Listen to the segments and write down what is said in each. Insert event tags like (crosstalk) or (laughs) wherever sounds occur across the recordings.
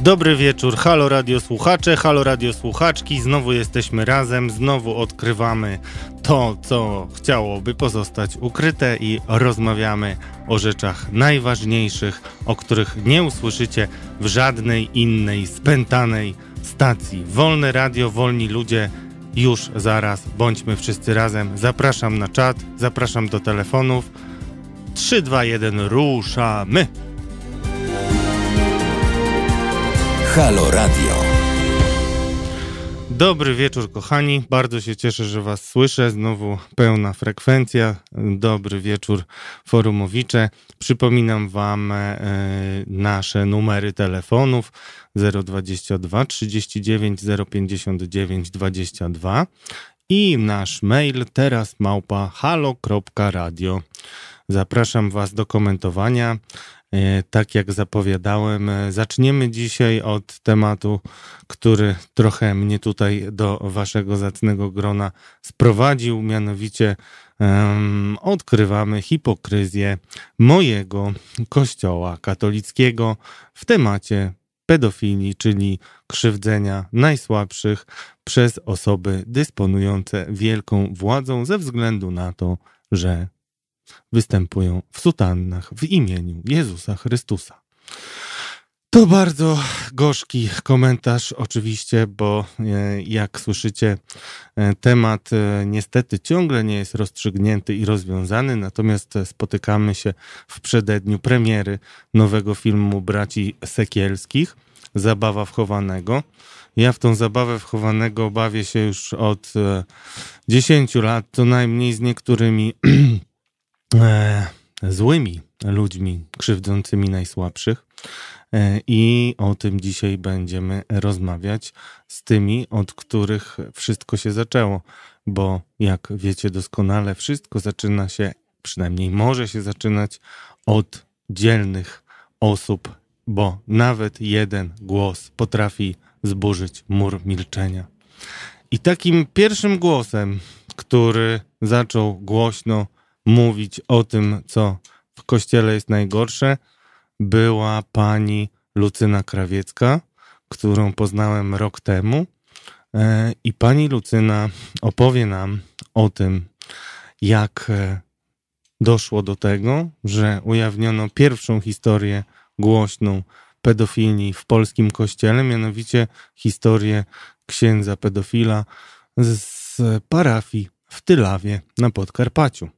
Dobry wieczór, halo radio słuchacze, halo radio słuchaczki, znowu jesteśmy razem, znowu odkrywamy to, co chciałoby pozostać ukryte i rozmawiamy o rzeczach najważniejszych, o których nie usłyszycie w żadnej innej spętanej stacji. Wolne radio, wolni ludzie, już zaraz, bądźmy wszyscy razem. Zapraszam na czat, zapraszam do telefonów. 3, 2, 1, ruszamy! Halo Radio. Dobry wieczór, kochani. Bardzo się cieszę, że Was słyszę. Znowu pełna frekwencja. Dobry wieczór, forumowicze. Przypominam Wam e, nasze numery telefonów 022 39 059 22 i nasz mail teraz małpa halo.radio. Zapraszam Was do komentowania. E, tak jak zapowiadałem, e, zaczniemy dzisiaj od tematu, który trochę mnie tutaj do waszego zacnego grona sprowadził, mianowicie um, odkrywamy hipokryzję mojego kościoła katolickiego w temacie pedofilii, czyli krzywdzenia najsłabszych przez osoby dysponujące wielką władzą ze względu na to, że występują w sutannach w imieniu Jezusa Chrystusa. To bardzo gorzki komentarz, oczywiście, bo e, jak słyszycie, e, temat e, niestety ciągle nie jest rozstrzygnięty i rozwiązany, natomiast spotykamy się w przededniu premiery nowego filmu braci Sekielskich, Zabawa wchowanego. Ja w tą zabawę wchowanego bawię się już od 10 lat, co najmniej z niektórymi (clears throat) e, złymi ludźmi krzywdzącymi najsłabszych. E, I o tym dzisiaj będziemy rozmawiać z tymi, od których wszystko się zaczęło, bo jak wiecie doskonale, wszystko zaczyna się, przynajmniej może się zaczynać od dzielnych osób, bo nawet jeden głos potrafi zburzyć mur milczenia. I takim pierwszym głosem, który zaczął głośno mówić o tym, co w kościele jest najgorsze, była pani Lucyna Krawiecka, którą poznałem rok temu. E, I pani Lucyna opowie nam o tym, jak e, doszło do tego, że ujawniono pierwszą historię głośną pedofilii w polskim kościele, mianowicie historię księdza pedofila z parafii w Tylawie na Podkarpaciu.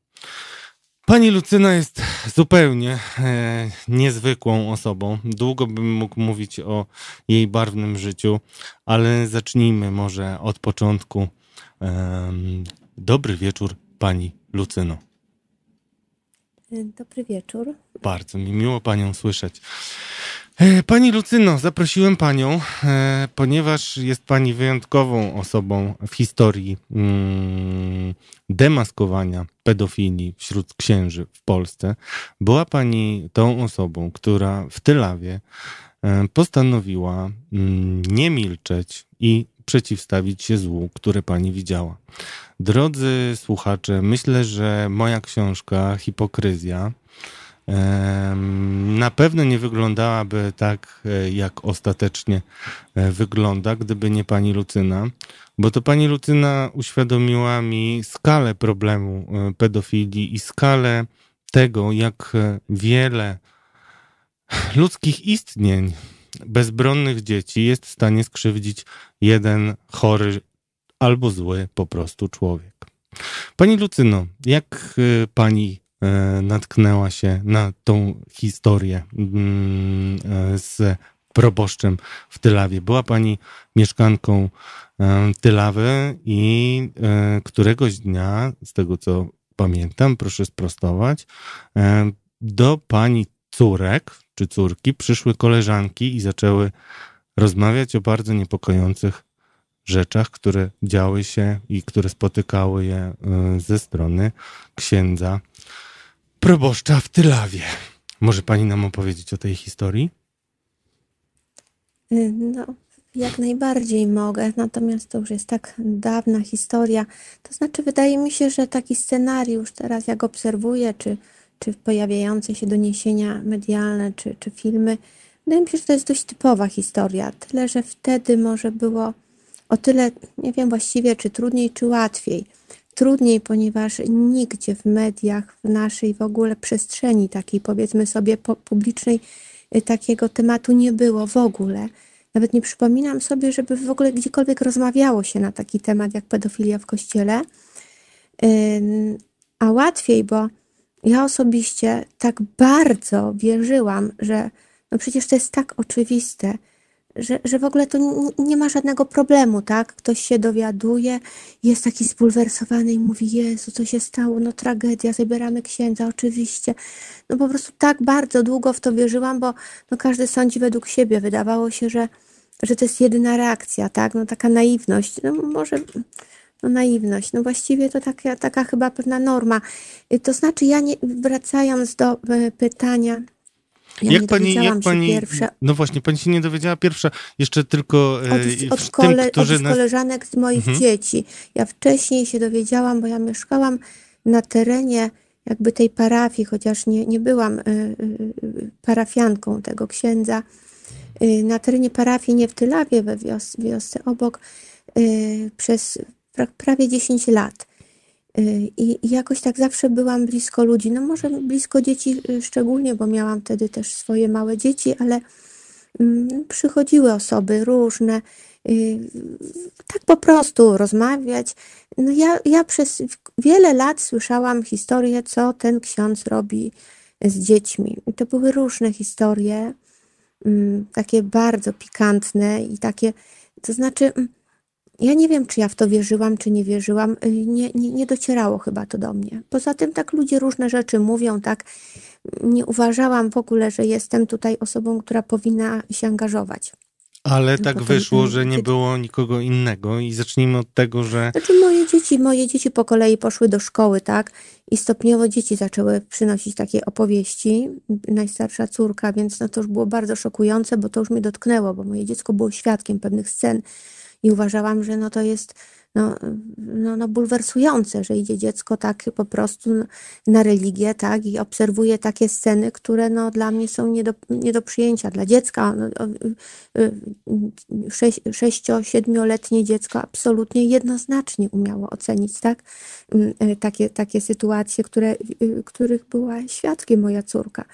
Pani Lucyna jest zupełnie e, niezwykłą osobą. Długo bym mógł mówić o jej barwnym życiu, ale zacznijmy może od początku. E, dobry wieczór, pani Lucyno. Dobry wieczór. Bardzo mi miło panią słyszeć. E, pani Lucyno, zaprosiłem panią, e, ponieważ jest pani wyjątkową osobą w historii mm, demaskowania pedofilii wśród księży w Polsce. Była pani tą osobą, która w Tylawie e, postanowiła mm, nie milczeć i przeciwstawić się złu, które pani widziała. Drodzy słuchacze, myślę, że moja książka Hipokryzja na pewno nie wyglądałaby tak, e, jak ostatecznie e, wygląda, gdyby nie pani Lucyna, bo to pani Lucyna uświadomiła mi skalę problemu e, pedofilii i skalę tego, jak wiele ludzkich istnień, bezbronnych dzieci jest w stanie skrzywdzić jeden chory albo zły po prostu człowiek. Pani Lucyno, jak pani natknęła się na tą historię mm, e, z proboszczem w Tylawie. Była pani mieszkanką e, Tylawy i któregoś dnia, z tego co pamiętam, proszę sprostować, do pani córek czy córki przyszły koleżanki i zaczęły rozmawiać o bardzo niepokojących rzeczach, które działy się i które spotykały je ze strony księdza proboszcza w Tylawie. Może pani nam opowiedzieć o tej historii? Y, no, jak najbardziej mogę, natomiast to już jest tak dawna historia. To znaczy, wydaje mi się, że taki scenariusz teraz, jak obserwuję, czy, czy pojawiające się doniesienia medialne, czy, czy filmy, Wydaje mi się, że to jest dość typowa historia, tyle że wtedy może było o tyle, nie wiem właściwie, czy trudniej, czy łatwiej. Trudniej, ponieważ nigdzie w mediach, w naszej w ogóle przestrzeni takiej, powiedzmy sobie, publicznej, y, takiego tematu nie było w ogóle. Nawet nie przypominam sobie, żeby w ogóle gdziekolwiek rozmawiało się na taki temat jak pedofilia w kościele. A łatwiej, bo ja osobiście tak bardzo wierzyłam, że no przecież to jest tak oczywiste, że, że w ogóle to nie, ma żadnego problemu, tak? Ktoś się dowiaduje, jest taki spulwersowany i mówi, Jezu, co się stało? No tragedia, zabieramy księdza, oczywiście. No po prostu tak bardzo długo w to wierzyłam, bo no każdy sądzi według siebie. Wydawało się, że, że to jest jedyna reakcja, tak? No taka naiwność. No może no naiwność. No właściwie to taka, taka chyba pewna norma. To znaczy, ja nie, wracając do e, pytania, ja jak pani, jak pani, pierwsza. no właśnie, pani się nie dowiedziała pierwsza, jeszcze tylko e, od, od, kole, tym, którzy od nas... koleżanek z moich mhm. dzieci. Ja wcześniej się dowiedziałam, bo ja mieszkałam na terenie jakby tej parafii, chociaż nie, nie byłam y, y, parafianką tego księdza. Na terenie parafii, nie w Tylawie, we wios, wiosce obok, przez prawie 10 lat. Y, I jakoś tak zawsze byłam blisko ludzi. No może blisko dzieci y, szczególnie, bo miałam wtedy też swoje małe dzieci, ale mm, przychodziły osoby różne, y, tak po prostu rozmawiać. No ja, ja przez wiele lat słyszałam historię, co ten ksiądz robi z dziećmi. I to były różne historie, mm, takie bardzo pikantne i takie, to znaczy mm, ja nie wiem, czy ja w to wierzyłam, czy nie wierzyłam. Y, nie, nie, nie docierało chyba to do mnie. Poza tym tak ludzie różne rzeczy mówią, tak. Nie uważałam w ogóle, że jestem tutaj osobą, która powinna się angażować. Ale tak Potem, wyszło, że nie było nikogo innego i zacznijmy od tego, że... Znaczy moje dzieci, moje dzieci po kolei poszły do szkoły, tak? I stopniowo dzieci zaczęły przynosić takie opowieści. Najstarsza córka, więc no to już było bardzo szokujące, bo to już mnie dotknęło, bo moje dziecko było świadkiem pewnych scen i uważałam, że no to jest no, no, no bulwersujące, że idzie dziecko tak po prostu na religię, tak, i obserwuje takie sceny, które no dla mnie są nie do, nie do przyjęcia. Dla dziecka, no, sześć, sześcio, siedmioletnie dziecko absolutnie jednoznacznie umiało ocenić, tak, mm, e, takie, takie sytuacje, które, y, których była świadkiem moja córka.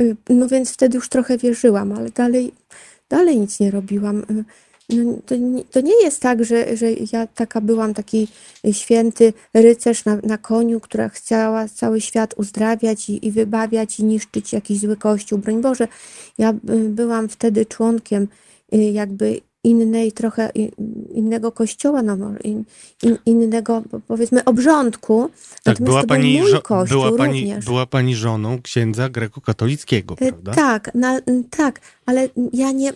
Y, no więc wtedy już trochę wierzyłam, ale dalej, dalej nic nie robiłam. Y, no, to, nie, to nie jest tak, że, że ja taka byłam taki święty rycerz na, na koniu, która chciała cały świat uzdrawiać i, i wybawiać i niszczyć jakiś zły kościół. Broń Boże, ja byłam wtedy członkiem y, jakby innej, trochę innego kościoła, no, in, in, innego powiedzmy obrządku. Tak, była pani, była, pani, była pani żoną księdza grekokatolickiego, y, prawda? Tak, na, tak, ale ja nie,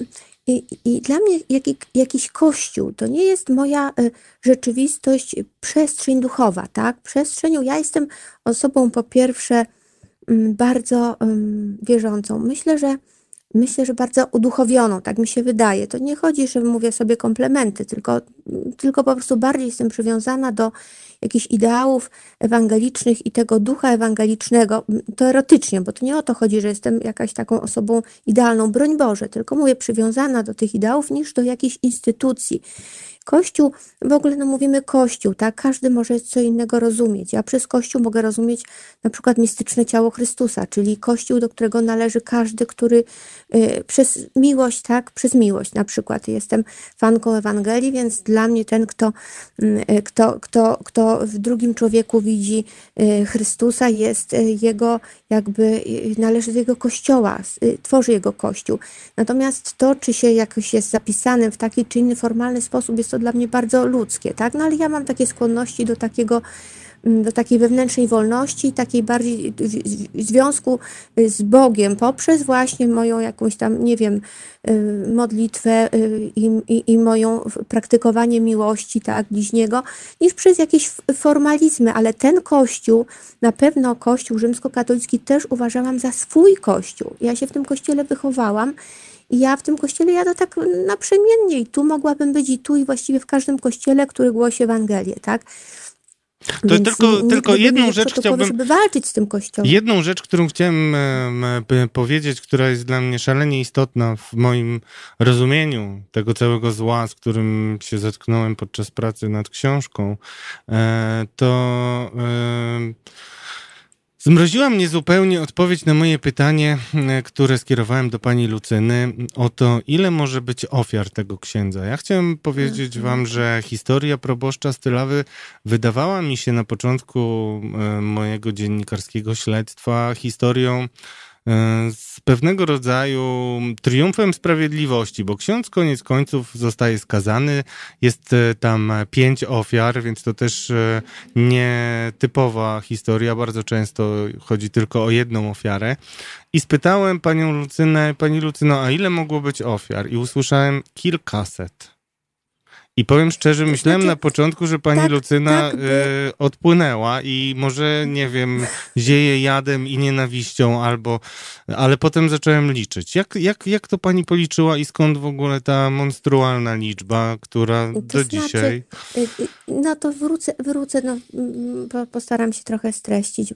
i, I, dla mnie jaki, jakiś kościół to nie jest moja y, rzeczywistość, przestrzeń duchowa, tak? Przestrzenią, ja jestem osobą po pierwsze mm, bardzo wierzącą. Myślę, że myślę, że bardzo uduchowioną, tak mi się wydaje. To nie chodzi, że mówię sobie komplementy, tylko, tylko po prostu bardziej jestem przywiązana do jakichś ideałów ewangelicznych i tego ducha ewangelicznego, teoretycznie, bo to nie o to chodzi, że jestem jakaś taką osobą idealną, broń Boże, tylko mówię przywiązana do tych ideałów niż do jakiejś instytucji. Kościół, w ogóle no mówimy Kościół, tak? Każdy może co innego rozumieć. Ja przez Kościół mogę rozumieć na przykład mistyczne ciało Chrystusa, czyli Kościół, do którego należy każdy, który y, przez miłość, tak? Przez miłość na przykład. Jestem fanką Ewangelii, więc dla mnie ten, kto, y, kto, kto, kto w drugim człowieku widzi y, Chrystusa, jest y, jego jakby, y, należy do jego Kościoła, y, tworzy jego Kościół. Natomiast to, czy się jakoś jest zapisanym w taki czy inny formalny sposób, jest to dla mnie bardzo ludzkie, tak? No ale ja mam takie skłonności do takiego mm, do takiej wewnętrznej wolności, takiej bardziej związku z Bogiem poprzez właśnie moją jakąś tam, nie wiem, y, modlitwę y, i, i, i moją praktykowanie miłości, tak, bliźniego, niż przez jakieś formalizmy, ale ten kościół, na pewno kościół rzymskokatolicki też uważałam za swój kościół. Ja się w tym kościele wychowałam i ja w tym kościele jadę tak naprzemiennie i tu mogłabym być i tu i właściwie w każdym kościele, który głosi Ewangelię, tak? To Więc tylko, tylko jedną rzecz chciałbym. Żeby walczyć z tym kościołem. Jedną rzecz, którą chciałem powiedzieć, która jest dla mnie szalenie istotna w moim rozumieniu tego całego zła, z którym się zetknąłem podczas pracy nad książką, e, to Zmroziła mnie zupełnie odpowiedź na moje pytanie, które skierowałem do pani Lucyny, o to, ile może być ofiar tego księdza. Ja chciałem powiedzieć mhm. wam, że historia proboszcza Stylawy wydawała mi się na początku e, mojego dziennikarskiego śledztwa historią z pewnego rodzaju triumfem sprawiedliwości, bo ksiądz koniec końców zostaje skazany. Jest e, tam pięć ofiar, więc to też e, nietypowa historia. Bardzo często chodzi tylko o jedną ofiarę. I spytałem panią Lucynę, pani Lucyno, a ile mogło być ofiar? I usłyszałem kilkaset. I powiem szczerze, myślałem znaczy, na początku, że pani tak, Lucyna tak, by... y, odpłynęła i może, nie wiem, zieje jadem i nienawiścią, albo, ale potem zacząłem liczyć. Jak, jak, jak to pani policzyła i skąd w ogóle ta monstrualna liczba, która do znaczy, dzisiaj... Y, y, no to wrócę, wrócę no, postaram się trochę streścić.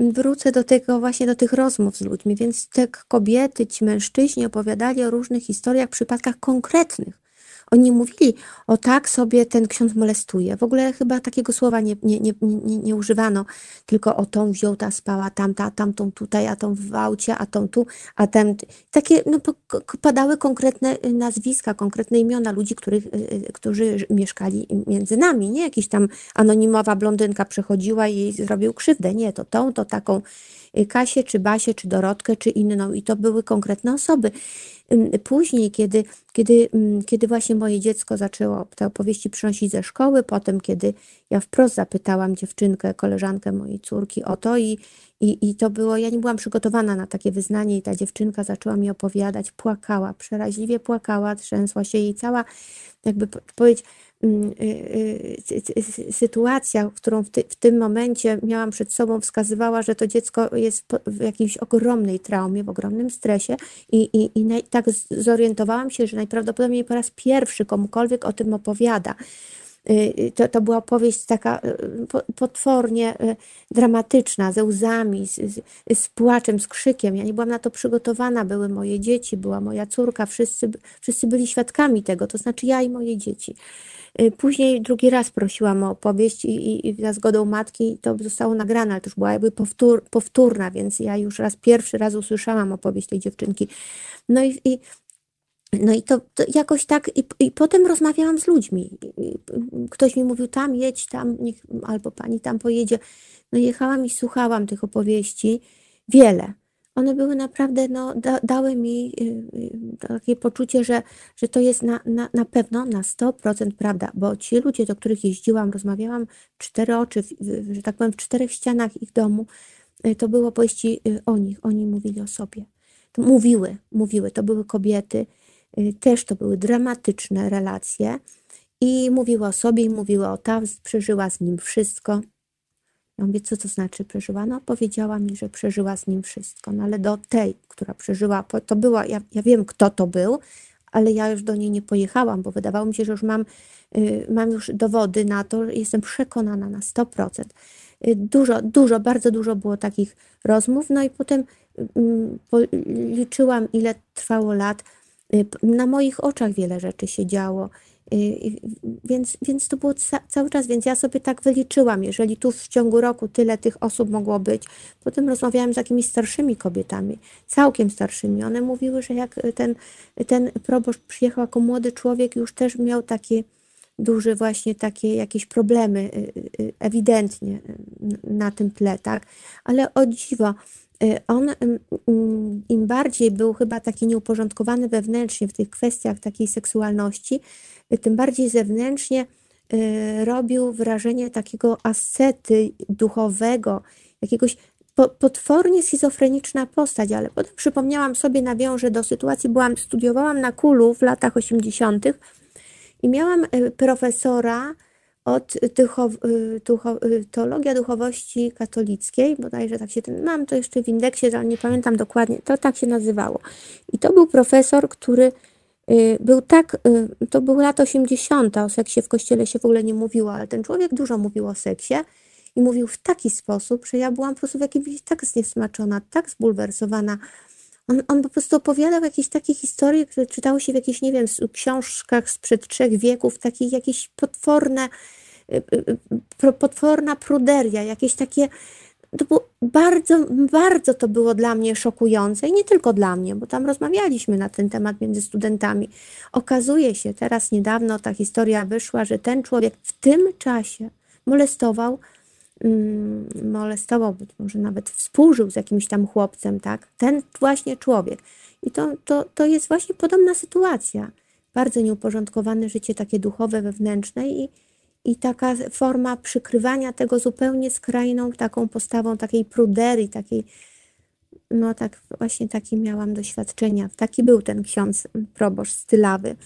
Wrócę do tego, właśnie do tych rozmów z ludźmi, więc te kobiety, ci mężczyźni opowiadali o różnych historiach, przypadkach konkretnych oni mówili, o tak sobie ten ksiądz molestuje. W ogóle chyba takiego słowa nie, nie, nie, nie, nie używano, tylko o tą wziął, ta spała, tamta, tamtą tutaj, a tą w aucie, a tą tu, a ten. Takie no, padały konkretne y, nazwiska, konkretne imiona ludzi, których, y, y, którzy mieszkali między nami. Nie jakiś tam anonimowa blondynka przechodziła i jej zrobił krzywdę. Nie, to tą, to taką Kasię, czy Basię, czy Dorotkę, czy inną. I to były konkretne osoby. Później, kiedy, kiedy, kiedy właśnie moje dziecko zaczęło te opowieści przynosić ze szkoły, potem, kiedy ja wprost zapytałam dziewczynkę, koleżankę mojej córki o to i, i, i to było, ja nie byłam przygotowana na takie wyznanie i ta dziewczynka zaczęła mi opowiadać, płakała, przeraźliwie płakała, trzęsła się jej cała, jakby powiedzieć, sytuacja, którą w, ty, w, tym momencie miałam przed sobą, wskazywała, że to dziecko jest w jakiejś ogromnej traumie, w ogromnym stresie i, i, i tak zorientowałam się, że najprawdopodobniej po raz pierwszy komukolwiek o tym opowiada. Y, to, to była opowieść taka potwornie dramatyczna, ze łzami, z, z, z, płaczem, z krzykiem. Ja nie byłam na to przygotowana, były moje dzieci, była moja córka, wszyscy, wszyscy byli świadkami tego, to znaczy ja i moje dzieci. Y, później drugi raz prosiłam o opowieść i, i, i za zgodą matki to zostało nagrane, ale to już była jakby powtór, powtórna, więc ja już raz pierwszy raz usłyszałam opowieść tej dziewczynki. No i, i no i to, to, jakoś tak, i, i potem rozmawiałam z ludźmi. Ktoś mi mówił, tam jedź, tam, niech, albo pani tam pojedzie. No jechałam i słuchałam tych opowieści, wiele one były naprawdę, no, da, dały mi y, y, takie poczucie, że, że to jest na, na, na pewno na 100% prawda, bo ci ludzie, do których jeździłam, rozmawiałam cztery oczy, że tak powiem, w czterech ścianach ich domu, y, to było opowieści o nich, oni mówili o sobie. Mówiły, mówiły, to były kobiety, też to były dramatyczne relacje. I mówiły o sobie i mówiły o tam, przeżyła z nim wszystko, ja mówię, co to znaczy przeżyła? No powiedziała mi, że przeżyła z nim wszystko, no ale do tej, która przeżyła, to była, ja, ja wiem kto to był, ale ja już do niej nie pojechałam, bo wydawało mi się, że już mam, y, mam już dowody na to, jestem przekonana na 100%. Y, dużo, dużo, bardzo dużo było takich rozmów, no i potem y, liczyłam, ile trwało lat. Na moich oczach wiele rzeczy się działo. Y, więc, więc to było ca cały czas, więc ja sobie tak wyliczyłam, jeżeli tu w ciągu roku tyle tych osób mogło być. Potem rozmawiałam z jakimiś starszymi kobietami, całkiem starszymi. One mówiły, że jak ten, ten proboszcz przyjechał jako młody człowiek, już też miał takie duże właśnie takie jakieś problemy y, y, ewidentnie na tym tle, tak? Ale o dziwo, on im bardziej był chyba taki nieuporządkowany wewnętrznie w tych kwestiach takiej seksualności, tym bardziej zewnętrznie y, robił wrażenie takiego ascety duchowego, jakiegoś potwornie schizofreniczna postać, ale potem przypomniałam sobie, nawiążę do sytuacji, byłam, studiowałam na Kulu w latach 80. i miałam y, profesora od duchow, y, duchow, teologia duchowości katolickiej, bodajże tak się ten, mam to jeszcze w indeksie, ale nie pamiętam dokładnie, to tak się nazywało. I to był profesor, który y, był tak, y, to były lata 80., o seksie w kościele się w ogóle nie mówiło, ale ten człowiek dużo mówił o seksie i mówił w taki sposób, że ja byłam po prostu w jakimś tak zniesmaczona, tak zbulwersowana. On, on po prostu opowiadał jakieś takie historie, które czytało się w jakichś, nie wiem, książkach sprzed trzech wieków, takie jakieś potworne, potworna pruderia, jakieś takie to było bardzo, bardzo to było dla mnie szokujące i nie tylko dla mnie, bo tam rozmawialiśmy na ten temat między studentami. Okazuje się, teraz niedawno ta historia wyszła, że ten człowiek w tym czasie molestował, molestował, być może nawet współżył z jakimś tam chłopcem, tak? Ten właśnie człowiek. I to, to, to jest właśnie podobna sytuacja. Bardzo nieuporządkowane życie takie duchowe, wewnętrzne i, i taka forma przykrywania tego zupełnie skrajną taką postawą takiej pruderii, takiej, no tak właśnie takie miałam doświadczenia. Taki był ten ksiądz proboszcz z Tylawy.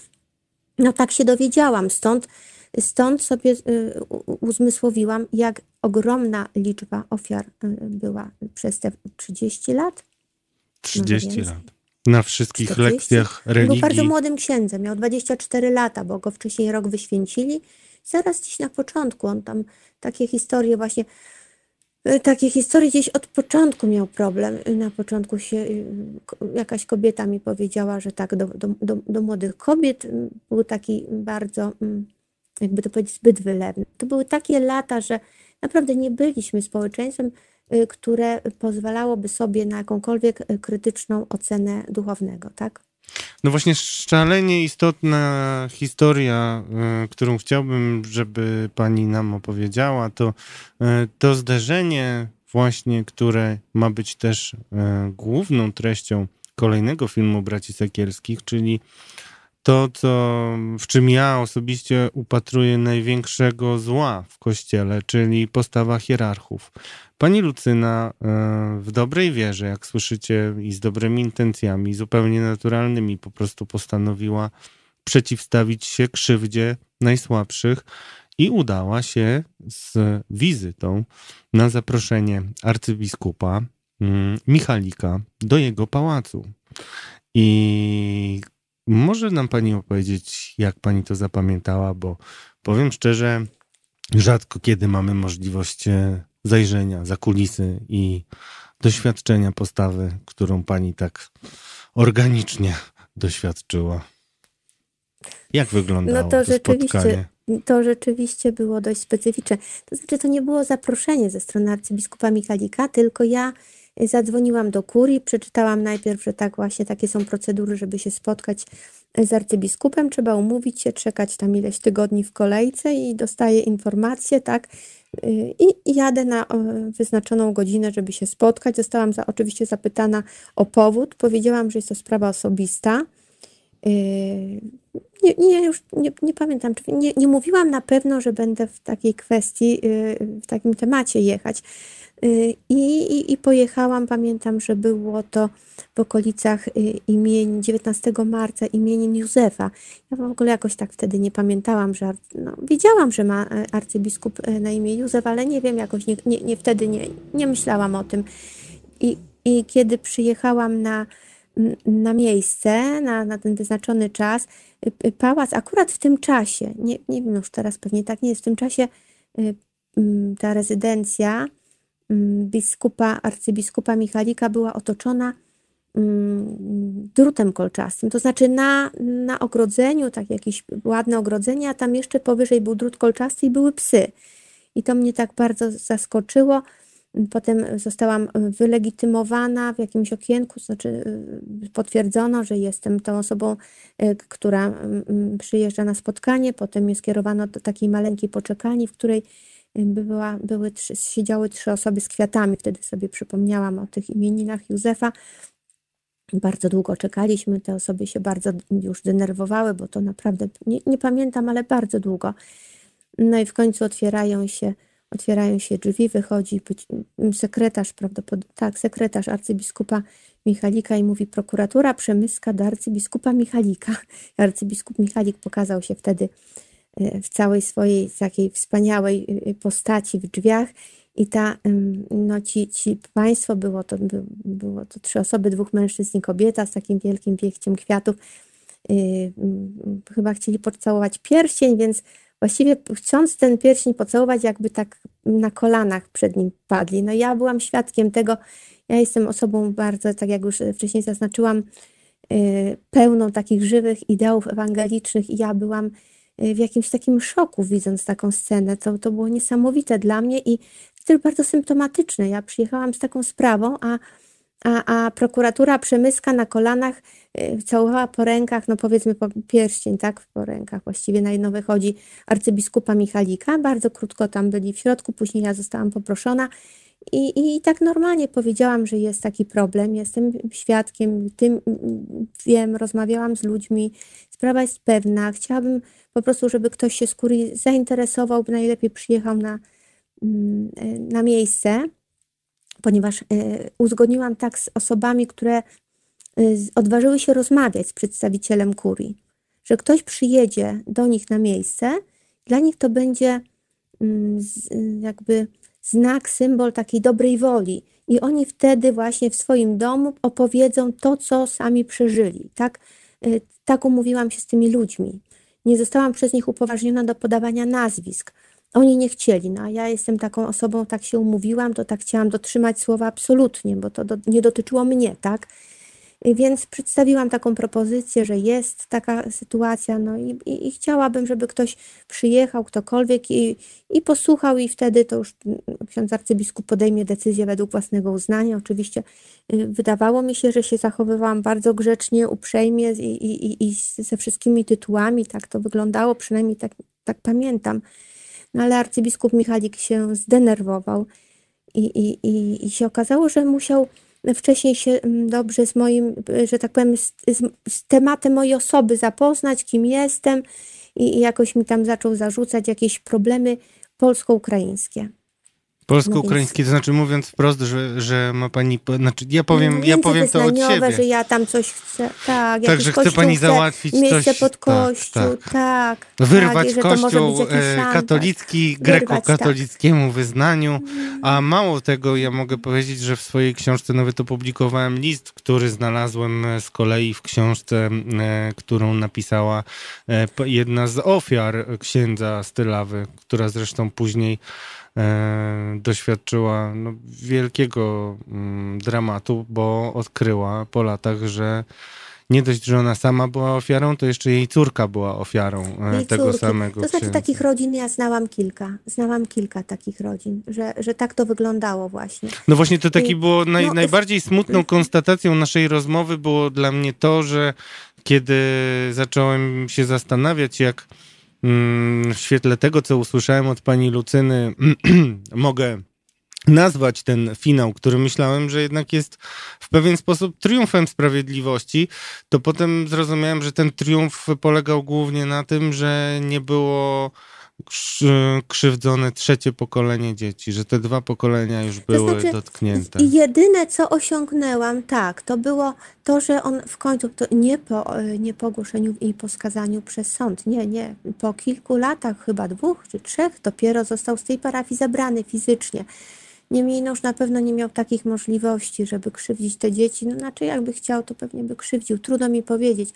No tak się dowiedziałam, stąd, stąd sobie y, uzmysłowiłam, jak ogromna liczba ofiar y, była przez te 30 lat. 30 no lat. Na wszystkich 40. lekcjach religii. Był bardzo młodym księdzem, miał 24 lata, bo go wcześniej rok wyświęcili zaraz gdzieś na początku. On tam takie historie właśnie, y, takie historie gdzieś od początku miał problem. Na początku się y, jakaś kobieta mi powiedziała, że tak, do, do, do, do młodych kobiet y, był taki bardzo, jakby to powiedzieć, zbyt wylewny. To były takie lata, że naprawdę nie byliśmy społeczeństwem, które pozwalałoby sobie na jakąkolwiek krytyczną ocenę duchownego, tak? No właśnie szalenie istotna historia, y, którą chciałbym, żeby pani nam opowiedziała, to y, to zderzenie właśnie, które ma być też y, główną treścią kolejnego filmu Braci Sekielskich, czyli to, co, w czym ja osobiście upatruję największego zła w kościele, czyli postawa hierarchów. Pani Lucyna e, w dobrej wierze, jak słyszycie, i z dobrymi intencjami, zupełnie naturalnymi, po prostu postanowiła przeciwstawić się krzywdzie najsłabszych i udała się z wizytą na zaproszenie arcybiskupa mm, Michalika do jego pałacu. I może nam pani opowiedzieć, jak pani to zapamiętała, bo powiem szczerze, rzadko kiedy mamy możliwość e, zajrzenia za kulisy i doświadczenia postawy, którą pani tak organicznie doświadczyła. Jak wyglądało no to, to spotkanie? To rzeczywiście było dość specyficzne. To znaczy, to nie było zaproszenie ze strony arcybiskupa Michalika, tylko ja zadzwoniłam do kurii, przeczytałam najpierw, że tak właśnie takie są procedury, żeby się spotkać z arcybiskupem, trzeba umówić się, czekać tam ileś tygodni w kolejce i dostaję informację, tak, i jadę na wyznaczoną godzinę, żeby się spotkać. Zostałam za, oczywiście zapytana o powód. Powiedziałam, że jest to sprawa osobista. Yy, nie, nie, już nie, nie pamiętam, czy nie, nie mówiłam na pewno, że będę w takiej kwestii, yy, w takim temacie jechać. Yy, I, i, pojechałam, pamiętam, że było to w okolicach imień 19 marca imienin Józefa. Ja w ogóle jakoś tak wtedy nie pamiętałam, że no, wiedziałam, że ma arcybiskup na imię Józef, ale nie wiem, jakoś nie, nie, nie wtedy nie, nie myślałam o tym. I, I kiedy przyjechałam na na miejsce, na, na ten wyznaczony czas. Y, y, pałac akurat w tym czasie, nie, nie wiem już teraz pewnie tak nie jest, w tym czasie y, ta rezydencja biskupa, arcybiskupa Michalika była otoczona drutem kolczastym. To znaczy na, na ogrodzeniu, tak jakieś ładne ogrodzenie, a tam jeszcze powyżej był drut kolczasty i były psy. I to mnie tak bardzo zaskoczyło. Potem zostałam wylegitymowana w jakimś okienku, znaczy y, potwierdzono, że jestem tą osobą, y, która przyjeżdża na spotkanie. Potem mnie skierowano do takiej maleńkiej poczekalni, w której y, była, były trzy, siedziały trzy osoby z kwiatami. Wtedy sobie przypomniałam o tych imieninach Józefa. Bardzo długo czekaliśmy, te osoby się bardzo już denerwowały, bo to naprawdę, nie, nie pamiętam, ale bardzo długo. No i w końcu otwierają się Otwierają się drzwi, wychodzi sekretarz, prawdopodobnie, tak, sekretarz arcybiskupa Michalika i mówi prokuratura przemyska do arcybiskupa Michalika. (laughs) Arcybiskup Michalik pokazał się wtedy e, w całej swojej takiej wspaniałej e, postaci w drzwiach i ta, no ci, ci państwo, było to, było to trzy osoby, dwóch mężczyzn i kobieta z takim wielkim piechciem kwiatów, chyba chcieli pocałować pierścień, więc właściwie chcąc ten pierścień pocałować, jakby tak na kolanach przed nim padli. No ja byłam świadkiem tego, ja jestem osobą bardzo, tak jak już wcześniej zaznaczyłam, pełną takich żywych ideałów ewangelicznych i ja byłam w jakimś takim szoku, widząc taką scenę. To, to było niesamowite dla mnie i też bardzo symptomatyczne. Ja przyjechałam z taką sprawą, a, a, a prokuratura przemyska na kolanach y, całowała po rękach, no powiedzmy po pierścień, tak, po rękach właściwie na jedno wychodzi arcybiskupa Michalika. Bardzo krótko tam byli w środku, później ja zostałam poproszona. I, I tak normalnie powiedziałam, że jest taki problem, jestem świadkiem, tym wiem, rozmawiałam z ludźmi, sprawa jest pewna, chciałabym po prostu, żeby ktoś się kurii zainteresował, by najlepiej przyjechał na, mm, na miejsce, ponieważ e, uzgodniłam tak z osobami, które e, odważyły się rozmawiać z przedstawicielem kurii, że ktoś przyjedzie do nich na miejsce, dla nich to będzie mm, jakby znak, symbol takiej dobrej woli. I oni wtedy właśnie w swoim domu opowiedzą to, co sami przeżyli. Tak, y, tak umówiłam się z tymi ludźmi. Nie zostałam przez nich upoważniona do podawania nazwisk. Oni nie chcieli, no a ja jestem taką osobą, tak się umówiłam, to tak chciałam dotrzymać słowa absolutnie, bo to do, nie dotyczyło mnie, tak? Więc przedstawiłam taką propozycję, że jest taka sytuacja, no i, i, i, chciałabym, żeby ktoś przyjechał, ktokolwiek i, i posłuchał, i wtedy to już ksiądz arcybiskup podejmie decyzję według własnego uznania. Oczywiście y, wydawało mi się, że się zachowywałam bardzo grzecznie, uprzejmie i, i, i ze wszystkimi tytułami, tak to wyglądało, przynajmniej tak, tak pamiętam. No ale arcybiskup Michalik się zdenerwował i, i, i, i się okazało, że musiał wcześniej się mm, dobrze z moim, że tak powiem, z, z tematem mojej osoby zapoznać, kim jestem i, i jakoś mi tam zaczął zarzucać jakieś problemy polsko-ukraińskie. Polsko-ukraiński, to znaczy mówiąc wprost, że, że ma pani, znaczy ja powiem, ja powiem to od siebie. że ja tam coś chcę, tak. Tak, że chce pani załatwić miejsce coś. pod kościół, tak. tak, tak Wyrwać tak, kościół e, katolicki greko-katolickiemu tak. wyznaniu, a mało tego, ja mogę powiedzieć, że w swojej książce nawet opublikowałem list, który znalazłem z kolei w książce, e, którą napisała e, jedna z ofiar księdza Stylawy, która zresztą później E, doświadczyła no, wielkiego mm, dramatu, bo odkryła po latach, że nie dość, że ona sama była ofiarą, to jeszcze jej córka była ofiarą e, jej tego córki. samego. To znaczy księdza. takich rodzin ja znałam kilka. Znałam kilka takich rodzin, że, że tak to wyglądało właśnie. No właśnie to taki I, było naj, no, najbardziej smutną konstatacją naszej rozmowy było dla mnie to, że kiedy zacząłem się zastanawiać, jak w świetle tego, co usłyszałem od pani Lucyny, (clears throat) mogę nazwać ten finał, który myślałem, że jednak jest w pewien sposób triumfem sprawiedliwości, to potem zrozumiałem, że ten triumf polegał głównie na tym, że nie było krzywdzone trzecie pokolenie dzieci, że te dwa pokolenia już były to znaczy, dotknięte. Jedyne, co osiągnęłam, tak, to było to, że on w końcu, to nie po, nie po ogłoszeniu i po skazaniu przez sąd, nie, nie, po kilku latach, chyba dwóch czy trzech, dopiero został z tej parafii zabrany fizycznie. Niemniej no już na pewno nie miał takich możliwości, żeby krzywdzić te dzieci. No, znaczy, jakby chciał, to pewnie by krzywdził. Trudno mi powiedzieć.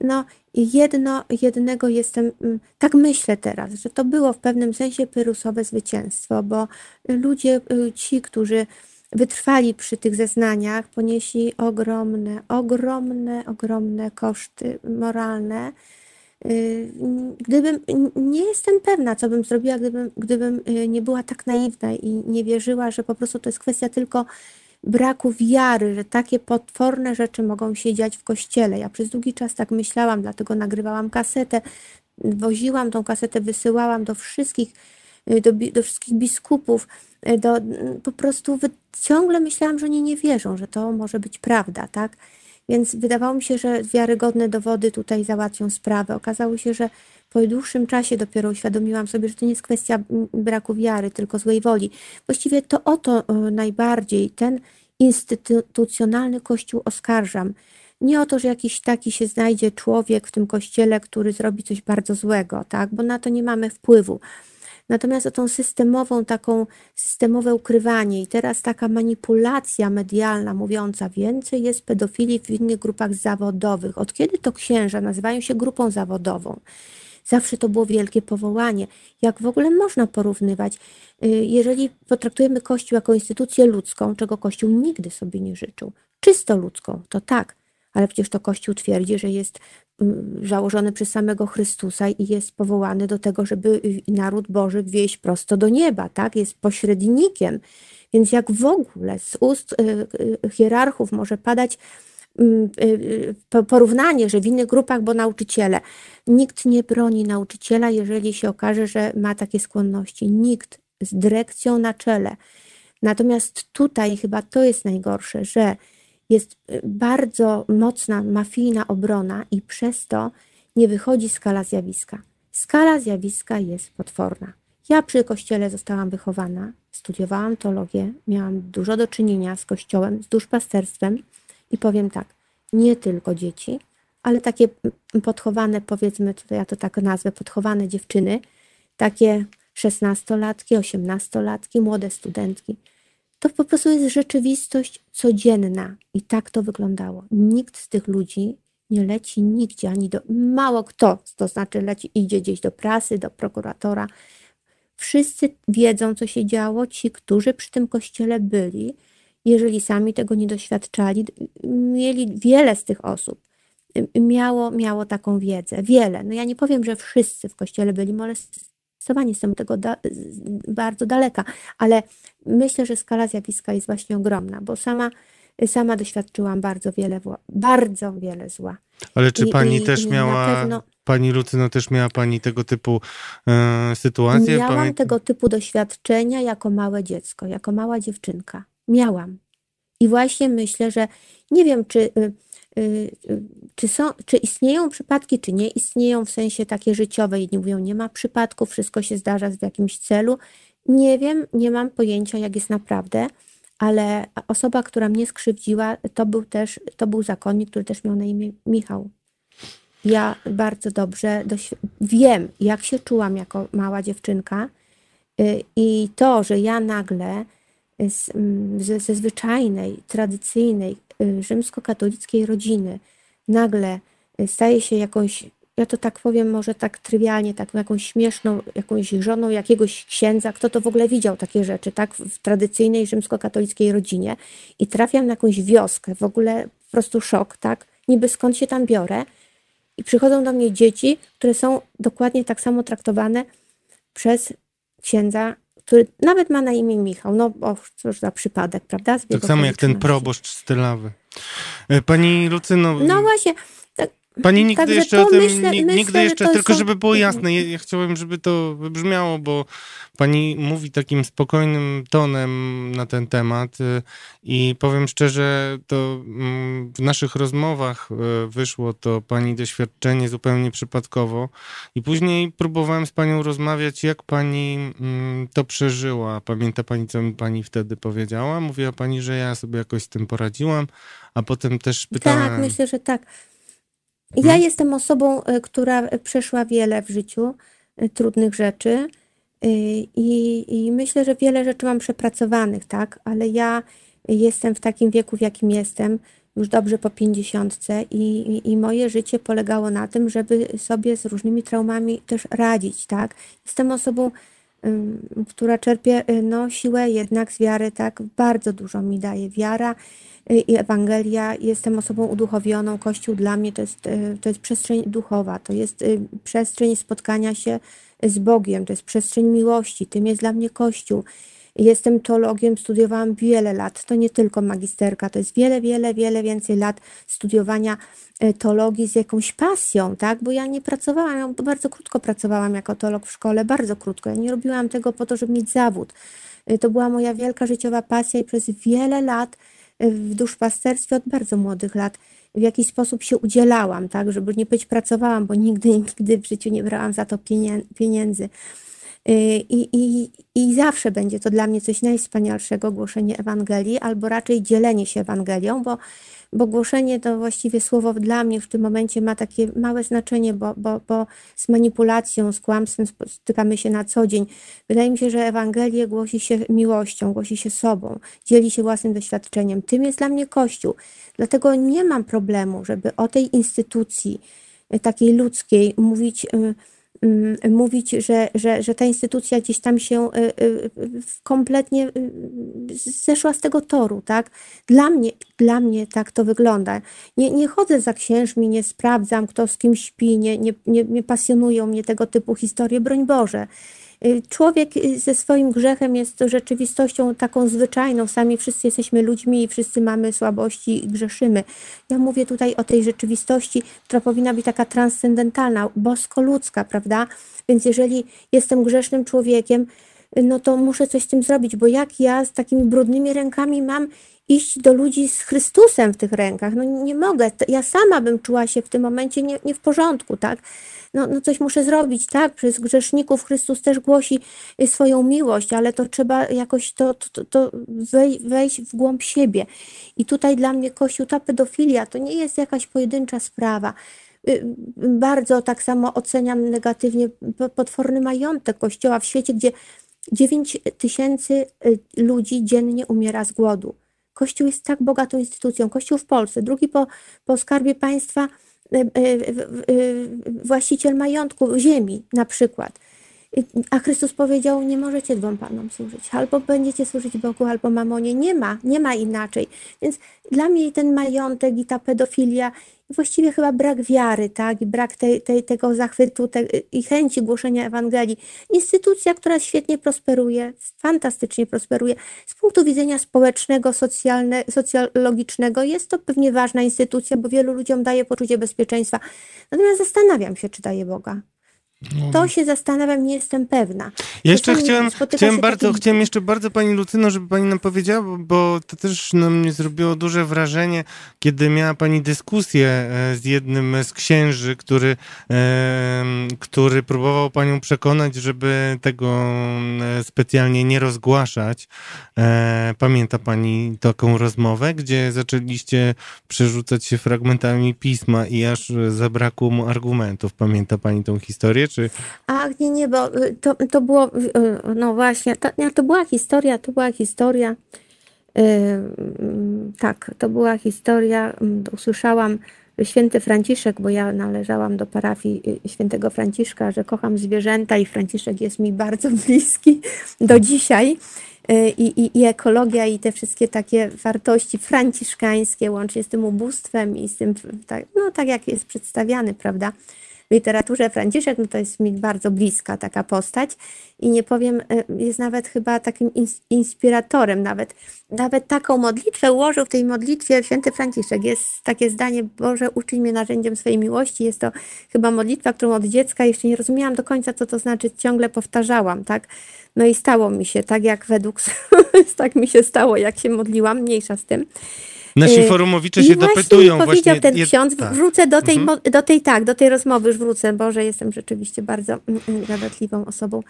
No jedno, jednego jestem, mm, tak myślę teraz, że to było w pewnym sensie pyrusowe zwycięstwo, bo ludzie, y, ci, którzy wytrwali przy tych zeznaniach, ponieśli ogromne, ogromne, ogromne koszty moralne. Y, gdybym, nie jestem pewna, co bym zrobiła, gdybym, gdybym y, nie była tak naiwna i nie wierzyła, że po prostu to jest kwestia tylko braku wiary, że takie potworne rzeczy mogą się dziać w kościele. Ja przez długi czas tak myślałam, dlatego nagrywałam kasetę, woziłam tą kasetę, wysyłałam do wszystkich, y, do, do wszystkich biskupów, do, po prostu ciągle myślałam, że oni nie wierzą, że to może być prawda, tak? Więc wydawało mi się, że wiarygodne dowody tutaj załatwią sprawę. Okazało się, że po dłuższym czasie dopiero uświadomiłam sobie, że to nie jest kwestia braku wiary, tylko złej woli. Właściwie to o to e, najbardziej ten instytucjonalny kościół oskarżam. Nie o to, że jakiś taki się znajdzie człowiek w tym kościele, który zrobi coś bardzo złego, tak? bo na to nie mamy wpływu. Natomiast o tą systemową, taką systemowe ukrywanie i teraz taka manipulacja medialna mówiąca więcej jest pedofilii w innych grupach zawodowych. Od kiedy to księża nazywają się grupą zawodową? Zawsze to było wielkie powołanie. Jak w ogóle można porównywać? Y, jeżeli potraktujemy Kościół jako instytucję ludzką, czego Kościół nigdy sobie nie życzył, czysto ludzką, to tak, ale przecież to Kościół twierdzi, że jest mm, założony przez samego Chrystusa i jest powołany do tego, żeby naród Boży wieść prosto do nieba, tak? Jest pośrednikiem. Więc jak w ogóle z ust y, y, hierarchów może padać mm, porównanie, że w innych grupach, bo nauczyciele. Nikt nie broni nauczyciela, jeżeli się okaże, że ma takie skłonności. Nikt z dyrekcją na czele. Natomiast tutaj chyba to jest najgorsze, że jest y, bardzo mocna mafijna obrona i przez to nie wychodzi skala zjawiska. Skala zjawiska jest potworna. Ja przy kościele zostałam wychowana, studiowałam teologię, miałam dużo do czynienia z kościołem, z duszpasterstwem i powiem tak, nie tylko dzieci, ale takie podchowane, powiedzmy, tutaj ja to tak nazwę, podchowane dziewczyny, takie szesnastolatki, osiemnastolatki, młode studentki. To po prostu jest rzeczywistość codzienna i tak to wyglądało. Nikt z tych ludzi nie leci nigdzie, ani do. Mało kto, to znaczy leci, idzie gdzieś do prasy, do prokuratora. Wszyscy wiedzą, co się działo, ci, którzy przy tym kościele byli, jeżeli sami tego nie doświadczali, mieli wiele z tych osób. Miało, miało taką wiedzę, wiele. No ja nie powiem, że wszyscy w kościele byli molestowani zdecydowanie jestem tego da bardzo daleka, ale myślę, że skala zjawiska jest właśnie ogromna, bo sama, sama doświadczyłam bardzo wiele, bardzo wiele zła. Ale czy pani i, też i miała, pewno... pani Lucyno, też miała pani tego typu e, sytuacje? Miałam Pamię... tego typu doświadczenia jako małe dziecko, jako mała dziewczynka. Miałam. I właśnie myślę, że nie wiem, czy y, Y, y, czy, są, czy istnieją przypadki, czy nie istnieją w sensie takie życiowe. Jedni mówią, nie ma przypadków, wszystko się zdarza w jakimś celu. Nie wiem, nie mam pojęcia, jak jest naprawdę, ale osoba, która mnie skrzywdziła, to był też, to był zakonnik, który też miał na imię Michał. Ja bardzo dobrze wiem, jak się czułam jako mała dziewczynka y, i to, że ja nagle z, ze zwyczajnej, tradycyjnej, Y, rzymskokatolickiej rodziny. Nagle y, staje się jakąś, ja to tak powiem może tak trywialnie, taką jakąś śmieszną, jakąś żoną jakiegoś księdza, kto to w ogóle widział takie rzeczy, tak, w tradycyjnej rzymskokatolickiej rodzinie? I trafiam na jakąś wioskę, w ogóle po prostu szok, tak, niby skąd się tam biorę? I przychodzą do mnie dzieci, które są dokładnie tak samo traktowane przez księdza który nawet ma na imię Michał. No, o, cóż za przypadek, prawda? tak samo jak ten proboszcz z Tylawy. E, pani Lucyno... No właśnie, Pani nigdy Także jeszcze o tym, myślę, nigdy myślę, jeszcze, tylko są... żeby było jasne, ja, ja, chciałem, żeby to wybrzmiało, bo pani mówi takim spokojnym tonem na ten temat y, i powiem szczerze, to mm, w naszych rozmowach y, wyszło to pani doświadczenie zupełnie przypadkowo i później próbowałem z panią rozmawiać, jak pani mm, to przeżyła. Pamięta pani, co mi pani wtedy powiedziała? Mówiła pani, że ja sobie jakoś z tym poradziłam, a potem też pytałem... Tak, myślę, że tak. Ja mhm. jestem osobą, y, która przeszła wiele w życiu y, trudnych rzeczy y, i, i myślę, że wiele rzeczy mam przepracowanych, tak, ale ja jestem w takim wieku, w jakim jestem, już dobrze po pięćdziesiątce i, i moje życie polegało na tym, żeby sobie z różnymi traumami też radzić, tak. Jestem osobą, która czerpie no, siłę jednak z wiary, tak, bardzo dużo mi daje wiara i Ewangelia. Jestem osobą uduchowioną. Kościół dla mnie to jest, to jest przestrzeń duchowa, to jest przestrzeń spotkania się z Bogiem, to jest przestrzeń miłości. Tym jest dla mnie Kościół. Jestem teologiem, studiowałam wiele lat. To nie tylko magisterka, to jest wiele, wiele, wiele więcej lat studiowania teologii z jakąś pasją, tak? Bo ja nie pracowałam, ja bardzo krótko pracowałam jako teolog w szkole, bardzo krótko. Ja nie robiłam tego po to, żeby mieć zawód. To była moja wielka życiowa pasja i przez wiele lat w duszpasterstwie od bardzo młodych lat w jakiś sposób się udzielałam, tak, żeby nie być pracowałam, bo nigdy, (laughs) nigdy w życiu nie brałam za to pieniędzy. I, i, I zawsze będzie to dla mnie coś najwspanialszego, głoszenie Ewangelii, albo raczej dzielenie się Ewangelią, bo bo głoszenie to właściwie słowo dla mnie w tym momencie ma takie małe znaczenie, bo, bo, bo z manipulacją, z kłamstwem stykamy się na co dzień. Wydaje mi się, że Ewangelię głosi się miłością, głosi się sobą, dzieli się własnym doświadczeniem. Tym jest dla mnie Kościół. Dlatego nie mam problemu, żeby o tej instytucji e, takiej ludzkiej mówić Mm, mówić, że, że, że ta instytucja gdzieś tam się y, y, kompletnie y, zeszła z tego toru, tak? Dla mnie, dla mnie tak to wygląda. Nie, nie chodzę za księżmi, nie sprawdzam, kto z kim śpi, nie, nie, nie, nie pasjonują mnie tego typu historie, broń Boże. Y, człowiek y, ze swoim grzechem jest rzeczywistością taką zwyczajną. Sami wszyscy jesteśmy ludźmi i wszyscy mamy słabości i grzeszymy. Ja mówię tutaj o tej rzeczywistości, która powinna być taka transcendentalna, bosko-ludzka, prawda? Więc jeżeli jestem grzesznym człowiekiem, y, no to muszę coś z tym zrobić, bo jak ja z takimi brudnymi rękami mam iść do ludzi z Chrystusem w tych rękach? No nie mogę. Ja sama bym czuła się w tym momencie nie, nie w porządku, tak? no, no coś muszę zrobić, tak? Przez grzeszników Chrystus też głosi y, swoją miłość, ale to trzeba jakoś to, to, to wejść w głąb siebie. I tutaj dla mnie Kościół, ta pedofilia to nie jest jakaś pojedyncza sprawa. Y, bardzo tak samo oceniam negatywnie potworny majątek Kościoła w świecie, gdzie 9 tysięcy y, ludzi dziennie umiera z głodu. Kościół jest tak bogatą instytucją. Kościół w Polsce, drugi po, po skarbie państwa, E, e, e, właściciel majątku, ziemi na przykład. A Chrystus powiedział, nie możecie dwom panom służyć. Albo będziecie służyć Bogu, albo mamonie. Nie ma, nie ma inaczej. Więc dla mnie ten majątek i ta pedofilia, właściwie chyba brak wiary, tak, i brak tej, tej, tego zachwytu te, i chęci głoszenia Ewangelii. Instytucja, która świetnie prosperuje, fantastycznie prosperuje. Z punktu widzenia społecznego, socjalne, socjologicznego jest to pewnie ważna instytucja, bo wielu ludziom daje poczucie bezpieczeństwa. Natomiast zastanawiam się, czy daje Boga. No. To się zastanawiam, nie jestem pewna. Jeszcze chciałem, chciałem, bardzo, taki... chciałem jeszcze bardzo Pani Lucyno, żeby Pani nam powiedziała, bo, to też na mnie zrobiło duże wrażenie, kiedy miała Pani dyskusję e, z jednym z księży, który, e, który próbował Panią przekonać, żeby tego e, specjalnie nie rozgłaszać. Pamięta Pani taką rozmowę, gdzie zaczęliście przerzucać się fragmentami pisma i aż zabrakło mu argumentów. Pamięta Pani tą historię? Czy... Ach, nie, nie, bo y, to, to było, y, no właśnie, to, to była historia, to była historia, yy, tak, to była historia, mm, usłyszałam, święty Franciszek, bo ja należałam do parafii y, świętego Franciszka, że kocham zwierzęta i Franciszek jest mi bardzo (laughs) bliski do dzisiaj. I, i, i, ekologia i te wszystkie takie wartości franciszkańskie, łącznie z tym ubóstwem i z tym, tak, no tak jak jest przedstawiany, prawda? Literaturze Franciszek, no to jest mi bardzo bliska taka postać i nie powiem, e, jest nawet chyba takim inspiratorem, nawet, nawet taką modlitwę ułożył w tej modlitwie święty Franciszek. Jest takie zdanie, Boże, uczyń mnie narzędziem swojej miłości. Jest to chyba modlitwa, którą od dziecka jeszcze nie rozumiałam do końca, co to znaczy, ciągle powtarzałam, tak? No i stało mi się, tak jak według, (laughs) tak mi się stało, jak się modliłam, mniejsza z tym. Nasi y, forumowicze się I dopytują właśnie. powiedział ten ksiądz, tak. wrócę do tej, mhm. do tej, tak, do tej rozmowy już wrócę, Boże, jestem rzeczywiście bardzo mm, mm, gadatliwą osobą.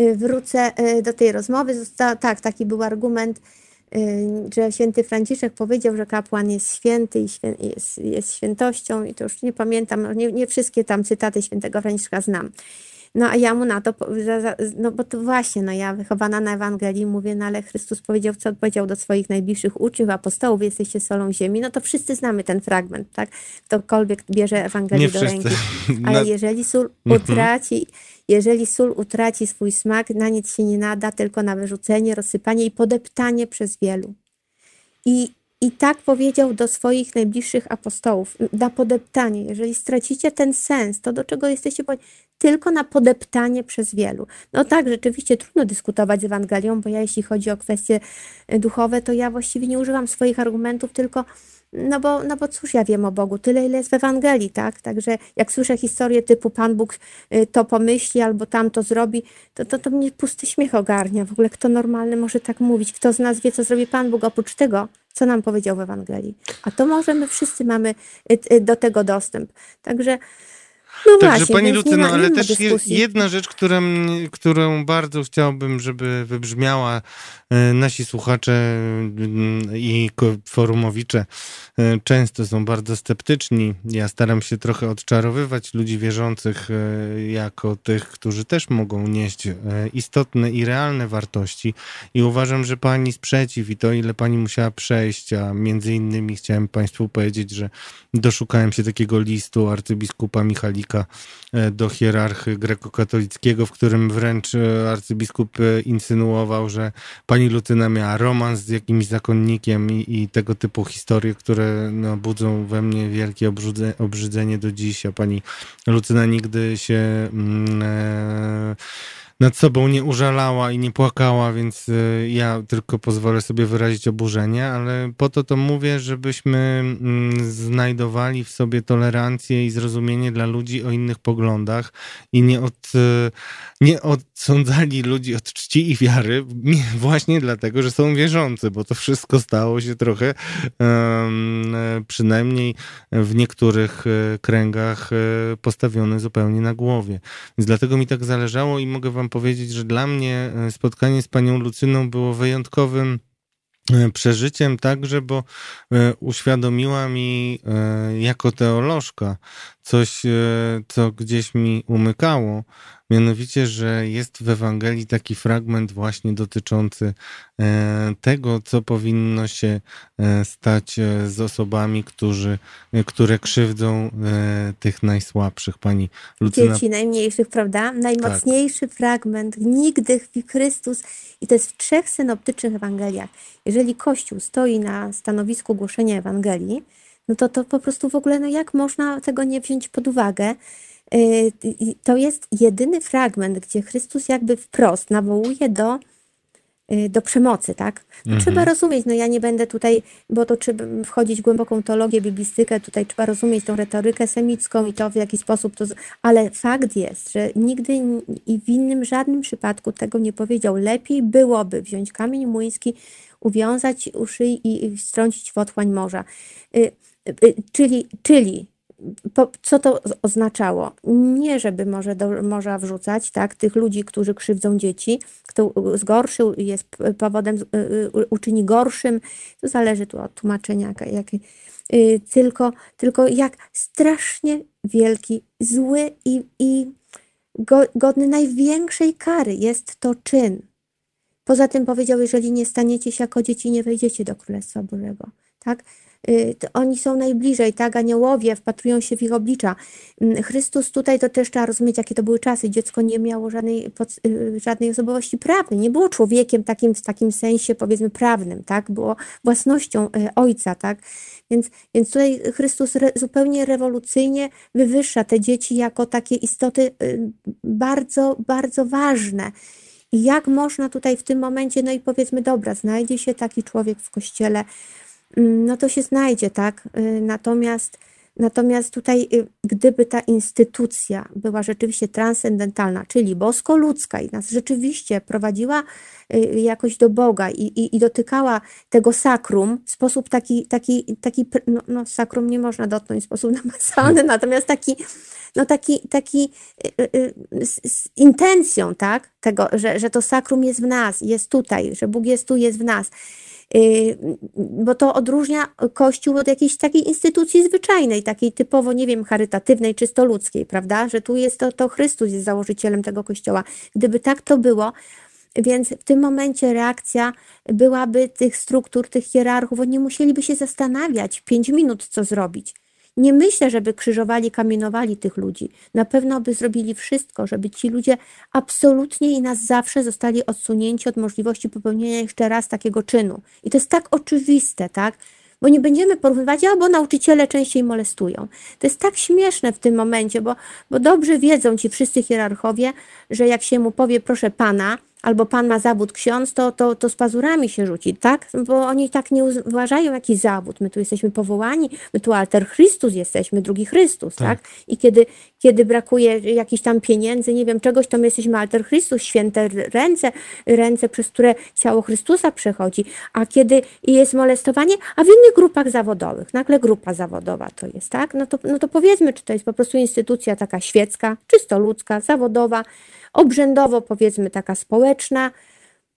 Y, wrócę y, do tej rozmowy. Został, tak, taki był argument, że święty Franciszek powiedział, że kapłan jest święty i świę, jest, jest świętością i to już nie pamiętam, nie, nie wszystkie tam cytaty świętego Franciszka znam. No a ja mu na to, no bo to właśnie, no ja wychowana na Ewangelii mówię, no ale Chrystus powiedział, co powiedział do swoich najbliższych uczniów, apostołów, jesteście solą ziemi, no to wszyscy znamy ten fragment, tak? Ktokolwiek bierze Ewangelię do ręki. (laughs) Ale jeżeli sól mhm. utraci, jeżeli sól utraci swój smak, na nic się nie nada, tylko na wyrzucenie, rozsypanie i podeptanie przez wielu. I i tak powiedział do swoich najbliższych apostołów, na podeptanie. Jeżeli stracicie ten sens, to do czego jesteście tylko na podeptanie przez wielu. No tak, rzeczywiście trudno dyskutować z Ewangelią, bo ja jeśli chodzi o kwestie e, duchowe, to ja właściwie nie używam swoich argumentów, tylko no bo, no bo cóż ja wiem o Bogu, tyle ile jest w Ewangelii, tak? Także jak słyszę historię typu Pan Bóg e, to pomyśli albo tam to zrobi, to, to, to mnie pusty śmiech ogarnia. W ogóle kto normalny może tak mówić? Kto z nas wie, co zrobi Pan Bóg oprócz tego, co nam powiedział w Ewangelii? A to może my wszyscy mamy e, do tego dostęp. Także No Także właśnie, Pani ma, ale też dyskusji. jedna rzecz, mnie- którą bardzo chciałbym, żeby wybrzmiała e, nasi słuchacze mm, i forumowicze e, często są bardzo sceptyczni. Ja staram się trochę odczarowywać ludzi wierzących e, jako tych, którzy też mogą nieść istotne i realne wartości i uważam, że Pani sprzeciw i to, ile Pani musiała przejść, a między innymi chciałem Państwu powiedzieć, że doszukałem się takiego listu arcybiskupa Michalika e, do hierarchy grekokatolickiego, w którym wręcz e, arcybiskup e, insynuował, że pani Lucyna miała romans z jakimś zakonnikiem i, i tego typu historie, które no, budzą we mnie wielkie obrzydze, obrzydzenie do dziś, a pani Lucyna nigdy się mm, e, nad sobą nie użalała i nie płakała, więc y, ja tylko pozwolę sobie wyrazić oburzenie, ale po to to mówię, żebyśmy mm, znajdowali w sobie tolerancję i zrozumienie dla ludzi o innych poglądach i nie, od, y, nie odsądzali ludzi od czci i wiary nie- właśnie dlatego, że są wierzący, bo to wszystko stało się trochę przynajmniej w niektórych e, kręgach postawione zupełnie na głowie. Więc dlatego mi tak zależało i mogę wam powiedzieć, że dla mnie e, spotkanie z panią Lucyną było wyjątkowym e, przeżyciem także, bo e, uświadomiła mi jako teolożka coś, e, co gdzieś mi umykało, mianowicie, że jest w Ewangelii taki fragment właśnie dotyczący e, tego, co powinno się e, stać z osobami, którzy, które krzywdzą tych najsłabszych. Pani Lucyna dzieci najmniejszych, prawda? Najmocniejszy fragment. Nigdy Chrystus, i to jest w trzech synoptycznych Ewangeliach. Jeżeli Kościół stoi na stanowisku głoszenia Ewangelii, no to to po prostu w ogóle, no jak można tego nie wziąć pod uwagę? I To jest jedyny fragment, gdzie Chrystus jakby wprost nawołuje do, yy, do przemocy, tak? To Mhm. Trzeba rozumieć, no ja nie będę tutaj, bo to trzeba wchodzić w głęboką teologię, biblistykę, tutaj trzeba rozumieć tą retorykę semicką i to w jaki sposób to, ale fakt jest, że nigdy i w innym żadnym przypadku tego nie powiedział. Lepiej byłoby wziąć kamień młyński, uwiązać u szyi i i wstrącić w otchłań morza. Y, y, Czyli, czyli co to oznaczało? Nie, żeby może do morza wrzucać, tak, tych ludzi, którzy krzywdzą dzieci, kto zgorszył jest powodem, y, uczyni gorszym, to zależy tu od tłumaczenia, y, tylko, tylko jak strasznie wielki, zły i, i go, godny największej kary jest to czyn. Poza tym powiedział, jeżeli nie staniecie się jako dzieci, nie wejdziecie do Królestwa Bożego. Tak? Y, Oni są najbliżej, tak? Aniołowie wpatrują się w ich oblicza. Mm, Chrystus tutaj to też trzeba rozumieć, jakie to były czasy. Dziecko nie miało żadnej, y, żadnej osobowości prawnej, nie było człowiekiem takim, w takim sensie, powiedzmy, prawnym, tak? Było własnością y, ojca, tak? Więc, więc tutaj Chrystus re, zupełnie rewolucyjnie wywyższa te dzieci jako takie istoty bardzo, bardzo ważne. I jak można tutaj w tym momencie, no i powiedzmy, dobra, znajdzie się taki człowiek w kościele, no to się znajdzie, tak? Y, Natomiast, natomiast tutaj, y, gdyby ta instytucja była rzeczywiście transcendentalna, czyli bosko-ludzka i nas rzeczywiście prowadziła y, jakoś do Boga i, i, i dotykała tego sakrum w sposób taki, taki, taki no, no sakrum nie można dotknąć w sposób namacalny, (laughs) natomiast taki, no taki, taki y, y, z, z intencją, tak, tego, że, że to sakrum jest w nas, jest tutaj, że Bóg jest tu, jest w nas. Y, Bo to odróżnia Kościół od jakiejś takiej instytucji zwyczajnej, takiej typowo, nie wiem, charytatywnej, czysto ludzkiej, prawda? Że tu jest to, to Chrystus jest założycielem tego Kościoła. Gdyby tak to było, więc w tym momencie reakcja byłaby tych struktur, tych hierarchów, oni musieliby się zastanawiać pięć minut, co zrobić. Nie myślę, żeby krzyżowali, kamienowali tych ludzi. Na pewno by zrobili wszystko, żeby ci ludzie absolutnie i na zawsze zostali odsunięci od możliwości popełnienia jeszcze raz takiego czynu. I to jest tak oczywiste, tak? Bo nie będziemy porównywać, albo nauczyciele częściej molestują. To jest tak śmieszne w tym momencie, bo, bo dobrze wiedzą ci wszyscy hierarchowie, że jak się mu powie, proszę pana, albo pan ma zawód ksiądz, to, to, to z pazurami się rzuci, tak? Bo oni tak nie uważają jakiś zawód. My tu jesteśmy powołani, my tu alter Chrystus jesteśmy, drugi Chrystus, tak? I kiedy, kiedy brakuje jakichś tam pieniędzy, nie wiem, czegoś, to my jesteśmy alter Chrystus, święte ręce, ręce, przez które ciało Chrystusa przechodzi. A kiedy jest molestowanie, a w innych grupach zawodowych, nagle grupa zawodowa to jest, tak? No to, no to powiedzmy, czy to jest po prostu instytucja taka świecka, czysto ludzka, zawodowa, obrzędowo powiedzmy taka społeczna,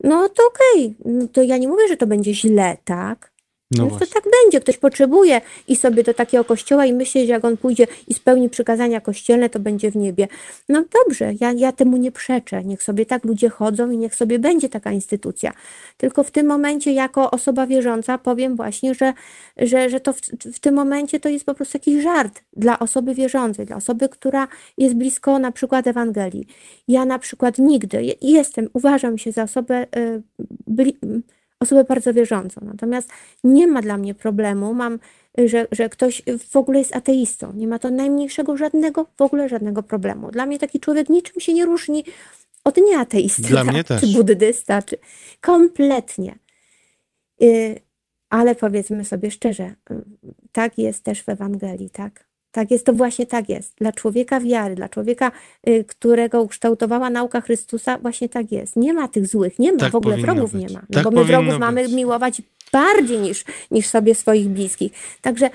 no to okej, to ja nie mówię, że to będzie źle, tak? No to tak będzie. Ktoś potrzebuje i sobie do takiego kościoła i myśli, że jak on pójdzie i spełni przykazania kościelne, to będzie w niebie. No dobrze, ja, ja temu nie przeczę. Niech sobie tak ludzie chodzą i niech sobie będzie taka instytucja. Tylko w tym momencie, jako osoba wierząca, powiem właśnie, że, że, że to w, w tym momencie to jest po prostu jakiś żart dla osoby wierzącej, dla osoby, która jest blisko na przykład Ewangelii. Ja na przykład nigdy jestem, uważam się za osobę. Yy, osobę bardzo wierzącą. Natomiast nie ma dla mnie problemu, mam, że, że ktoś w ogóle jest ateistą. Nie ma to najmniejszego, żadnego, w ogóle żadnego problemu. Dla mnie taki człowiek niczym się nie różni od nieateisty, dla tak? mnie też. czy buddysta, czy kompletnie. Y, ale powiedzmy sobie szczerze, tak jest też w Ewangelii, tak? Tak jest, to właśnie tak jest. Dla człowieka wiary, dla człowieka, y, którego ukształtowała nauka Chrystusa, właśnie tak jest. Nie ma tych złych, nie ma, tak w ogóle wrogów być. nie ma. No tak bo my wrogów być. mamy miłować bardziej niż, niż sobie swoich bliskich. Także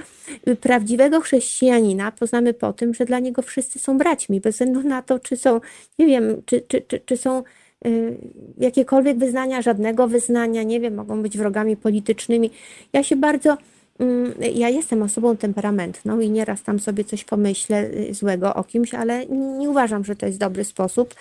y, prawdziwego chrześcijanina poznamy po tym, że dla niego wszyscy są braćmi, bez względu na to, czy są, nie wiem, czy, czy, czy, czy są y, jakiekolwiek wyznania, żadnego wyznania, nie wiem, mogą być wrogami politycznymi. Ja się bardzo ja jestem osobą temperamentną i nieraz tam sobie coś pomyślę y, złego o kimś, ale nie uważam, że to jest dobry sposób.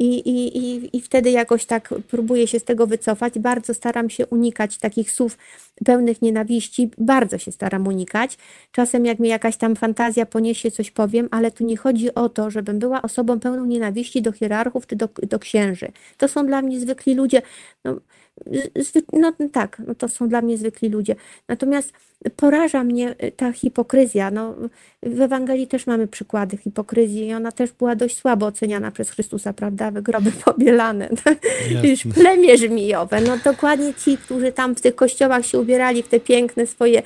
I, i, i, I wtedy jakoś tak próbuję się z tego wycofać. Bardzo staram się unikać takich słów pełnych nienawiści. Bardzo się staram unikać. Czasem, jak mi jakaś tam fantazja poniesie, coś powiem, ale tu nie chodzi o to, żebym była osobą pełną nienawiści do hierarchów czy do, do księży. To są dla mnie zwykli ludzie. No, no tak, no to są dla mnie zwykli ludzie. Natomiast poraża mnie y, ta hipokryzja. No, w Ewangelii też mamy przykłady hipokryzji i ona też była dość słabo oceniana przez Chrystusa, prawda? Wygroby (laughs) pobielane, już plemię żmijowe. No dokładnie ci, którzy tam w tych kościołach się ubierali w te piękne swoje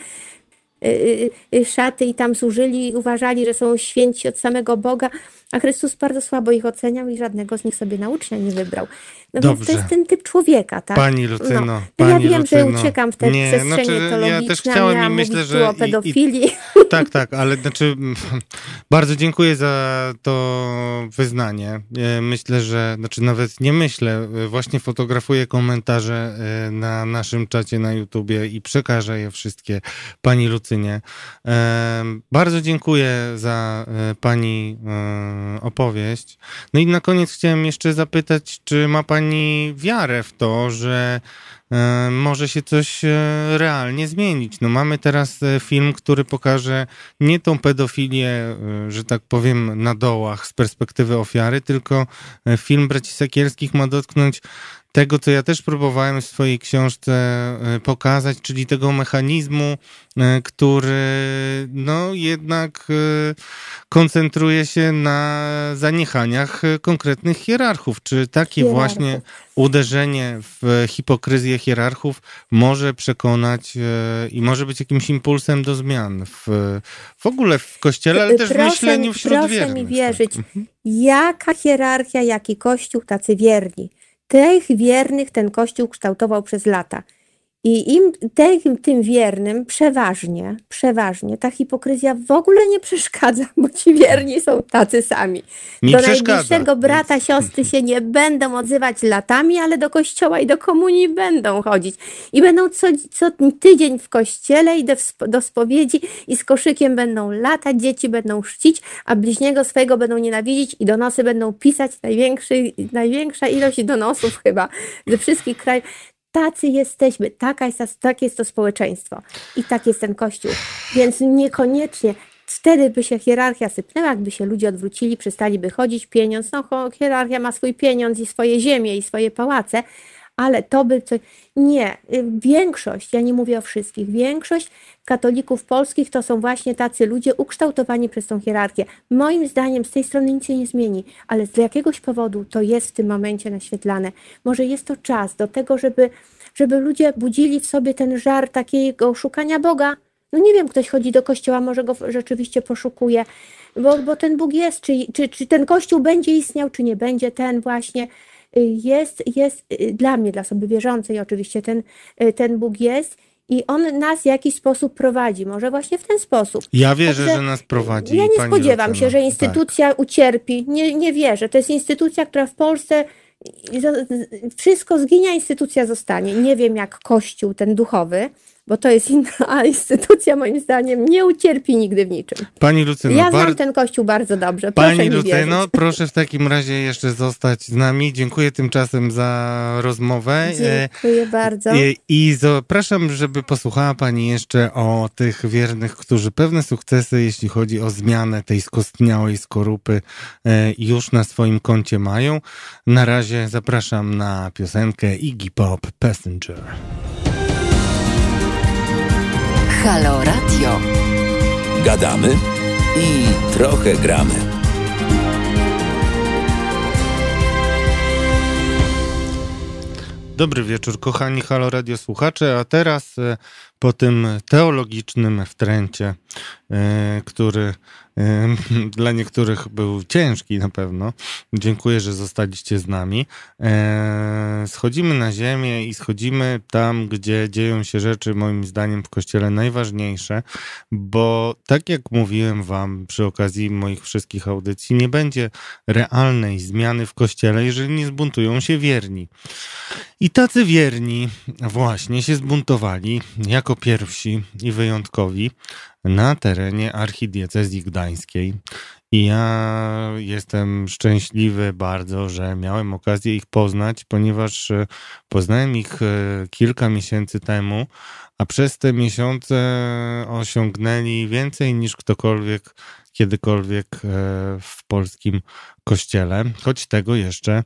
szaty i tam służyli i uważali, że są święci od samego Boga, a Chrystus bardzo słabo ich oceniał i żadnego z nich sobie na ucznia nie wybrał. No Dobrze. więc to jest ten typ człowieka, tak? Pani Lucyno, no. no pani ja wiem, Lucyno. że uciekam w te nie, przestrzenie znaczy, teologiczne, ja też chciałem i myślę, że o pedofilii. I, (laughs) tak, tak, ale znaczy (laughs) bardzo dziękuję za to wyznanie. E, myślę, że, znaczy nawet nie myślę, e, właśnie fotografuję komentarze e, na naszym czacie na YouTubie i przekażę je wszystkie pani Lucynie. Bardzo dziękuję za pani opowieść. No i na koniec chciałem jeszcze zapytać, czy ma Pani wiarę w to, że e, może się coś e, realnie zmienić. No mamy teraz e, film, który pokaże nie tą pedofilię, że tak powiem, na dołach z perspektywy ofiary, tylko film Braci Sekielskich ma dotknąć tego, co ja też próbowałem w swojej książce e, pokazać, czyli tego mechanizmu, e, który no jednak e, koncentruje się na zaniechaniach konkretnych hierarchów. Czy takie hierarchów. właśnie uderzenie w hipokryzję hierarchów może przekonać i może być jakimś impulsem do zmian w, w ogóle w kościele, ale też proszę, w myśleniu wśród proszę wiernych. Proszę mi wierzyć, mhm. jaka hierarchia, jaki kościół, tacy wierni. Tych wiernych ten Kościół kształtował przez lata. I im, tym, tym wiernym przeważnie, przeważnie ta hipokryzja w ogóle nie przeszkadza, bo ci wierni są tacy sami. Nie do najbliższego brata, siostry się nie będą odzywać latami, ale do kościoła i do komunii będą chodzić. I będą co, co tydzień w kościele i do, do spowiedzi i z koszykiem będą latać, dzieci będą chrzcić, a bliźniego swojego będą nienawidzić i donosy będą pisać. Największy, największa ilość donosów chyba ze wszystkich krajów tacy jesteśmy, taka jest, takie jest to społeczeństwo i tak jest ten Kościół. Więc niekoniecznie wtedy by się hierarchia sypnęła, jakby się ludzie odwrócili, przestaliby chodzić pieniądz. No hierarchia ma swój pieniądz i swoje ziemie i swoje pałace, ale to by coś... Nie, większość, ja nie mówię o wszystkich, większość katolików polskich to są właśnie tacy ludzie ukształtowani przez tą hierarchię. Moim zdaniem z tej strony nic się nie zmieni, ale z jakiegoś powodu to jest w tym momencie naświetlane. Może jest to czas do tego, żeby, żeby ludzie budzili w sobie ten żar takiego szukania Boga, No nie wiem, ktoś chodzi do kościoła, może go rzeczywiście poszukuje, bo, bo ten Bóg jest, czy, czy, czy ten kościół będzie istniał, czy nie będzie ten właśnie. Jest, jest y, dla mnie, dla osoby wierzącej oczywiście, ten, y, ten Bóg jest i on nas w jakiś sposób prowadzi, może właśnie w ten sposób. Ja wierzę, Także że nas prowadzi. Ja nie spodziewam się, że instytucja tak. ucierpi. Nie, nie wierzę. To jest instytucja, która w Polsce wszystko zginie, instytucja zostanie. Nie wiem jak Kościół, ten duchowy, bo to jest inna (laughs) instytucja, moim zdaniem, nie ucierpi nigdy w niczym. Pani Lucyno, ja znam bar... ten kościół bardzo dobrze. Proszę Pani Lucyno, (laughs) proszę w takim razie jeszcze zostać z nami. Dziękuję tymczasem za rozmowę. Dziękuję bardzo. I, I zapraszam, żeby posłuchała Pani jeszcze o tych wiernych, którzy pewne sukcesy, jeśli chodzi o zmianę tej skostniałej skorupy, e, już na swoim koncie mają. Na razie zapraszam na piosenkę Iggy Pop Passenger. Halo Radio. Gadamy i trochę gramy. Dobry wieczór, kochani Halo Radio słuchacze, a teraz e, po tym teologicznym wtręcie, e, który (laughs) dla niektórych był ciężki na pewno. Dziękuję, że zostaliście z nami. E, schodzimy na ziemię i schodzimy tam, gdzie dzieją się rzeczy, moim zdaniem, w kościele najważniejsze, bo tak jak mówiłem Wam przy okazji moich wszystkich audycji, nie będzie realnej zmiany w kościele, jeżeli nie zbuntują się wierni. I tacy wierni właśnie się zbuntowali jako pierwsi i wyjątkowi na terenie archidiecezji gdańskiej. I ja jestem szczęśliwy bardzo, że miałem okazję ich poznać, ponieważ e, poznałem ich e, kilka miesięcy temu, a przez te miesiące osiągnęli więcej niż ktokolwiek kiedykolwiek e, w polskim kościele, choć tego jeszcze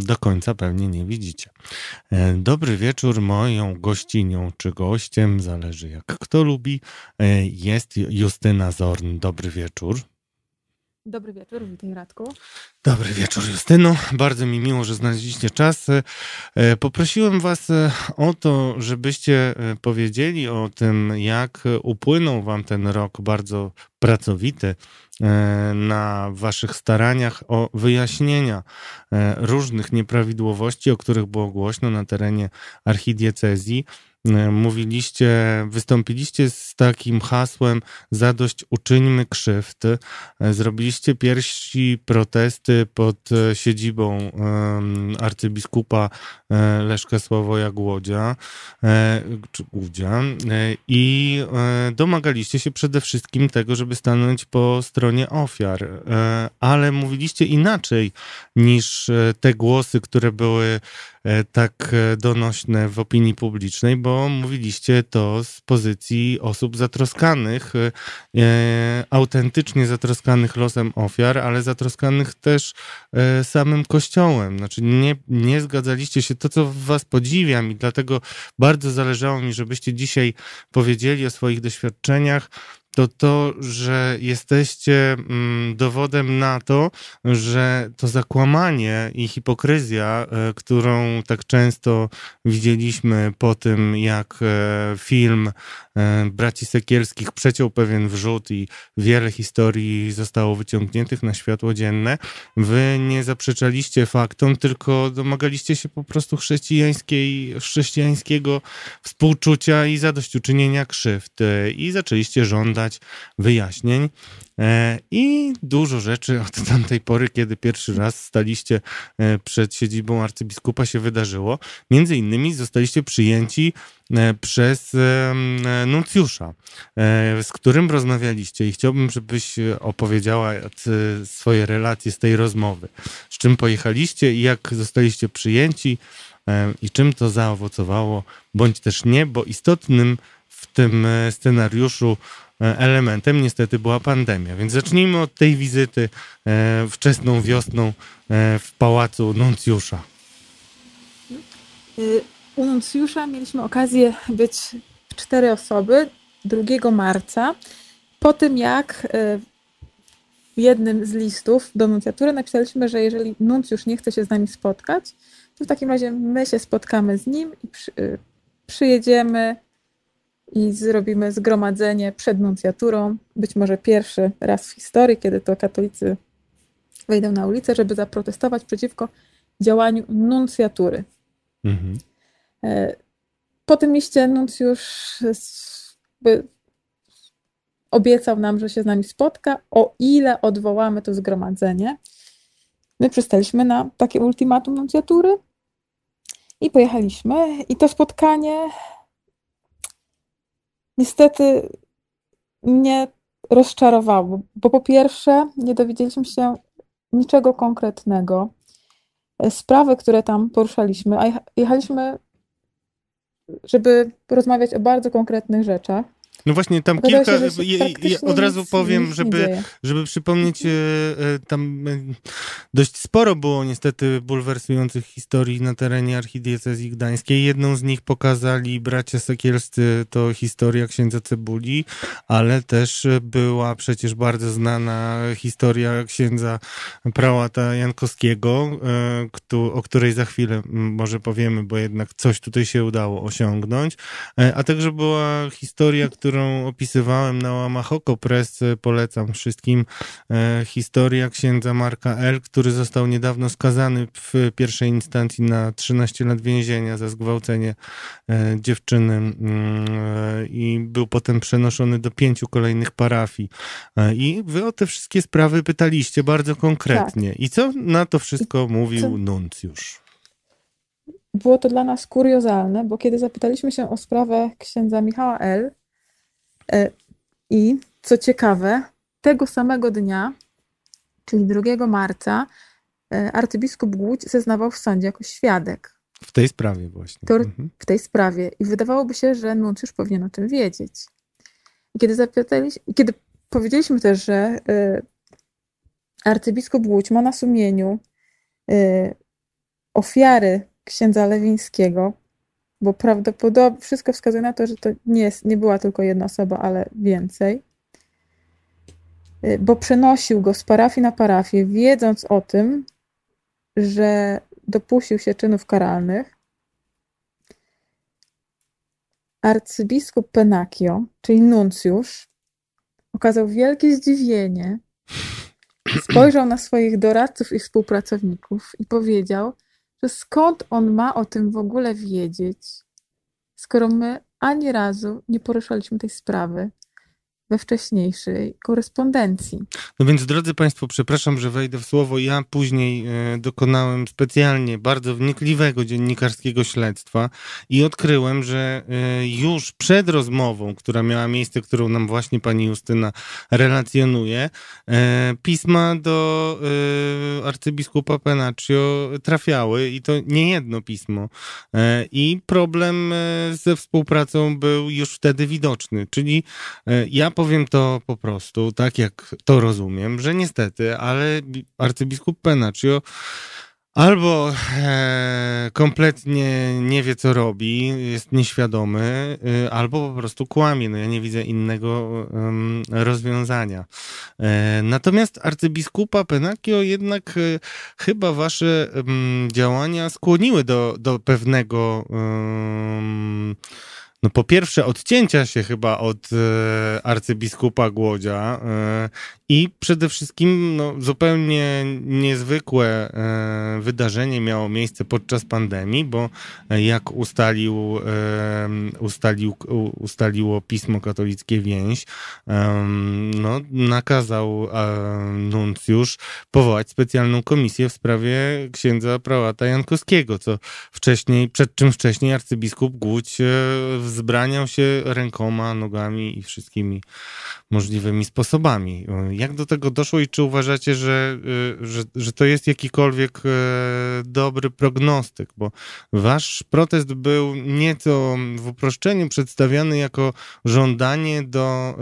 do końca pewnie nie widzicie. E, dobry wieczór, moją gościnią czy gościem, zależy jak kto lubi, e, jest Justyna Zorn. Dobry wieczór. Dobry wieczór, witaj Radku. Dobry wieczór Justyno, bardzo mi miło, że znaleźliście czas. E, poprosiłem was o to, żebyście powiedzieli o tym, jak upłynął wam ten rok bardzo pracowity na waszych staraniach o wyjaśnienia różnych nieprawidłowości, o których było głośno na terenie archidiecezji. E, mówiliście, wystąpiliście z takim hasłem zadość uczyńmy krzywd. E, zrobiliście pierwsi protesty pod e, siedzibą arcybiskupa Leszka Sławoja Głodzia, czy Głudzia i domagaliście się przede wszystkim tego, żeby stanąć po stronie ofiar, ale mówiliście inaczej niż te głosy, które były tak e, donośne w opinii publicznej, bo mówiliście to z pozycji osób zatroskanych, e, autentycznie zatroskanych losem ofiar, ale zatroskanych też samym Kościołem. Znaczy nie, nie zgadzaliście się, to co was podziwiam i dlatego bardzo zależało mi, żebyście dzisiaj powiedzieli o swoich doświadczeniach, to to, że jesteście mm, dowodem na to, że to zakłamanie i hipokryzja, e, którą tak często widzieliśmy po tym, jak e, film braci Sekielskich przeciął pewien wrzut i wiele historii zostało wyciągniętych na światło dzienne, wy nie zaprzeczaliście faktom, tylko domagaliście się po prostu chrześcijańskiej, chrześcijańskiego współczucia i zadośćuczynienia krzywd i zaczęliście żądać wyjaśnień. E, I dużo rzeczy od tamtej pory, kiedy pierwszy raz staliście e, przed siedzibą arcybiskupa, się wydarzyło. Między innymi zostaliście przyjęci e, przez nuncjusza, z którym rozmawialiście i chciałbym, żebyś opowiedziała swoje relacje z tej rozmowy. Z czym pojechaliście i jak zostaliście przyjęci i czym to zaowocowało, bądź też nie, bo istotnym w tym scenariuszu elementem niestety była pandemia. Więc zacznijmy od tej wizyty e, wczesną wiosną e, w pałacu nuncjusza. U nuncjusza mieliśmy okazję być cztery osoby 2 marca. Po tym jak w jednym z listów do nuncjatury napisaliśmy, że jeżeli nuncjusz nie chce się z nami spotkać, to w takim razie my się spotkamy z nim i przy, przyjedziemy i zrobimy zgromadzenie przed nuncjaturą, być może pierwszy raz w historii, kiedy to katolicy wejdą na ulicę, żeby zaprotestować przeciwko działaniu nuncjatury. Mhm. E, po tym liście nuncjusz obiecał nam, że się z nami spotka, o ile odwołamy to zgromadzenie. My przystaliśmy na takie ultimatum nuncjatury i pojechaliśmy. I to spotkanie niestety mnie rozczarowało, bo po pierwsze nie dowiedzieliśmy się niczego konkretnego. Sprawy, które tam poruszaliśmy, a jechaliśmy, żeby porozmawiać o bardzo konkretnych rzeczach. No właśnie, tam kilka, się, ja, od razu nic, powiem, nic żeby, żeby przypomnieć, e, e, tam e, dość sporo było niestety bulwersujących historii na terenie archidiecezji gdańskiej. Jedną z nich pokazali bracia Sekielscy, to historia księdza Cebuli, ale też była przecież bardzo znana historia księdza prałata Jankowskiego, o której za chwilę może powiemy, bo jednak coś tutaj się udało osiągnąć, a także była historia, która którą opisywałem na łamach Okopres, polecam wszystkim. E, historia księdza Marka L., który został niedawno skazany w pierwszej instancji na 13 lat więzienia za zgwałcenie e, dziewczyny mm, e, i był potem przenoszony do pięciu kolejnych parafii. I wy o te wszystkie sprawy pytaliście bardzo konkretnie. Tak. I co na to wszystko mówił co? nuncjusz? Było to dla nas kuriozalne, bo kiedy zapytaliśmy się o sprawę księdza Michała L., E, I co ciekawe, tego samego dnia, czyli 2 marca, e, arcybiskup Głódź zeznawał w sądzie jako świadek. W tej sprawie właśnie. To, mhm. W tej sprawie. I wydawałoby się, że nuncjusz powinien o tym wiedzieć. I kiedy zapytaliśmy, kiedy powiedzieliśmy też, że y, arcybiskup Głódź ma na sumieniu ofiary księdza Lewińskiego, bo prawdopodobnie wszystko wskazuje na to, że to nie, jest, nie była tylko jedna osoba, ale więcej. Y, bo przenosił go z parafii na parafię, wiedząc o tym, że dopuścił się czynów karalnych. Arcybiskup Penakio, czyli nuncjusz, okazał wielkie zdziwienie. Spojrzał na swoich doradców i współpracowników i powiedział, że skąd on ma o tym w ogóle wiedzieć, skoro my ani razu nie poruszaliśmy tej sprawy we wcześniejszej korespondencji. No więc, drodzy Państwo, przepraszam, że wejdę w słowo. Ja później e, dokonałem specjalnie bardzo wnikliwego dziennikarskiego śledztwa i odkryłem, że e, już przed rozmową, która miała miejsce, którą nam właśnie pani Justyna relacjonuje, e, pisma do arcybiskupa Penaccio trafiały i to nie jedno pismo. I problem ze współpracą był już wtedy widoczny. Czyli ja powiem to po prostu, tak jak to rozumiem, że niestety, ale arcybiskup Penaccio albo e, kompletnie nie wie, co robi, jest nieświadomy, e, albo po prostu kłamie. No ja nie widzę innego e, rozwiązania. natomiast arcybiskupa Penacchio jednak e, chyba wasze działania skłoniły do, do pewnego no po pierwsze odcięcia się chyba od e, arcybiskupa Głodzia e, i przede wszystkim no, zupełnie niezwykłe e, wydarzenie miało miejsce podczas pandemii, bo jak ustalił, e, ustalił, ustaliło pismo katolickie więź, e, no, nakazał e, nuncjusz powołać specjalną komisję w sprawie księdza prałata Jankowskiego, co wcześniej, przed czym wcześniej arcybiskup Głódź wzbraniał się rękoma, nogami i wszystkimi możliwymi sposobami. Jak do tego doszło i czy uważacie, że, y, że, że to jest jakikolwiek e, dobry prognostyk? Bo wasz protest był nieco w uproszczeniu przedstawiany jako żądanie do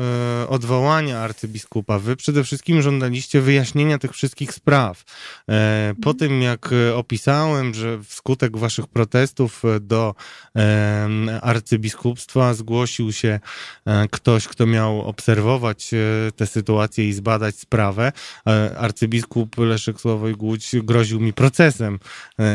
e, odwołania arcybiskupa. Wy przede wszystkim żądaliście wyjaśnienia tych wszystkich spraw. E, po mhm. tym, jak opisałem, że wskutek waszych protestów do arcybiskupstwa zgłosił się ktoś, kto miał obserwować tę sytuację i zbadać sprawę. Arcybiskup Leszek Sławoj Głódź groził mi procesem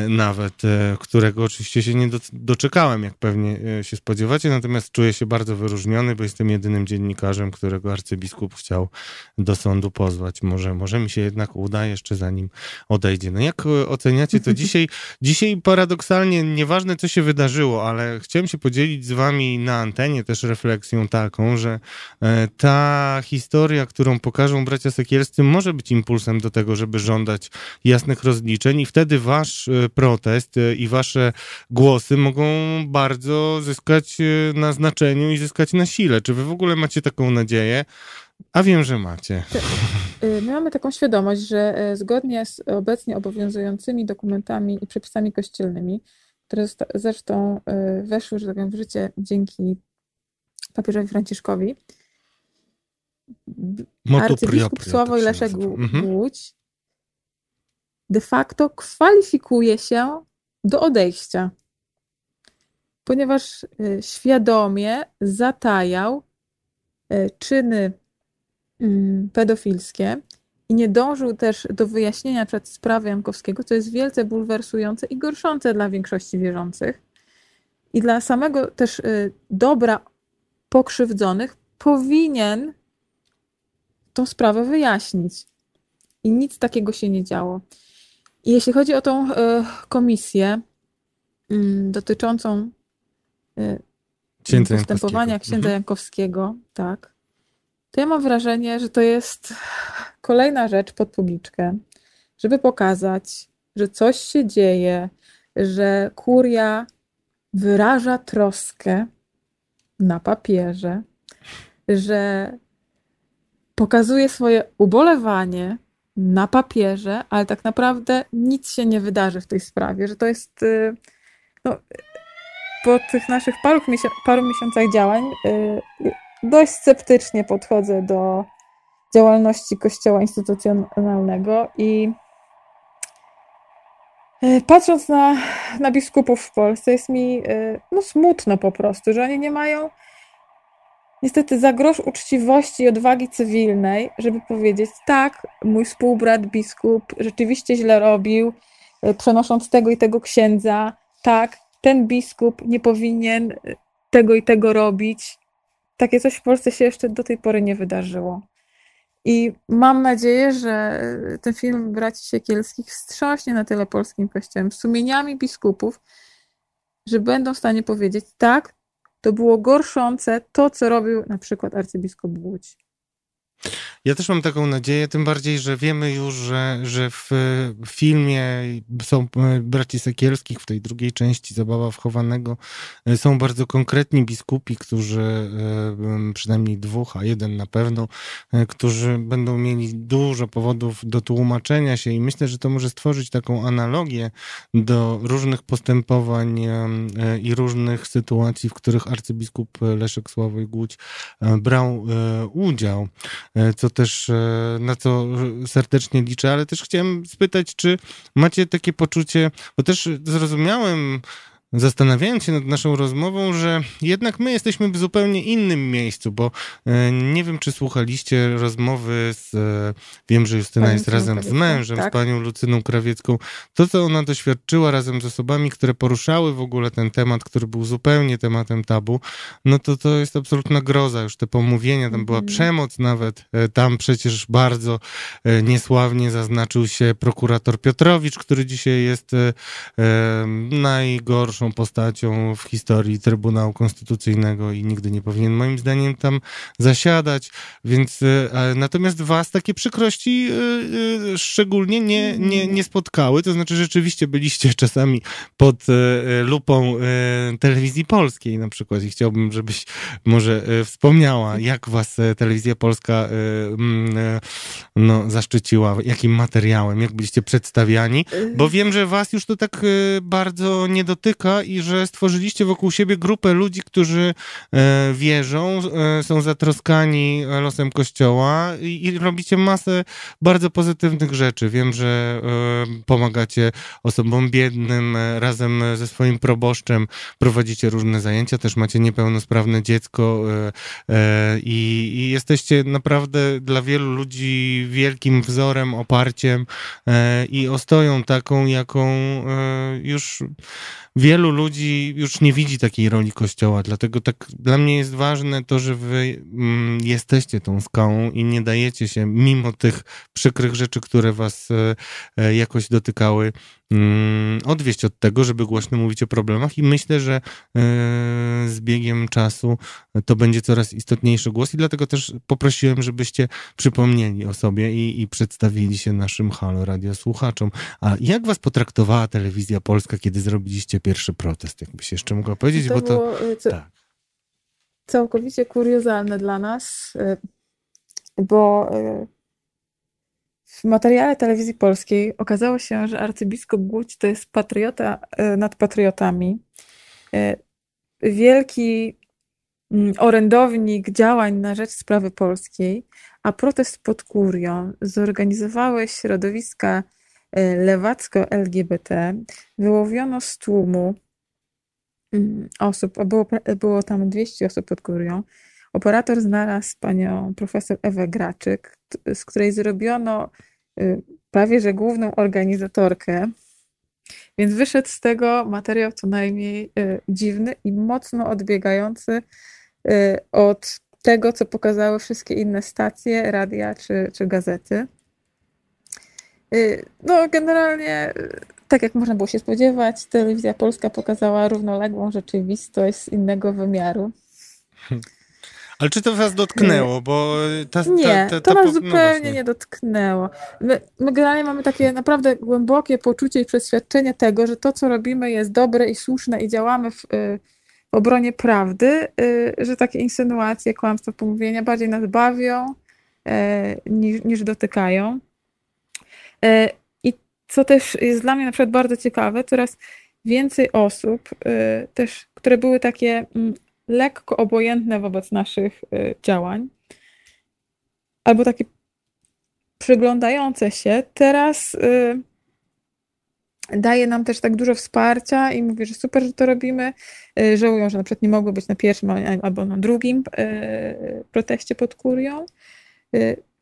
nawet, którego oczywiście się nie doczekałem, jak pewnie się spodziewacie, natomiast czuję się bardzo wyróżniony, bo jestem jedynym dziennikarzem, którego arcybiskup chciał do sądu pozwać. Może, może mi się jednak uda jeszcze zanim odejdzie. No jak oceniacie to dzisiaj? (laughs) Dzisiaj paradoksalnie, nieważne co się wydarzyło, ale chciałem się podzielić z wami na antenie też refleksją taką, że e, historia, którą pokażą bracia Sekielscy, może być impulsem do tego, żeby żądać jasnych rozliczeń i wtedy wasz e, protest e, i wasze głosy mogą bardzo zyskać na znaczeniu i zyskać na sile. Czy wy w ogóle macie taką nadzieję? A wiem, że macie. My mamy taką świadomość, że zgodnie z obecnie obowiązującymi dokumentami i przepisami kościelnymi, które zresztą weszły, że tak powiem, w życie dzięki papieżowi Franciszkowi, arcybiskup Sławoj Leszek mhm. Łódź de facto kwalifikuje się do odejścia, ponieważ świadomie zatajał czyny Mm, pedofilskie i nie dążył też do wyjaśnienia przed sprawy Jankowskiego, co jest wielce bulwersujące i gorszące dla większości wierzących. I dla samego też y, dobra pokrzywdzonych powinien tą sprawę wyjaśnić. I nic takiego się nie działo. I jeśli chodzi o tą y, komisję mm, dotyczącą y, postępowania księdza mhm. Jankowskiego, tak, to ja mam wrażenie, że to jest kolejna rzecz pod publiczkę, żeby pokazać, że coś się dzieje, że kuria wyraża troskę na papierze, że pokazuje swoje ubolewanie na papierze, ale tak naprawdę nic się nie wydarzy w tej sprawie, że to jest y, no, po tych naszych paru, paru miesiącach działań y, dość sceptycznie podchodzę do działalności Kościoła instytucjonalnego i e, patrząc na, na biskupów w Polsce, jest mi no, smutno po prostu, że oni nie mają niestety za grosz uczciwości i odwagi cywilnej, żeby powiedzieć, tak, mój współbrat biskup rzeczywiście źle robił, e, przenosząc tego i tego księdza, tak, ten biskup nie powinien tego i tego robić, takie coś w Polsce się jeszcze do tej pory nie wydarzyło. I mam nadzieję, że ten film braci Siekielskich wstrząśnie na tyle polskim kościołem, sumieniami biskupów, że będą w stanie powiedzieć, tak, to było gorszące to, co robił na przykład arcybiskup Łódź. Ja też mam taką nadzieję, tym bardziej, że wiemy już, że, że w filmie są e, braci Sekielskich, w tej drugiej części Zabawa wchowanego, e, są bardzo konkretni biskupi, którzy, e, przynajmniej dwóch, a jeden na pewno, którzy będą mieli dużo powodów do tłumaczenia się i myślę, że to może stworzyć taką analogię do różnych postępowań i różnych sytuacji, w których arcybiskup Leszek Sławoj Głódź brał udział. Co też, e, na co serdecznie liczę, ale też chciałem spytać, czy macie takie poczucie, bo też zrozumiałem zastanawiając się nad naszą rozmową, że jednak my jesteśmy w zupełnie innym miejscu, bo e, nie wiem, czy słuchaliście rozmowy z, e, wiem, że Justyna Panią jest razem z mężem, tak? z panią Lucyną Krawiecką. To, co ona doświadczyła razem z osobami, które poruszały w ogóle ten temat, który był zupełnie tematem tabu, no to to jest absolutna groza. Już te pomówienia, tam była mhm. przemoc nawet. E, tam przecież bardzo niesławnie zaznaczył się prokurator Piotrowicz, który dzisiaj jest najgorszym najgorszą postacią w historii Trybunału Konstytucyjnego i nigdy nie powinien moim zdaniem tam zasiadać, więc e, natomiast was takie przykrości e, e, szczególnie nie, nie, nie spotkały, to znaczy rzeczywiście byliście czasami pod lupą telewizji polskiej na przykład i chciałbym, żebyś może wspomniała, jak was telewizja polska no, zaszczyciła, jakim materiałem, jak byliście przedstawiani, bo wiem, że was już to tak bardzo nie dotyka, I że stworzyliście wokół siebie grupę ludzi, którzy e, wierzą, e, są zatroskani losem Kościoła i, robicie masę bardzo pozytywnych rzeczy. Wiem, że e, pomagacie osobom biednym, razem ze swoim proboszczem prowadzicie różne zajęcia, też macie niepełnosprawne dziecko i, i jesteście naprawdę dla wielu ludzi wielkim wzorem, oparciem i ostoją taką, jaką już wielu ludzi już nie widzi takiej roli Kościoła, dlatego tak dla mnie jest ważne to, że wy mm, jesteście tą skałą i nie dajecie się, mimo tych przykrych rzeczy, które was e, jakoś dotykały, odwieść od tego, żeby głośno mówić o problemach i myślę, że e, z biegiem czasu to będzie coraz istotniejszy głos i dlatego też poprosiłem, żebyście przypomnieli o sobie i, i przedstawili się naszym Halo Radio słuchaczom. A jak was potraktowała telewizja polska, kiedy zrobiliście pierwszy protest? Jakbyś jeszcze mogła powiedzieć, to bo to... Było, e, co, tak. Całkowicie kuriozalne dla nas, e, bo w materiale telewizji polskiej okazało się, że arcybiskup Głódź to jest patriota e, nad patriotami. E, wielki mm, orędownik działań na rzecz sprawy polskiej, a protest pod kurią zorganizowały środowiska e, lewacko-LGBT. Wyłowiono z tłumu mm, osób, było, było tam 200 osób pod kurią. Operator znalazł panią profesor Ewę Graczyk, z której zrobiono y, prawie że główną organizatorkę. Więc wyszedł z tego materiał co najmniej y, dziwny i mocno odbiegający y, od tego, co pokazały wszystkie inne stacje, radia czy, czy gazety. No, generalnie, tak jak można było się spodziewać, telewizja polska pokazała równoległą rzeczywistość z innego wymiaru. Ale czy to was dotknęło? Bo ta, nie, ta, ta, to nas no zupełnie no nie dotknęło. My, my generalnie mamy takie naprawdę głębokie poczucie i przeświadczenie tego, że to, co robimy, jest dobre i słuszne i działamy w, y, w obronie prawdy, y, że takie insynuacje, kłamstwa, pomówienia bardziej nas bawią y, niż, niż dotykają. I co też jest dla mnie na przykład bardzo ciekawe, coraz więcej osób też, które były takie mm, lekko obojętne wobec naszych y, działań, albo takie przyglądające się, teraz y, daje nam też tak dużo wsparcia i mówi, że super, że to robimy. Y, żałują, że na przykład nie mogły być na pierwszym albo na drugim proteście pod kurią.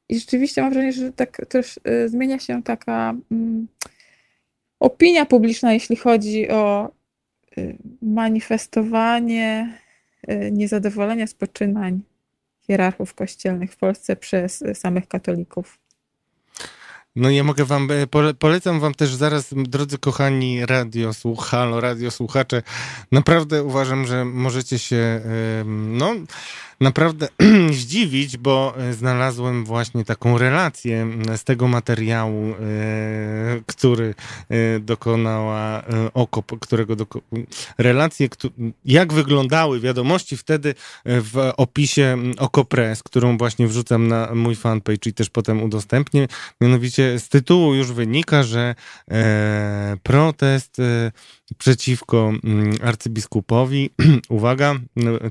I rzeczywiście mam wrażenie, że tak też zmienia się taka mm, opinia publiczna, jeśli chodzi o manifestowanie niezadowolenia z poczynań hierarchów kościelnych w Polsce przez samych katolików. No ja mogę wam, e, polecam wam też zaraz, drodzy kochani radio słuchalo, radio słuchacze, naprawdę uważam, że możecie się, no naprawdę (clears throat) zdziwić, bo e, znalazłem właśnie taką relację z tego materiału, e, który e, dokonała Okop, którego doko relacje, jak wyglądały wiadomości wtedy w opisie Okopres, którą właśnie wrzucam na mój fanpage i też potem udostępnię. Mianowicie z tytułu już wynika, że protest przeciwko mm, arcybiskupowi. (clears throat) Uwaga,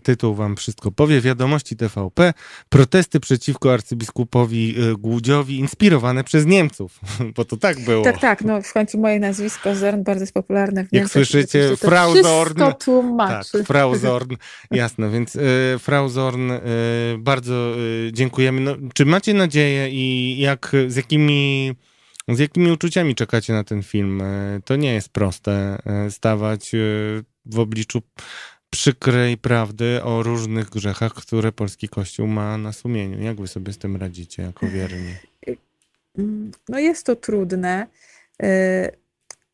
tytuł wam wszystko powie. Wiadomości TVP. Protesty przeciwko arcybiskupowi y, Głudziowi inspirowane przez Niemców. (laughs) Bo to tak było. Tak, tak. No w końcu moje nazwisko Zorn bardzo jest popularne w Niemczech. Jak słyszycie, Frau Zorn. Tak, Frau Zorn. Jasne, więc y, Frau Zorn, y, bardzo y, dziękujemy. No, czy macie nadzieję i jak, z jakimi z jakimi uczuciami czekacie na ten film? E, to nie jest proste e, stawać e, w obliczu przykrej prawdy o różnych grzechach, które polski kościół ma na sumieniu. Jak wy sobie z tym radzicie jako wierni? No jest to trudne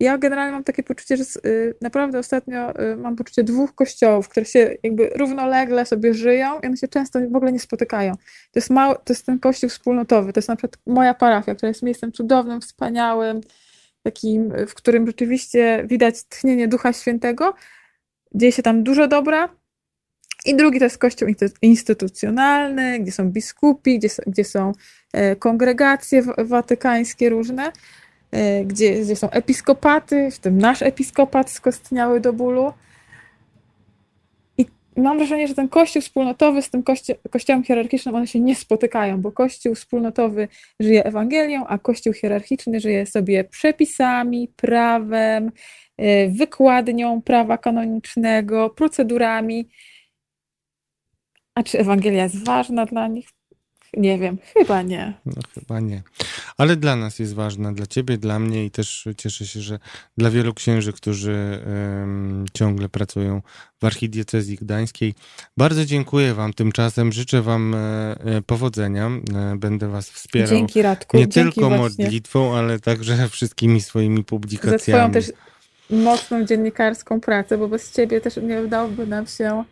ja generalnie mam takie poczucie, że y, naprawdę ostatnio y, mam poczucie dwóch kościołów, które się jakby równolegle sobie żyją i one się często w ogóle nie spotykają. To jest, to jest ten kościół wspólnotowy, to jest na przykład moja parafia, która jest miejscem cudownym, wspaniałym, takim, w którym rzeczywiście widać tchnienie Ducha Świętego. Dzieje się tam dużo dobra. I drugi to jest kościół instytucjonalny, gdzie są biskupi, gdzie, gdzie są e, kongregacje watykańskie różne. Gdzie, gdzie są episkopaty, w tym nasz episkopat skostniały do bólu. I mam wrażenie, że ten kościół wspólnotowy z tym kości kościołem hierarchicznym, one się nie spotykają, bo kościół wspólnotowy żyje Ewangelią, a kościół hierarchiczny żyje sobie przepisami, prawem, wykładnią prawa kanonicznego, procedurami. A czy Ewangelia jest ważna dla nich? Nie wiem, chyba nie. No, chyba nie. Ale dla nas jest ważna, dla ciebie, dla mnie i też cieszę się, że dla wielu księży, którzy um, ciągle pracują w archidiecezji gdańskiej. Bardzo dziękuję wam tymczasem. Życzę wam e, e powodzenia. E, będę was wspierał. Dzięki Radku. Nie Dzięki tylko właśnie. modlitwą, ale także wszystkimi swoimi publikacjami. Za swoją też mocną dziennikarską pracę, bo bez ciebie też nie udałoby nam się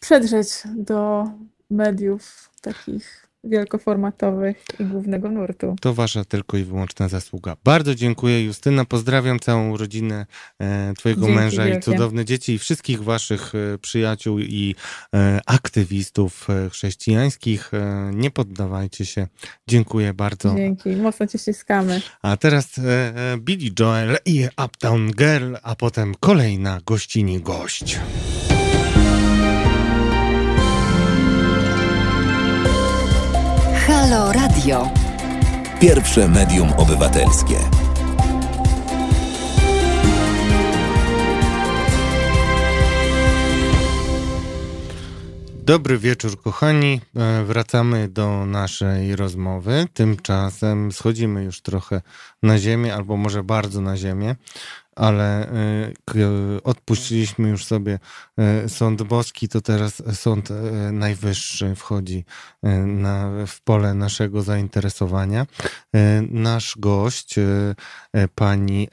przedrzeć do mediów takich wielkoformatowych i głównego nurtu. To wasza tylko i wyłączna zasługa. Bardzo dziękuję Justyna, pozdrawiam całą rodzinę e, twojego Dzięki męża wielkie. i cudowne dzieci i wszystkich waszych e, przyjaciół i e, aktywistów e, chrześcijańskich. E, nie poddawajcie się. Dziękuję bardzo. Dzięki, mocno cię ściskamy. A teraz e, Billy Joel i Uptown Girl, a potem kolejna gościni gość. Halo Radio. Pierwsze medium obywatelskie. Dobry wieczór, kochani. E, wracamy do naszej rozmowy. Tymczasem schodzimy już trochę na ziemię, albo może bardzo na ziemię ale y, odpuściliśmy już sobie y, sąd boski, to teraz sąd y, najwyższy wchodzi na, w pole naszego zainteresowania. Nasz gość, pani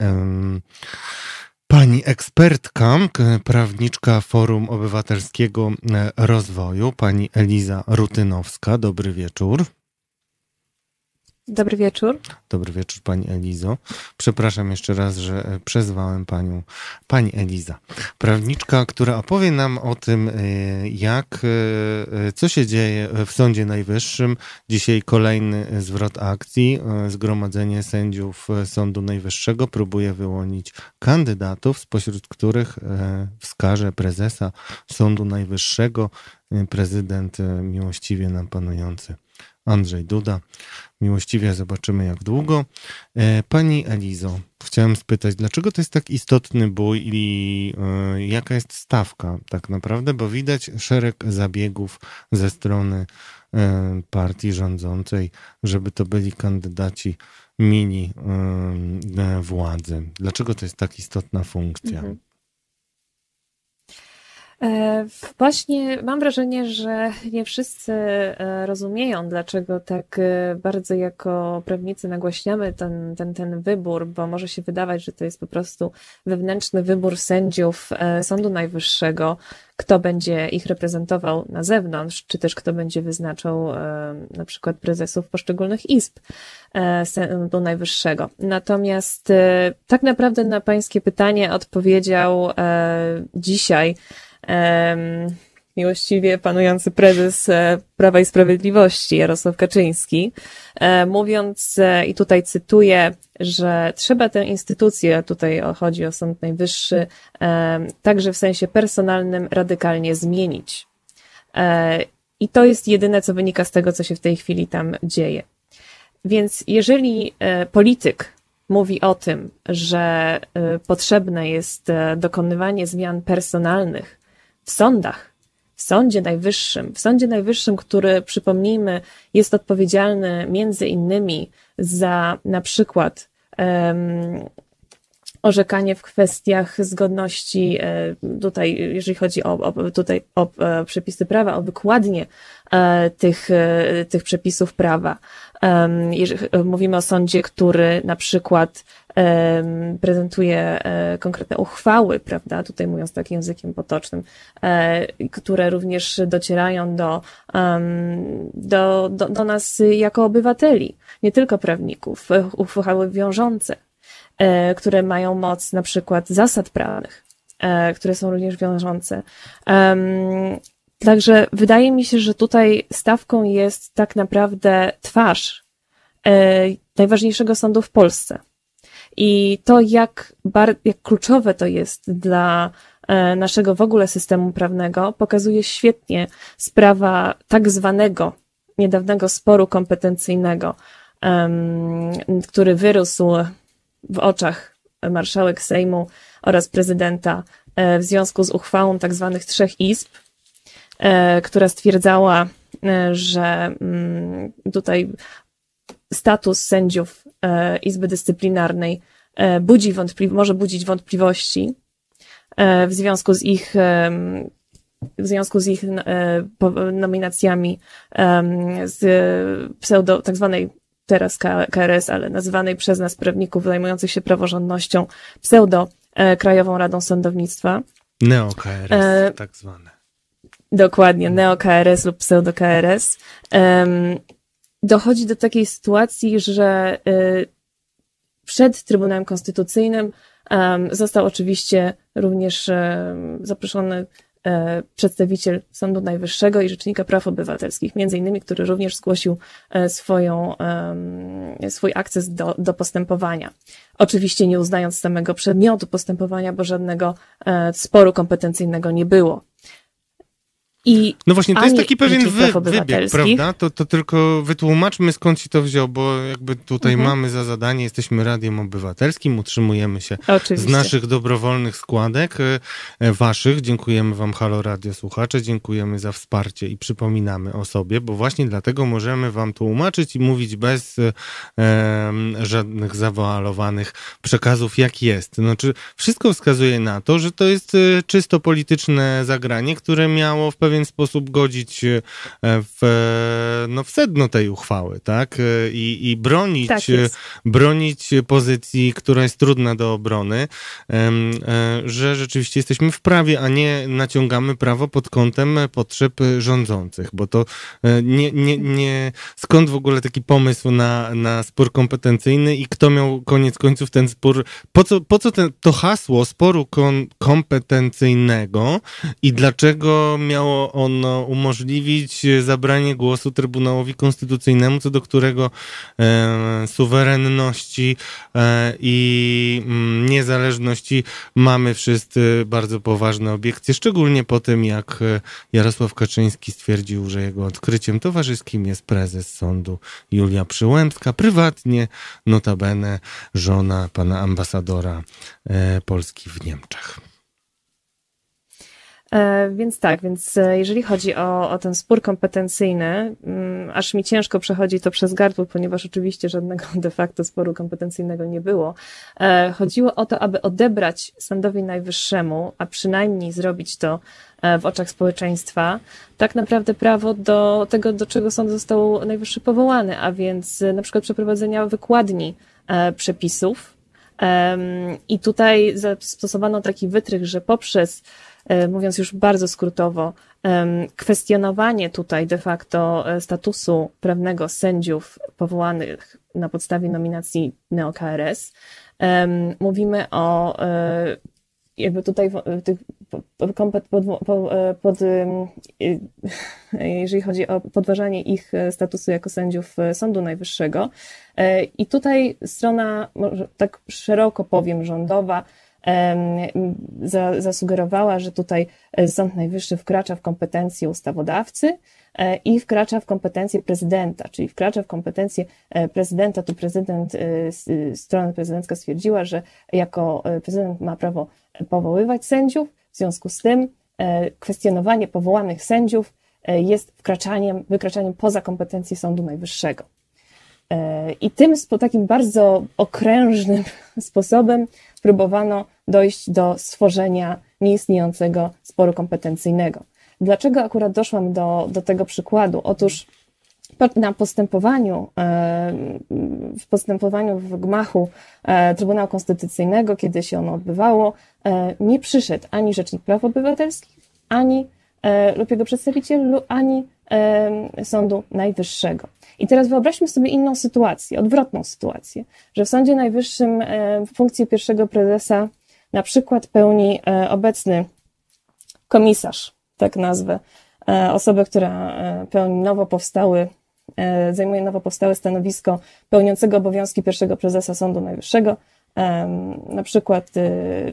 Pani ekspertka, prawniczka Forum Obywatelskiego Rozwoju, pani Eliza Rutynowska. Dobry wieczór. Dobry wieczór. Dobry wieczór Pani Elizo. Przepraszam jeszcze raz, że e, przezwałem Panią Pani Eliza. Prawniczka, która opowie nam o tym, e, jak, e, co się dzieje w Sądzie Najwyższym. Dzisiaj kolejny zwrot akcji. Zgromadzenie sędziów Sądu Najwyższego próbuje wyłonić kandydatów, spośród których wskaże prezesa Sądu Najwyższego, prezydent miłościwie nam panujący Andrzej Duda. Miłościwie zobaczymy, jak długo. E, pani Elizo, chciałem spytać, dlaczego to jest tak istotny bój i e, jaka jest stawka tak naprawdę, bo widać szereg zabiegów ze strony e, partii rządzącej, żeby to byli kandydaci mini władzy. Dlaczego to jest tak istotna funkcja? Mhm. E, właśnie mam wrażenie, że nie wszyscy e, rozumieją, dlaczego tak e, bardzo jako prawnicy nagłaśniamy ten, ten, ten wybór, bo może się wydawać, że to jest po prostu wewnętrzny wybór sędziów Sądu Najwyższego, kto będzie ich reprezentował na zewnątrz, czy też kto będzie wyznaczał na przykład prezesów poszczególnych izb Sądu Najwyższego. Natomiast tak naprawdę na Pańskie pytanie odpowiedział dzisiaj miłościwie panujący prezes e, Prawa i Sprawiedliwości Jarosław Kaczyński, e, mówiąc, e, i tutaj cytuję, że trzeba tę instytucję, tutaj chodzi o Sąd Najwyższy, także w sensie personalnym radykalnie zmienić. I to jest jedyne, co wynika z tego, co się w tej chwili tam dzieje. Więc jeżeli polityk mówi o tym, że potrzebne jest dokonywanie zmian personalnych w sądach, w Sądzie Najwyższym, w Sądzie Najwyższym, który, przypomnijmy, jest odpowiedzialny między innymi za na przykład um, orzekanie w kwestiach zgodności, e, tutaj, jeżeli chodzi o, o tutaj o e, przepisy prawa, o wykładnie e, tych, tych przepisów prawa. Jeżeli mówimy o sądzie, który na przykład prezentuje e, konkretne uchwały, prawda, tutaj mówiąc tak językiem potocznym, e, które również docierają do, do, do, do nas jako obywateli, nie tylko prawników, uchwały wiążące, e, które mają moc na przykład zasad prawnych, które są również wiążące. Także wydaje mi się, że tutaj stawką jest tak naprawdę twarz najważniejszego sądu w Polsce. I to, jak, bar, jak kluczowe to jest dla e, naszego w ogóle systemu prawnego, pokazuje świetnie sprawa tak zwanego niedawnego sporu kompetencyjnego, który wyrósł w oczach marszałek Sejmu oraz prezydenta e, w związku z uchwałą tak zwanych trzech izb, e, która stwierdzała, e, że mm, tutaj status sędziów Izby Dyscyplinarnej budzi wątpli- może budzić wątpliwości w związku z ich w związku z ich nominacjami z pseudo, tak zwanej teraz KRS, ale nazywanej przez nas prawników zajmujących się praworządnością pseudo e, Krajową Radą Sądownictwa. Neo-KRS, e, tak zwane. Dokładnie, neo-KRS lub pseudo-KRS. dochodzi do takiej sytuacji, że e, przed Trybunałem Konstytucyjnym został oczywiście również zaproszony E, przedstawiciel Sądu Najwyższego i Rzecznika Praw Obywatelskich, między innymi, który również zgłosił e, swoją, swój akces do, do postępowania. Oczywiście nie uznając samego przedmiotu postępowania, bo żadnego e, sporu kompetencyjnego nie było. I no właśnie, to jest taki pewien wy, wybieg, prawda? To, to tylko wytłumaczmy skąd się to wziął, bo jakby tutaj mhm. mamy za zadanie, jesteśmy radiem obywatelskim, utrzymujemy się Oczywiście. z naszych dobrowolnych składek, e, waszych. Dziękujemy wam, Halo Radio Słuchacze, dziękujemy za wsparcie i przypominamy o sobie, bo właśnie dlatego możemy wam tłumaczyć i mówić bez e, żadnych zawoalowanych przekazów, jak jest. Znaczy, wszystko wskazuje na to, że to jest e, czysto polityczne zagranie, które miało w pewnym pewien sposób godzić e, w, no, w sedno tej uchwały, tak? E, I, i bronić, tak bronić pozycji, która jest trudna do obrony, e, że rzeczywiście jesteśmy w prawie, a nie naciągamy prawo pod kątem potrzeb rządzących, bo to nie, nie, nie skąd w ogóle taki pomysł na, na spór kompetencyjny i kto miał koniec końców ten spór, po co, po co ten, to hasło sporu kon, kompetencyjnego i dlaczego miało ono umożliwić zabranie głosu Trybunałowi Konstytucyjnemu, co do którego e, suwerenności e, i mm, niezależności mamy wszyscy bardzo poważne obiekcje, szczególnie po tym, jak e, Jarosław Kaczyński stwierdził, że jego odkryciem towarzyskim jest prezes sądu Julia Przyłębska, prywatnie notabene żona pana ambasadora e, Polski w Niemczech. E, więc tak, więc e, jeżeli chodzi o, o ten spór kompetencyjny, mm, aż mi ciężko przechodzi to przez gardło, ponieważ oczywiście żadnego (laughs) de facto sporu kompetencyjnego nie było. E, chodziło o to, aby odebrać Sądowi Najwyższemu, a przynajmniej zrobić to w oczach społeczeństwa, tak naprawdę prawo do tego, do czego sąd został najwyższy powołany, a więc na przykład przeprowadzenia wykładni przepisów. I tutaj zastosowano taki wytrych, że poprzez mówiąc już bardzo skrótowo, kwestionowanie tutaj de facto e, statusu prawnego sędziów powołanych na podstawie nominacji NeoKRS. Mówimy o e, jakby tutaj tych pod, pod, jeżeli chodzi o podważanie ich statusu jako sędziów Sądu Najwyższego. I tutaj strona, tak szeroko powiem, rządowa, zasugerowała, że tutaj e, Sąd Najwyższy wkracza w kompetencje ustawodawcy e, i wkracza w kompetencje prezydenta, czyli wkracza w kompetencje e, prezydenta, to prezydent, strona prezydencka stwierdziła, że jako prezydent ma prawo powoływać sędziów, w związku z tym kwestionowanie powołanych sędziów jest wkraczaniem, wykraczaniem poza kompetencje Sądu Najwyższego. I tym takim bardzo okrężnym (laughs) sposobem próbowano dojść do stworzenia nieistniejącego sporu kompetencyjnego. Dlaczego akurat doszłam do, do tego przykładu? Otóż na postępowaniu, e, w postępowaniu w gmachu e, Trybunału Konstytucyjnego, kiedy się ono odbywało, e, nie przyszedł ani Rzecznik Praw Obywatelskich, ani lub jego przedstawiciel, ani Sądu Najwyższego. I teraz wyobraźmy sobie inną sytuację, odwrotną sytuację, że w Sądzie Najwyższym funkcję pierwszego prezesa na przykład pełni e, obecny komisarz, tak nazwę, e, osobę, która e, pełni nowo powstały, zajmuje nowo powstałe stanowisko pełniącego obowiązki pierwszego prezesa Sądu Najwyższego, na przykład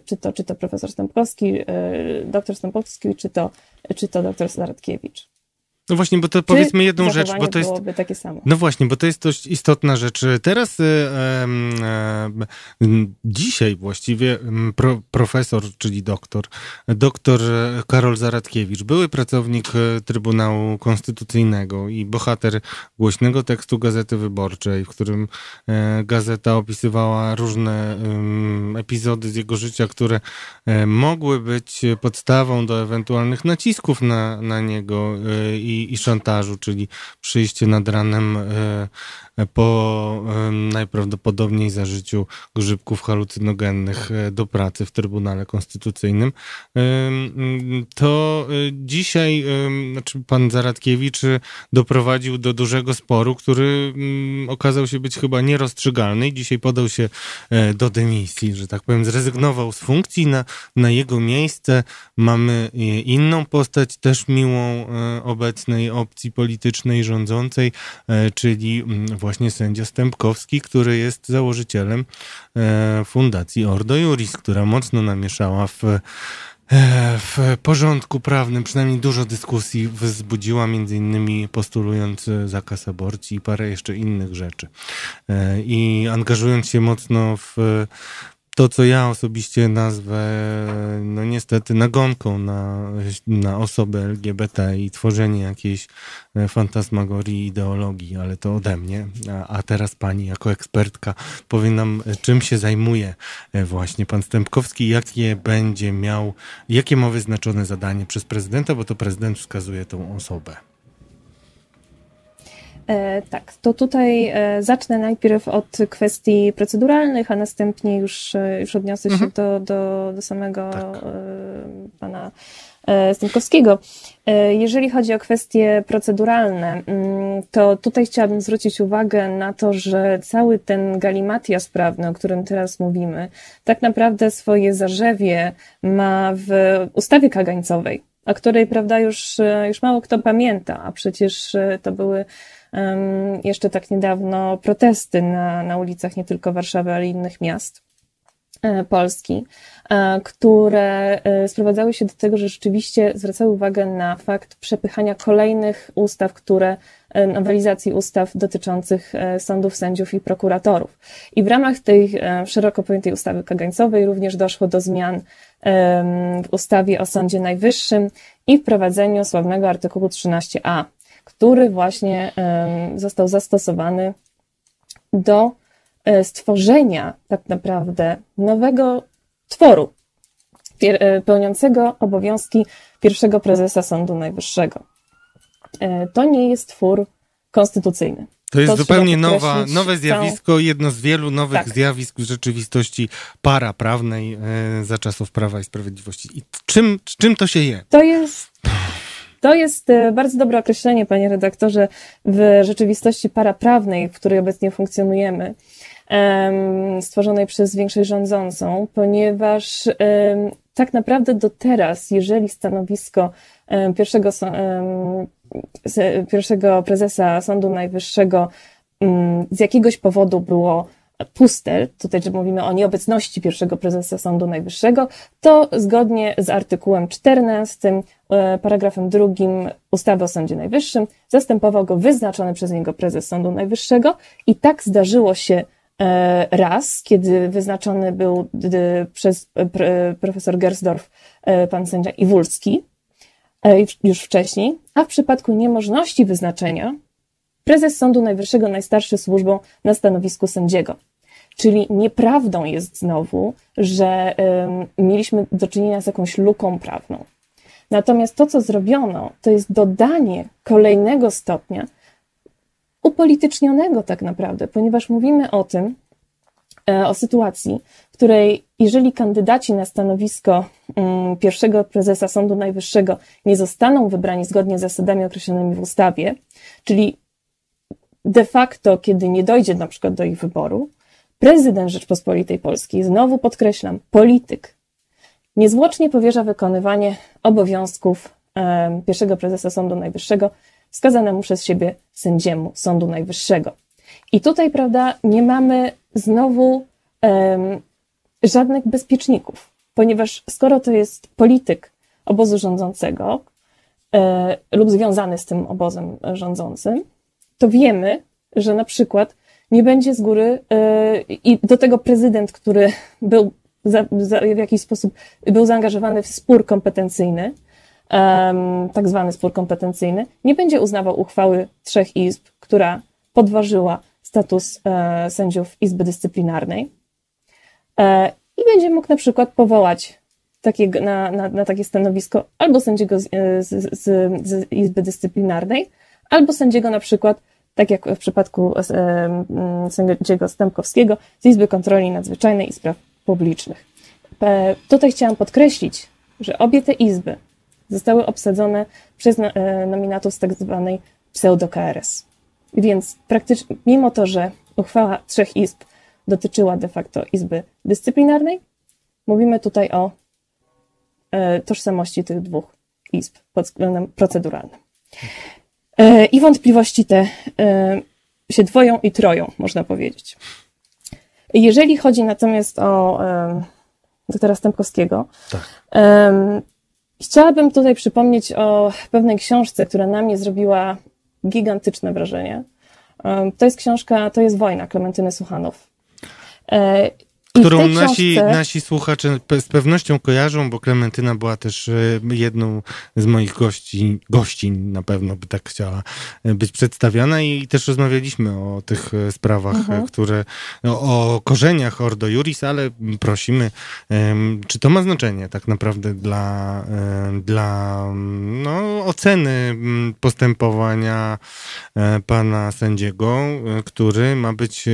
czy to, czy to profesor Stępkowski, doktor Stępkowski, czy to, czy to doktor Zaradkiewicz. No właśnie, bo to powiedzmy jedną rzecz, bo to jest. takie samo. No właśnie, bo to jest dość istotna rzecz. Teraz e, e, dzisiaj właściwie pro, profesor, czyli doktor, doktor Karol Zaradkiewicz, były pracownik e, Trybunału Konstytucyjnego i bohater głośnego tekstu Gazety Wyborczej, w którym e, gazeta opisywała różne epizody z jego życia, które e, mogły być podstawą do ewentualnych nacisków na, na niego e, i szantażu, czyli przyjście nad ranem e, po najprawdopodobniej zażyciu grzybków halucynogennych e, do pracy w Trybunale Konstytucyjnym, to e, dzisiaj znaczy pan Zaradkiewicz doprowadził do dużego sporu, który okazał się być chyba nierozstrzygalny i dzisiaj podał się do dymisji, że tak powiem, zrezygnował z funkcji. Na, na jego miejsce. Mamy inną postać, też miłą obecną obecnej opcji politycznej rządzącej, e, czyli mm, właśnie sędzia Stępkowski, który jest założycielem e, Fundacji Ordo Juris, która mocno namieszała w e, w porządku prawnym przynajmniej dużo dyskusji wzbudziła, między innymi postulując zakaz aborcji i parę jeszcze innych rzeczy. I angażując się mocno w to, co ja osobiście nazwę, no niestety, nagonką na, na osobę LGBT i tworzenie jakiejś e, fantasmagorii ideologii, ale to ode mnie. A, a teraz pani jako ekspertka powie nam, e, czym się zajmuje e, właśnie pan Stępkowski, jakie będzie miał, jakie ma wyznaczone zadanie przez prezydenta, bo to prezydent wskazuje tą osobę. E, tak, to tutaj e, zacznę najpierw od kwestii proceduralnych, a następnie już, e, już odniosę się mhm. do, do, do samego tak. pana Stękowskiego. Jeżeli chodzi o kwestie proceduralne, mm, to tutaj chciałabym zwrócić uwagę na to, że cały ten galimatias prawny, o którym teraz mówimy, tak naprawdę swoje zarzewie ma w ustawie kagańcowej, o której, prawda, już, już mało kto pamięta, a przecież to były jeszcze tak niedawno protesty na, na ulicach nie tylko Warszawy, ale innych miast e, Polski, e, które e, sprowadzały się do tego, że rzeczywiście zwracały uwagę na fakt przepychania kolejnych ustaw, które nowelizacji ustaw dotyczących sądów, sędziów i prokuratorów. I w ramach tej szeroko pojętej ustawy kagańcowej również doszło do zmian w ustawie o Sądzie Najwyższym i wprowadzeniu sławnego artykułu 13a, który właśnie został zastosowany do e, stworzenia tak naprawdę nowego tworu e, pełniącego obowiązki pierwszego prezesa Sądu Najwyższego. E, to nie jest twór konstytucyjny. To jest to zupełnie nowa, nowe zjawisko, jedno z wielu nowych tak. zjawisk w rzeczywistości paraprawnej za czasów Prawa i Sprawiedliwości. I czym, czym to się je? To jest to jest e, bardzo dobre określenie, panie redaktorze, w rzeczywistości paraprawnej, w której obecnie funkcjonujemy, stworzonej przez większość rządzącą, ponieważ tak naprawdę do teraz, jeżeli stanowisko pierwszego, pierwszego prezesa Sądu Najwyższego mm, z jakiegoś powodu było puste, tutaj że mówimy o nieobecności pierwszego prezesa Sądu Najwyższego, to zgodnie z artykułem 14, e, paragrafem drugim ustawy o Sądzie Najwyższym zastępował go wyznaczony przez niego prezes Sądu Najwyższego i tak zdarzyło się e, raz, kiedy wyznaczony był przez e, profesor Gersdorf pan sędzia Iwulski, już wcześniej, a w przypadku niemożności wyznaczenia prezes Sądu Najwyższego najstarszy służbą na stanowisku sędziego. Czyli nieprawdą jest znowu, że mieliśmy do czynienia z jakąś luką prawną. Natomiast to, co zrobiono, to jest dodanie kolejnego stopnia, upolitycznionego tak naprawdę, ponieważ mówimy o tym, e, o sytuacji, w której jeżeli kandydaci na stanowisko mm, pierwszego prezesa Sądu Najwyższego nie zostaną wybrani zgodnie z zasadami określonymi w ustawie, czyli de facto, kiedy nie dojdzie na przykład do ich wyboru, prezydent Rzeczpospolitej Polskiej, znowu podkreślam, polityk, niezwłocznie powierza wykonywanie obowiązków pierwszego prezesa Sądu Najwyższego wskazanemu przez siebie sędziemu Sądu Najwyższego. I tutaj, prawda, nie mamy znowu żadnych bezpieczników, ponieważ skoro to jest polityk obozu rządzącego e, lub związany z tym obozem rządzącym, to wiemy, że na przykład nie będzie z góry e, i do tego prezydent, który był za, za, w jakiś sposób był zaangażowany w spór kompetencyjny, um, tak zwany spór kompetencyjny, nie będzie uznawał uchwały trzech izb, która podważyła status e, sędziów Izby Dyscyplinarnej e, i będzie mógł na przykład powołać takie, na, na, na takie stanowisko albo sędziego z, e, z, z, z Izby Dyscyplinarnej, albo sędziego na przykład, tak jak w przypadku e, sędziego Stępkowskiego, z Izby Kontroli Nadzwyczajnej i Spraw Publicznych. E, tutaj chciałam podkreślić, że obie te izby zostały obsadzone przez e, nominatów z tak zwanej pseudo-KRS. Więc praktycznie, mimo to, że uchwała trzech izb dotyczyła de facto Izby Dyscyplinarnej, mówimy tutaj o e, tożsamości tych dwóch izb pod względem proceduralnym. E, I wątpliwości te e, się dwoją i troją, można powiedzieć. Jeżeli chodzi natomiast o e, doktora Stępkowskiego, tak. chciałabym tutaj przypomnieć o pewnej książce, która na mnie zrobiła gigantyczne wrażenie. To jest książka, to jest Wojna Klementyny Suchanow. Którą nasi, książce... nasi słuchacze z pewnością kojarzą, bo Klementyna była też e, jedną z moich gości, gościń na pewno by tak chciała e, być przedstawiana i też rozmawialiśmy o tych e, sprawach, mhm. które, o korzeniach Ordo Juris, ale prosimy, czy to ma znaczenie tak naprawdę dla, dla no, oceny postępowania pana sędziego, który ma być,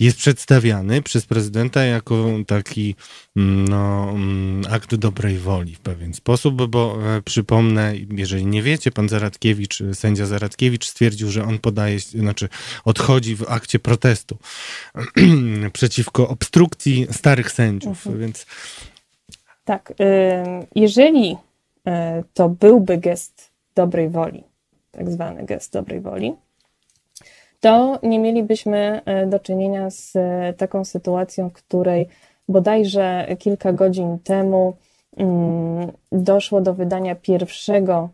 jest przedstawiany przez prezydenta jako taki mm, no, mm, akt dobrej woli w pewien sposób, bo e, przypomnę, jeżeli nie wiecie, pan Zaradkiewicz, sędzia Zaradkiewicz stwierdził, że on podaje, znaczy odchodzi w akcie protestu (clears throat) przeciwko obstrukcji starych sędziów, mhm. więc... Tak, jeżeli e, to byłby gest dobrej woli, tak zwany gest dobrej woli, to nie mielibyśmy e, do czynienia z e, taką sytuacją, w której bodajże kilka godzin temu mm, doszło do wydania pierwszego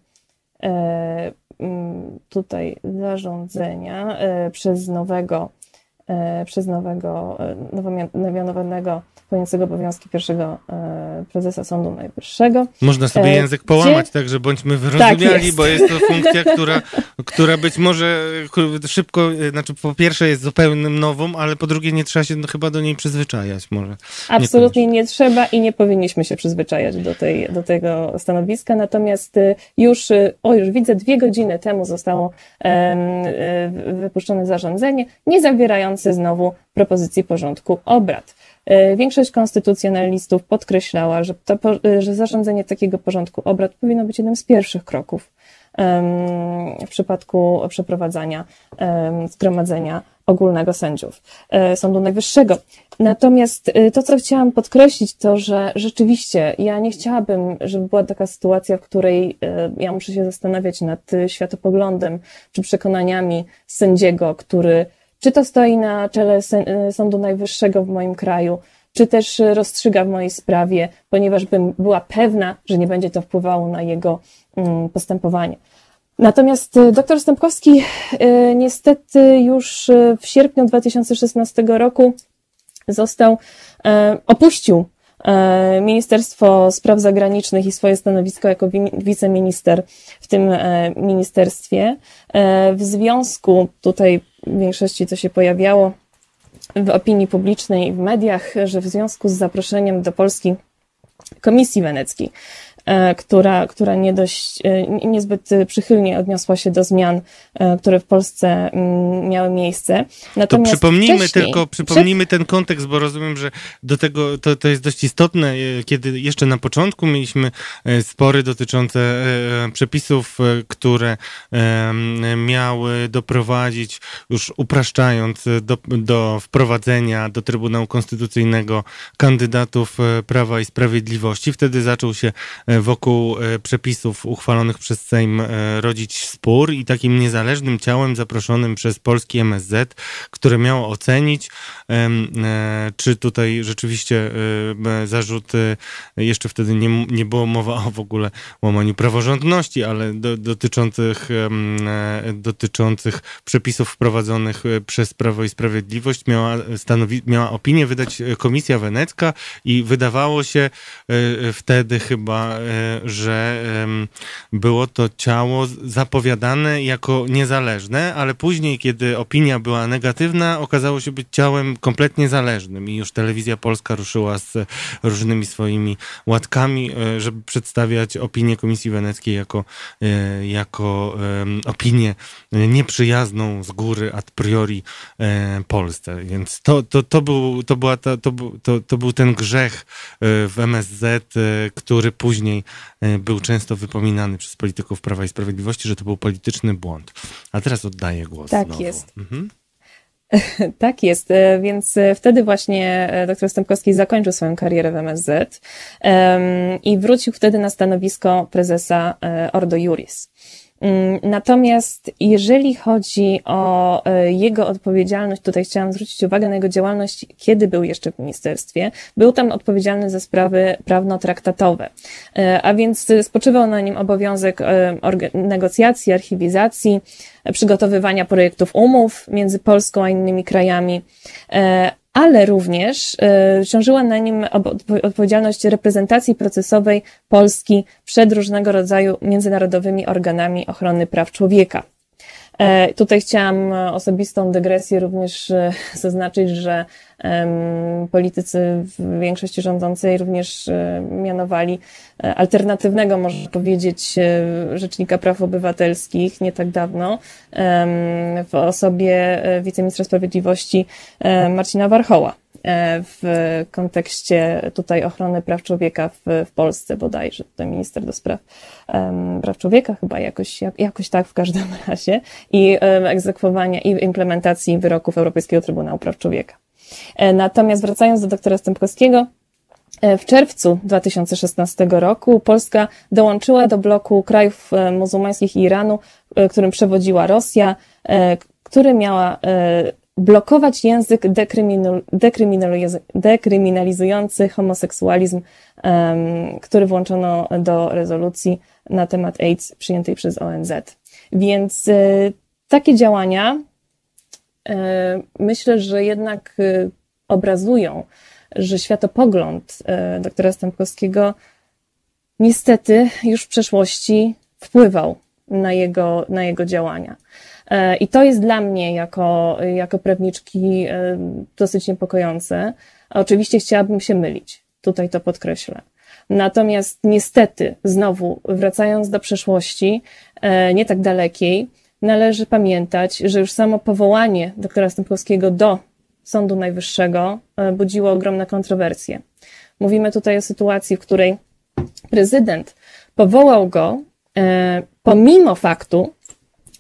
e, mm, tutaj zarządzenia przez nowego, przez nowego, nowo mianowanego pełniącego obowiązki pierwszego e, prezesa Sądu Najwyższego. Można sobie e, język połamać, Gdzie... także bądźmy wyrozumiali, tak jest. bo jest to funkcja, która, która być może szybko, e, znaczy po pierwsze jest zupełnie nową, ale po drugie nie trzeba się chyba do niej przyzwyczajać może. Absolutnie nie, nie trzeba i nie powinniśmy się przyzwyczajać do, tej, do tego stanowiska, natomiast już, o już widzę, dwie godziny temu zostało wypuszczone zarządzenie, nie zawierające znowu propozycji porządku obrad. E, większość konstytucjonalistów podkreślała, że, to, e, że zarządzanie takiego porządku obrad powinno być jednym z pierwszych kroków w przypadku przeprowadzania zgromadzenia ogólnego sędziów e, Sądu Najwyższego. Natomiast to, co chciałam podkreślić, to, że rzeczywiście ja nie chciałabym, żeby była taka sytuacja, w której ja muszę się zastanawiać nad światopoglądem czy przekonaniami sędziego, który czy to stoi na czele y, Sądu Najwyższego w moim kraju, czy też rozstrzyga w mojej sprawie, ponieważ bym była pewna, że nie będzie to wpływało na jego mm, postępowanie. Natomiast y, dr Stępkowski y, niestety już w sierpniu 2016 roku został, opuścił Ministerstwo Spraw Zagranicznych i swoje stanowisko jako wiceminister w tym ministerstwie. W związku, tutaj w większości co się pojawiało w opinii publicznej i w mediach, że w związku z zaproszeniem do Polski Komisji Weneckiej która, która nie dość, e, niezbyt przychylnie odniosła się do zmian, e, które w Polsce mm, miały miejsce. Natomiast to przypomnijmy tylko, przypomnijmy przed... ten kontekst, bo rozumiem, że do tego to, to jest dość istotne, kiedy jeszcze na początku mieliśmy spory dotyczące przepisów, które miały doprowadzić, już upraszczając, do, do wprowadzenia do Trybunału Konstytucyjnego kandydatów Prawa i Sprawiedliwości. Wtedy zaczął się wokół przepisów uchwalonych przez Sejm rodzić spór i takim niezależnym ciałem zaproszonym przez polski MSZ, które miało ocenić, czy tutaj rzeczywiście zarzuty, jeszcze wtedy nie, nie było mowa o w ogóle łamaniu praworządności, ale do, dotyczących, dotyczących przepisów wprowadzonych przez Prawo i Sprawiedliwość miała, stanowi, miała opinię wydać Komisja Wenecka i wydawało się e, wtedy chyba, e, że było to ciało zapowiadane jako niezależne, ale później, kiedy opinia była negatywna, okazało się być ciałem kompletnie zależnym i już telewizja polska ruszyła z różnymi swoimi łatkami, e, żeby przedstawiać opinię Komisji Weneckiej jako, jako opinię nieprzyjazną z góry a priori Polsce. Więc to, to, to, był, to, była ta, to, to, to był ten grzech w MSZ, który później był często wypominany przez polityków Prawa i Sprawiedliwości, że to był polityczny błąd. A teraz oddaję głos. Tak znowu. jest. Mhm. (laughs) Tak jest, więc wtedy właśnie dr Stępkowski zakończył swoją karierę w MSZ i wrócił wtedy na stanowisko prezesa Ordo Juris. Mm, natomiast jeżeli chodzi o e, jego odpowiedzialność, tutaj chciałam zwrócić uwagę na jego działalność, kiedy był jeszcze w ministerstwie. Był tam odpowiedzialny za sprawy prawno-traktatowe, e, a więc spoczywał na nim obowiązek e, negocjacji, archiwizacji, przygotowywania projektów umów między Polską a innymi krajami, ale również y, ciążyła na nim odpowiedzialność reprezentacji procesowej Polski przed różnego rodzaju międzynarodowymi organami ochrony praw człowieka. E, tutaj chciałam osobistą dygresję również e, (laughs) zaznaczyć, że politycy w większości rządzącej również e, mianowali alternatywnego, można powiedzieć, Rzecznika Praw Obywatelskich nie tak dawno w osobie wiceministra sprawiedliwości Marcina Warchoła. E, w kontekście tutaj ochrony praw człowieka w, w Polsce bodajże, tutaj minister do spraw um, praw człowieka chyba jakoś, jak, jakoś tak w każdym (laughs) razie i um, egzekwowania i implementacji wyroków Europejskiego Trybunału Praw Człowieka. E, natomiast wracając do doktora Stępkowskiego, e, w czerwcu 2016 roku Polska dołączyła do bloku krajów muzułmańskich i Iranu, którym przewodziła Rosja, który miała blokować język dekryminalizujący homoseksualizm, który włączono do rezolucji na temat AIDS przyjętej przez ONZ. Więc e, takie działania e, myślę, że jednak e, obrazują, że światopogląd doktora Stępkowskiego niestety już w przeszłości wpływał na jego, na jego działania. E, I to jest dla mnie jako, jako prawniczki e, dosyć niepokojące. Oczywiście chciałabym się mylić. Tutaj to podkreślę. Natomiast niestety, znowu wracając do przeszłości, e, nie tak dalekiej, należy pamiętać, że już samo powołanie doktora Stępkowskiego do Sądu Najwyższego budziło ogromne kontrowersje. Mówimy tutaj o sytuacji, w której prezydent powołał go pomimo faktu,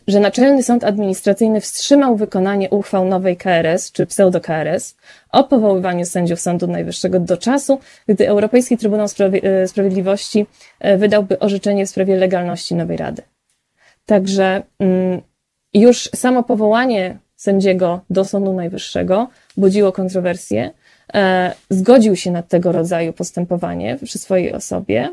że Naczelny Sąd Administracyjny wstrzymał wykonanie uchwał nowej KRS, czy pseudo-KRS, o powoływaniu sędziów Sądu Najwyższego do czasu, gdy Europejski Trybunał e, Sprawiedliwości e, wydałby orzeczenie w sprawie legalności nowej Rady. Także mm, już samo powołanie sędziego do Sądu Najwyższego budziło kontrowersje. E, zgodził się na tego rodzaju postępowanie przy swojej osobie,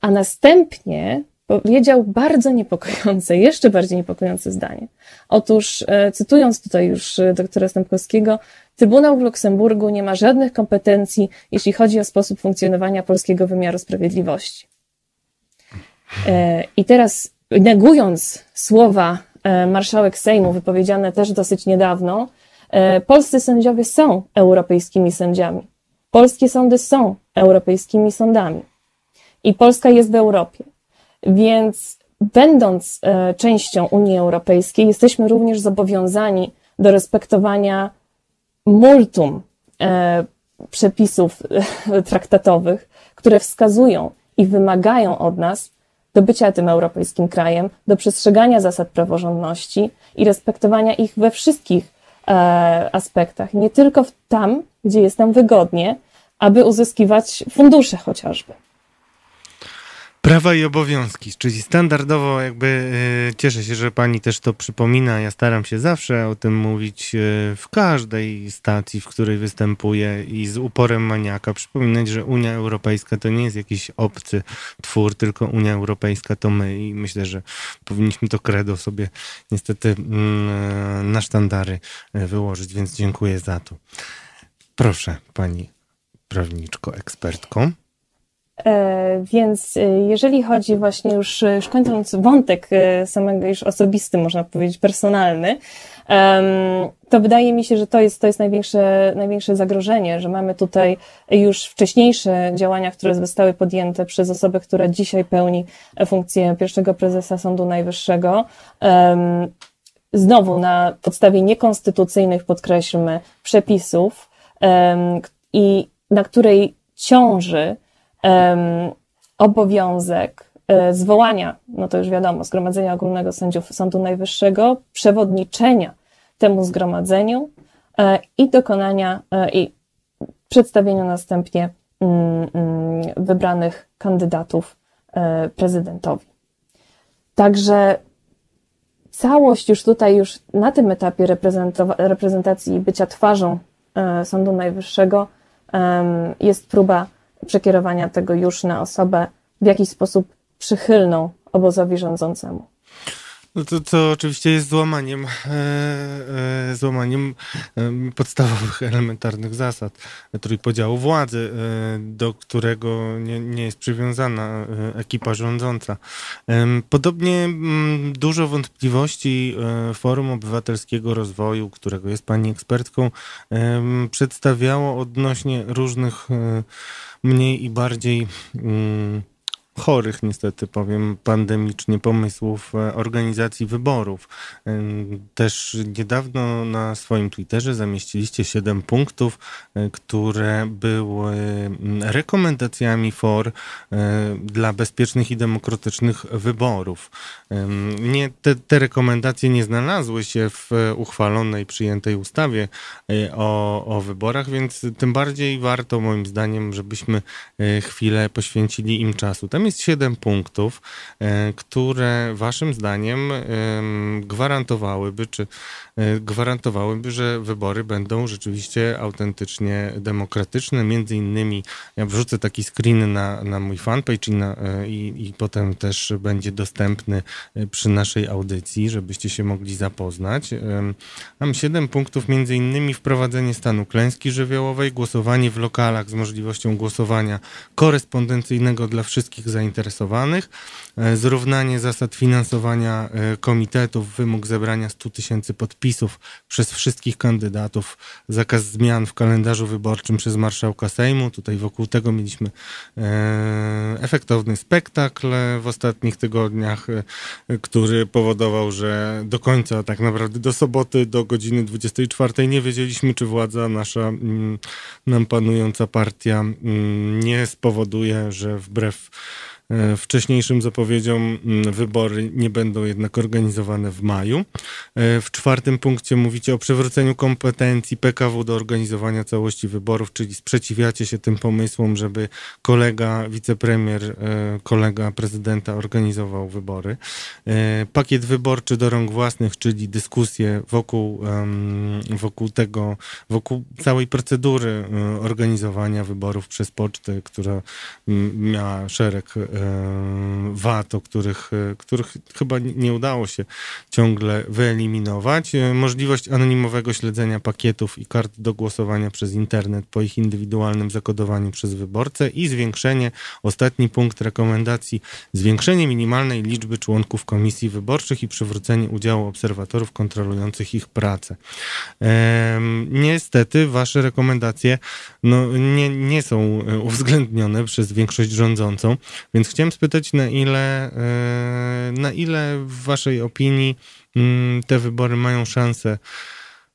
a następnie powiedział bardzo niepokojące, jeszcze bardziej niepokojące zdanie. Otóż, e, cytując tutaj już e, doktora Stępkowskiego, Trybunał w Luksemburgu nie ma żadnych kompetencji, jeśli chodzi o sposób funkcjonowania polskiego wymiaru sprawiedliwości. E, I teraz, negując słowa marszałek Sejmu, wypowiedziane też dosyć niedawno, polscy sędziowie są europejskimi sędziami. Polskie sądy są europejskimi sądami. I Polska jest w Europie. Więc będąc e, częścią Unii Europejskiej, jesteśmy również zobowiązani do respektowania multum e, przepisów e, traktatowych, które wskazują i wymagają od nas do bycia tym europejskim krajem, do przestrzegania zasad praworządności i respektowania ich we wszystkich aspektach, nie tylko tam, gdzie jest nam wygodnie, aby uzyskiwać fundusze chociażby. Prawa i obowiązki, czyli standardowo jakby y, cieszę się, że pani też to przypomina. Ja staram się zawsze o tym mówić y, w każdej stacji, w której występuję i z uporem maniaka przypominać, że Unia Europejska to nie jest jakiś obcy twór, tylko Unia Europejska to my i myślę, że powinniśmy to credo sobie niestety mm, na sztandary wyłożyć, więc dziękuję za to. Proszę pani prawniczko, ekspertką. E, więc e, jeżeli chodzi właśnie już, już kończąc wątek e, samego już osobisty, można powiedzieć personalny, to wydaje mi się, że to jest, to jest największe, największe zagrożenie, że mamy tutaj już wcześniejsze działania, które zostały podjęte przez osobę, która dzisiaj pełni funkcję pierwszego prezesa Sądu Najwyższego. Znowu na podstawie niekonstytucyjnych, podkreślmy, przepisów i na której ciąży um, obowiązek e, zwołania, no to już wiadomo, Zgromadzenia Ogólnego Sędziów Sądu Najwyższego, przewodniczenia temu zgromadzeniu e, i dokonania e, i przedstawienia następnie mm, mm, wybranych kandydatów prezydentowi. Także całość już tutaj, już na tym etapie reprezentacji bycia twarzą Sądu Najwyższego jest próba przekierowania tego już na osobę w jakiś sposób przychylną obozowi rządzącemu. No to, to oczywiście jest złamaniem, e, e, złamaniem e, podstawowych, (laughs) elementarnych zasad trójpodziału władzy, e, do którego nie, nie jest przywiązana e, ekipa rządząca. E, podobnie m, mm, dużo wątpliwości Forum Obywatelskiego Rozwoju, którego jest pani ekspertką, przedstawiało odnośnie różnych i bardziej mm, chorych, niestety powiem pandemicznie, pomysłów e, organizacji wyborów. Też niedawno na swoim Twitterze zamieściliście siedem punktów, e, które były mm, rekomendacjami FOR e, dla bezpiecznych i demokratycznych wyborów. Nie, te, te rekomendacje nie znalazły się w uchwalonej, przyjętej ustawie o, o wyborach, więc tym bardziej warto moim zdaniem, żebyśmy chwilę poświęcili im czasu. Tam jest siedem punktów, e, które waszym zdaniem gwarantowałyby, czy e, gwarantowałyby, że wybory będą rzeczywiście autentycznie demokratyczne. Między innymi ja wrzucę taki screen na, na mój fanpage i, na, e, i, i potem też będzie dostępny przy naszej audycji, żebyście się mogli zapoznać. Mam siedem punktów, między innymi wprowadzenie stanu klęski żywiołowej, głosowanie w lokalach z możliwością głosowania korespondencyjnego dla wszystkich zainteresowanych, e, zrównanie zasad finansowania e, komitetów, wymóg zebrania 100 tysięcy podpisów przez wszystkich kandydatów, zakaz zmian w kalendarzu wyborczym przez marszałka Sejmu. Tutaj wokół tego mieliśmy e, efektowny spektakl w ostatnich tygodniach, który powodował, że do końca, tak naprawdę do soboty, do godziny 24 nie wiedzieliśmy, czy władza nasza, mm, nam panująca partia mm, nie spowoduje, że wbrew wcześniejszym zapowiedziom wybory nie będą jednak organizowane w maju. E, w czwartym punkcie mówicie o przywróceniu kompetencji PKW do organizowania całości wyborów, czyli sprzeciwiacie się tym pomysłom, żeby kolega wicepremier, e, kolega prezydenta organizował wybory. Pakiet wyborczy do rąk własnych, czyli dyskusje wokół, wokół tego, wokół całej procedury organizowania wyborów przez pocztę, która miała szereg E, wad, o których, e, których chyba nie udało się ciągle wyeliminować. E, możliwość anonimowego śledzenia pakietów i kart do głosowania przez internet po ich indywidualnym zakodowaniu przez wyborcę i zwiększenie, ostatni punkt rekomendacji, zwiększenie minimalnej liczby członków komisji wyborczych i przywrócenie udziału obserwatorów kontrolujących ich pracę. Niestety wasze rekomendacje no, nie, nie są uwzględnione przez większość rządzącą, więc chciałem spytać, na ile, e, na ile w Waszej opinii mm, te wybory mają szansę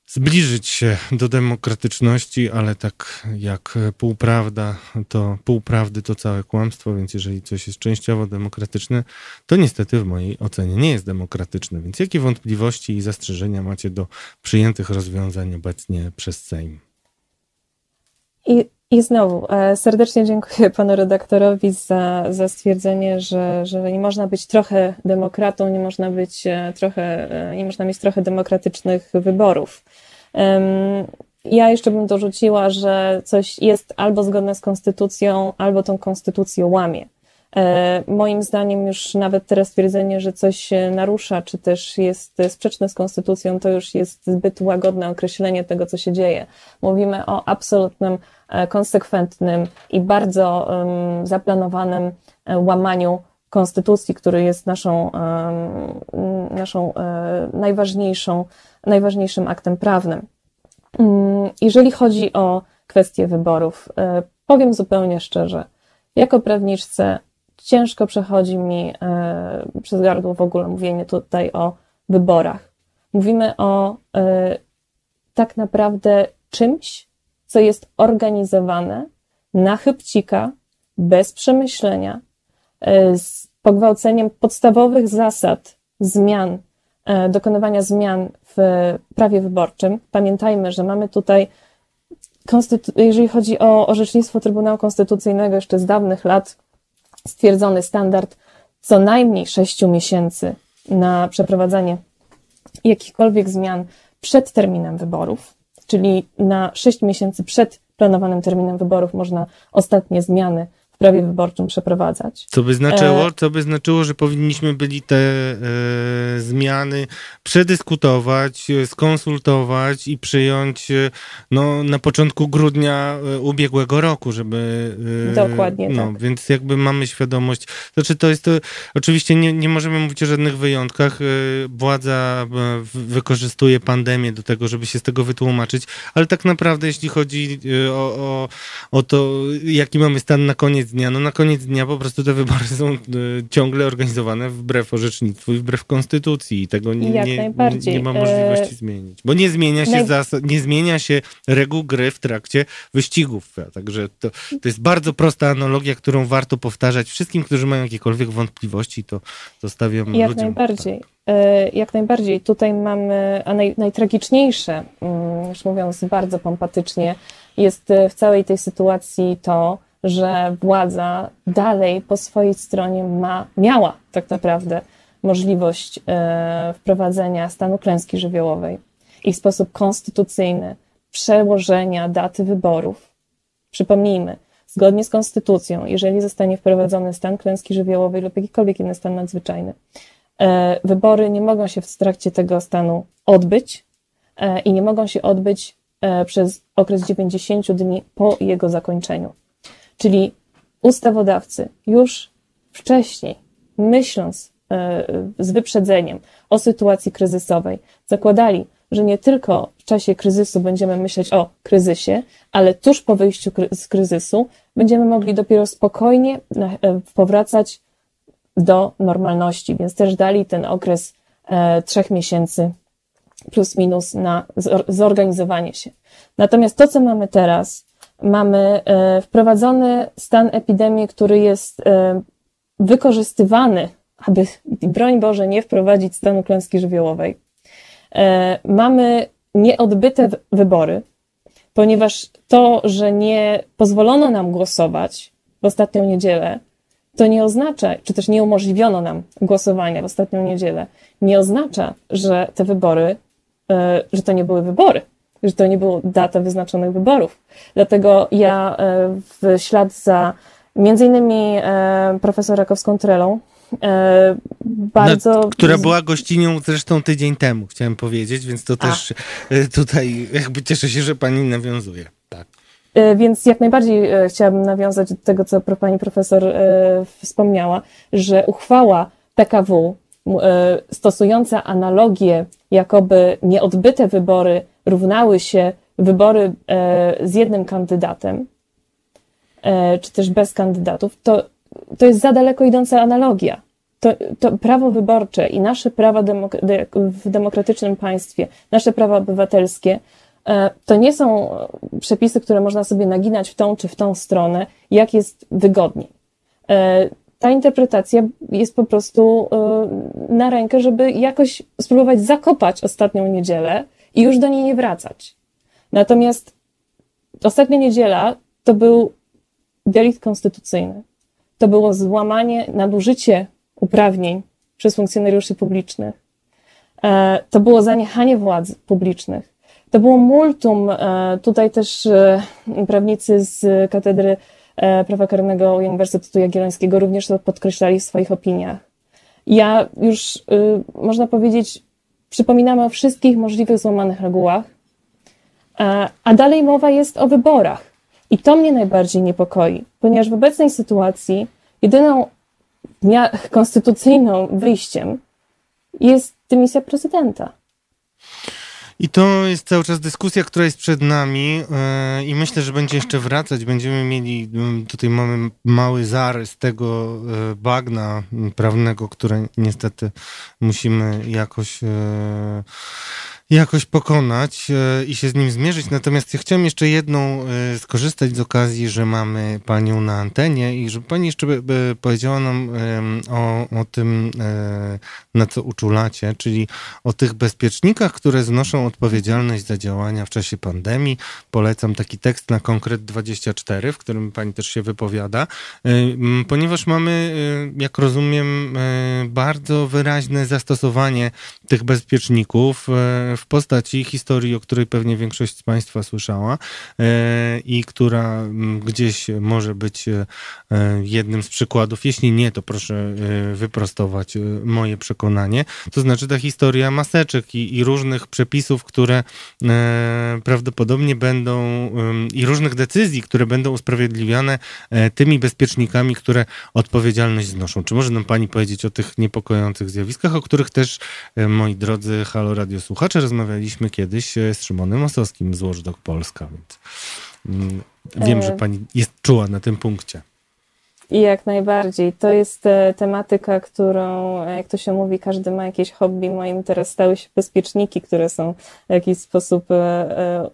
zbliżyć się do demokratyczności, ale tak jak półprawda, to półprawdy to całe kłamstwo, więc jeżeli coś jest częściowo demokratyczne, to niestety w mojej ocenie nie jest demokratyczne. Więc jakie wątpliwości i zastrzeżenia macie do przyjętych rozwiązań obecnie przez Sejm? I I znowu e, serdecznie dziękuję panu redaktorowi za, za stwierdzenie, że, że nie można być trochę demokratą, nie można być e, trochę, e, nie można mieć trochę demokratycznych wyborów. Ja jeszcze bym dorzuciła, że coś jest albo zgodne z konstytucją, albo tą konstytucję łamie. Moim zdaniem już nawet teraz stwierdzenie, że coś narusza, czy też jest sprzeczne z konstytucją, to już jest zbyt łagodne określenie tego, co się dzieje. Mówimy o absolutnym E, konsekwentnym i bardzo zaplanowanym e, łamaniu konstytucji, który jest naszą, naszą e, najważniejszą, najważniejszym aktem prawnym. Mm, jeżeli chodzi o kwestię wyborów, powiem zupełnie szczerze, jako prawniczce ciężko przechodzi mi przez gardło w ogóle mówienie tutaj o wyborach. Mówimy o tak naprawdę czymś, co jest organizowane na chybcika, bez przemyślenia, e, z pogwałceniem podstawowych zasad zmian, e, dokonywania zmian w prawie wyborczym. Pamiętajmy, że mamy tutaj, jeżeli chodzi o orzecznictwo Trybunału Konstytucyjnego jeszcze z dawnych lat, stwierdzony standard co najmniej sześciu miesięcy na przeprowadzanie jakichkolwiek zmian przed terminem wyborów czyli na 6 miesięcy przed planowanym terminem wyborów można ostatnie zmiany prawie wyborczym przeprowadzać. Co by znaczyło, e, co by znaczyło że powinniśmy byli te e, zmiany przedyskutować, skonsultować i przyjąć e, no, na początku grudnia e, ubiegłego roku, żeby... Dokładnie no, tak. Więc jakby mamy świadomość, znaczy to jest to, oczywiście nie, nie możemy mówić o żadnych wyjątkach, władza wykorzystuje pandemię do tego, żeby się z tego wytłumaczyć, ale tak naprawdę jeśli chodzi o, o, o to, jaki mamy stan na koniec koniec dnia, no na koniec dnia po prostu te wybory są y, ciągle organizowane wbrew orzecznictwu i wbrew konstytucji i tego nie, nie, nie ma możliwości e... zmienić. Bo nie zmienia się Naj... zasad, nie zmienia się reguł gry w trakcie wyścigów. Także to, to jest bardzo prosta analogia, którą warto powtarzać wszystkim, którzy mają jakiekolwiek wątpliwości, to zostawiam Jak ludziom. najbardziej. Tak. E, jak najbardziej. Tutaj mamy, a naj, najtragiczniejsze, mm, już mówiąc bardzo pompatycznie, jest w całej tej sytuacji to, że władza dalej po swojej stronie ma, miała tak naprawdę możliwość e, wprowadzenia stanu klęski żywiołowej i w sposób konstytucyjny przełożenia daty wyborów. Przypomnijmy, zgodnie z konstytucją, jeżeli zostanie wprowadzony stan klęski żywiołowej lub jakikolwiek inny stan nadzwyczajny, e, wybory nie mogą się w trakcie tego stanu odbyć e, i nie mogą się odbyć przez okres 90 dni po jego zakończeniu. Czyli ustawodawcy już wcześniej, myśląc e, z wyprzedzeniem o sytuacji kryzysowej, zakładali, że nie tylko w czasie kryzysu będziemy myśleć o kryzysie, ale tuż po wyjściu z kryzysu będziemy mogli dopiero spokojnie e, powracać do normalności, więc też dali ten okres e, trzech miesięcy plus minus na zorganizowanie się. Natomiast to, co mamy teraz, mamy e, wprowadzony stan epidemii, który jest e, wykorzystywany, aby, broń Boże, nie wprowadzić stanu klęski żywiołowej. E, mamy nieodbyte wybory, ponieważ to, że nie pozwolono nam głosować w ostatnią niedzielę, to nie oznacza, czy też nie umożliwiono nam głosowania w ostatnią niedzielę, nie oznacza, że te wybory, że to nie były wybory że to nie było data wyznaczonych wyborów. Dlatego ja e, w ślad za między innymi e, profesor Rakowską-Trelą e, bardzo... Która była gościnią zresztą tydzień temu, chciałem powiedzieć, więc to też A. tutaj jakby cieszę się, że pani nawiązuje. Tak. Więc jak najbardziej chciałabym nawiązać do tego, co pani profesor wspomniała, że uchwała PKW stosująca analogię, jakoby nieodbyte wybory równały się wybory e, z jednym kandydatem, e, czy też bez kandydatów, to, to jest za daleko idąca analogia. To, to prawo wyborcze i nasze prawa demok w demokratycznym państwie, nasze prawa obywatelskie, e, to nie są przepisy, które można sobie naginać w tą czy w tą stronę, jak jest wygodniej. Ta interpretacja jest po prostu na rękę, żeby jakoś spróbować zakopać ostatnią niedzielę i już do niej nie wracać. Natomiast ostatnia niedziela to był delikt konstytucyjny. To było złamanie, nadużycie uprawnień przez funkcjonariuszy publicznych. E, to było zaniechanie władz publicznych. To było multum. E, tutaj też e, prawnicy z Katedry Prawa Karnego Uniwersytetu Jagiellońskiego również to podkreślali w swoich opiniach. Ja już, można powiedzieć, przypominamy o wszystkich możliwych złamanych regułach, a dalej mowa jest o wyborach. I to mnie najbardziej niepokoi, ponieważ w obecnej sytuacji jedyną konstytucyjną wyjściem jest dymisja prezydenta. I to jest cały czas dyskusja, która jest przed nami e, i myślę, że będzie jeszcze wracać. Będziemy mieli, tutaj mamy mały zarys tego e, bagna prawnego, które niestety musimy jakoś e, jakoś pokonać e, i się z nim zmierzyć. Natomiast ja chciałem jeszcze jedną e, skorzystać z okazji, że mamy panią na antenie i żeby pani jeszcze powiedziała nam o, o tym, e, na co uczulacie, czyli o tych bezpiecznikach, które znoszą odpowiedzialność za działania w czasie pandemii. Polecam taki tekst na konkret 24, w którym pani też się wypowiada, ponieważ mamy, jak rozumiem, bardzo wyraźne zastosowanie tych bezpieczników w postaci historii, o której pewnie większość z Państwa słyszała e, i która mm, gdzieś może być e, jednym z przykładów. Jeśli nie, to proszę e, wyprostować moje przekonanie. To znaczy ta historia maseczek i, i różnych przepisów, które prawdopodobnie będą i różnych decyzji, które będą usprawiedliwiane tymi bezpiecznikami, które odpowiedzialność znoszą. Czy może nam Pani powiedzieć o tych niepokojących zjawiskach, o których też, moi drodzy Halo Radio słuchacze, rozmawialiśmy kiedyś e, z Szymonem Osowskim z Watchdog Polska, więc mm, wiem, że e. pani jest czuła na tym punkcie. I jak najbardziej. To jest e, tematyka, którą, jak to się mówi, każdy ma jakieś hobby. Moim teraz stały się bezpieczniki, które są w jakiś sposób e, e,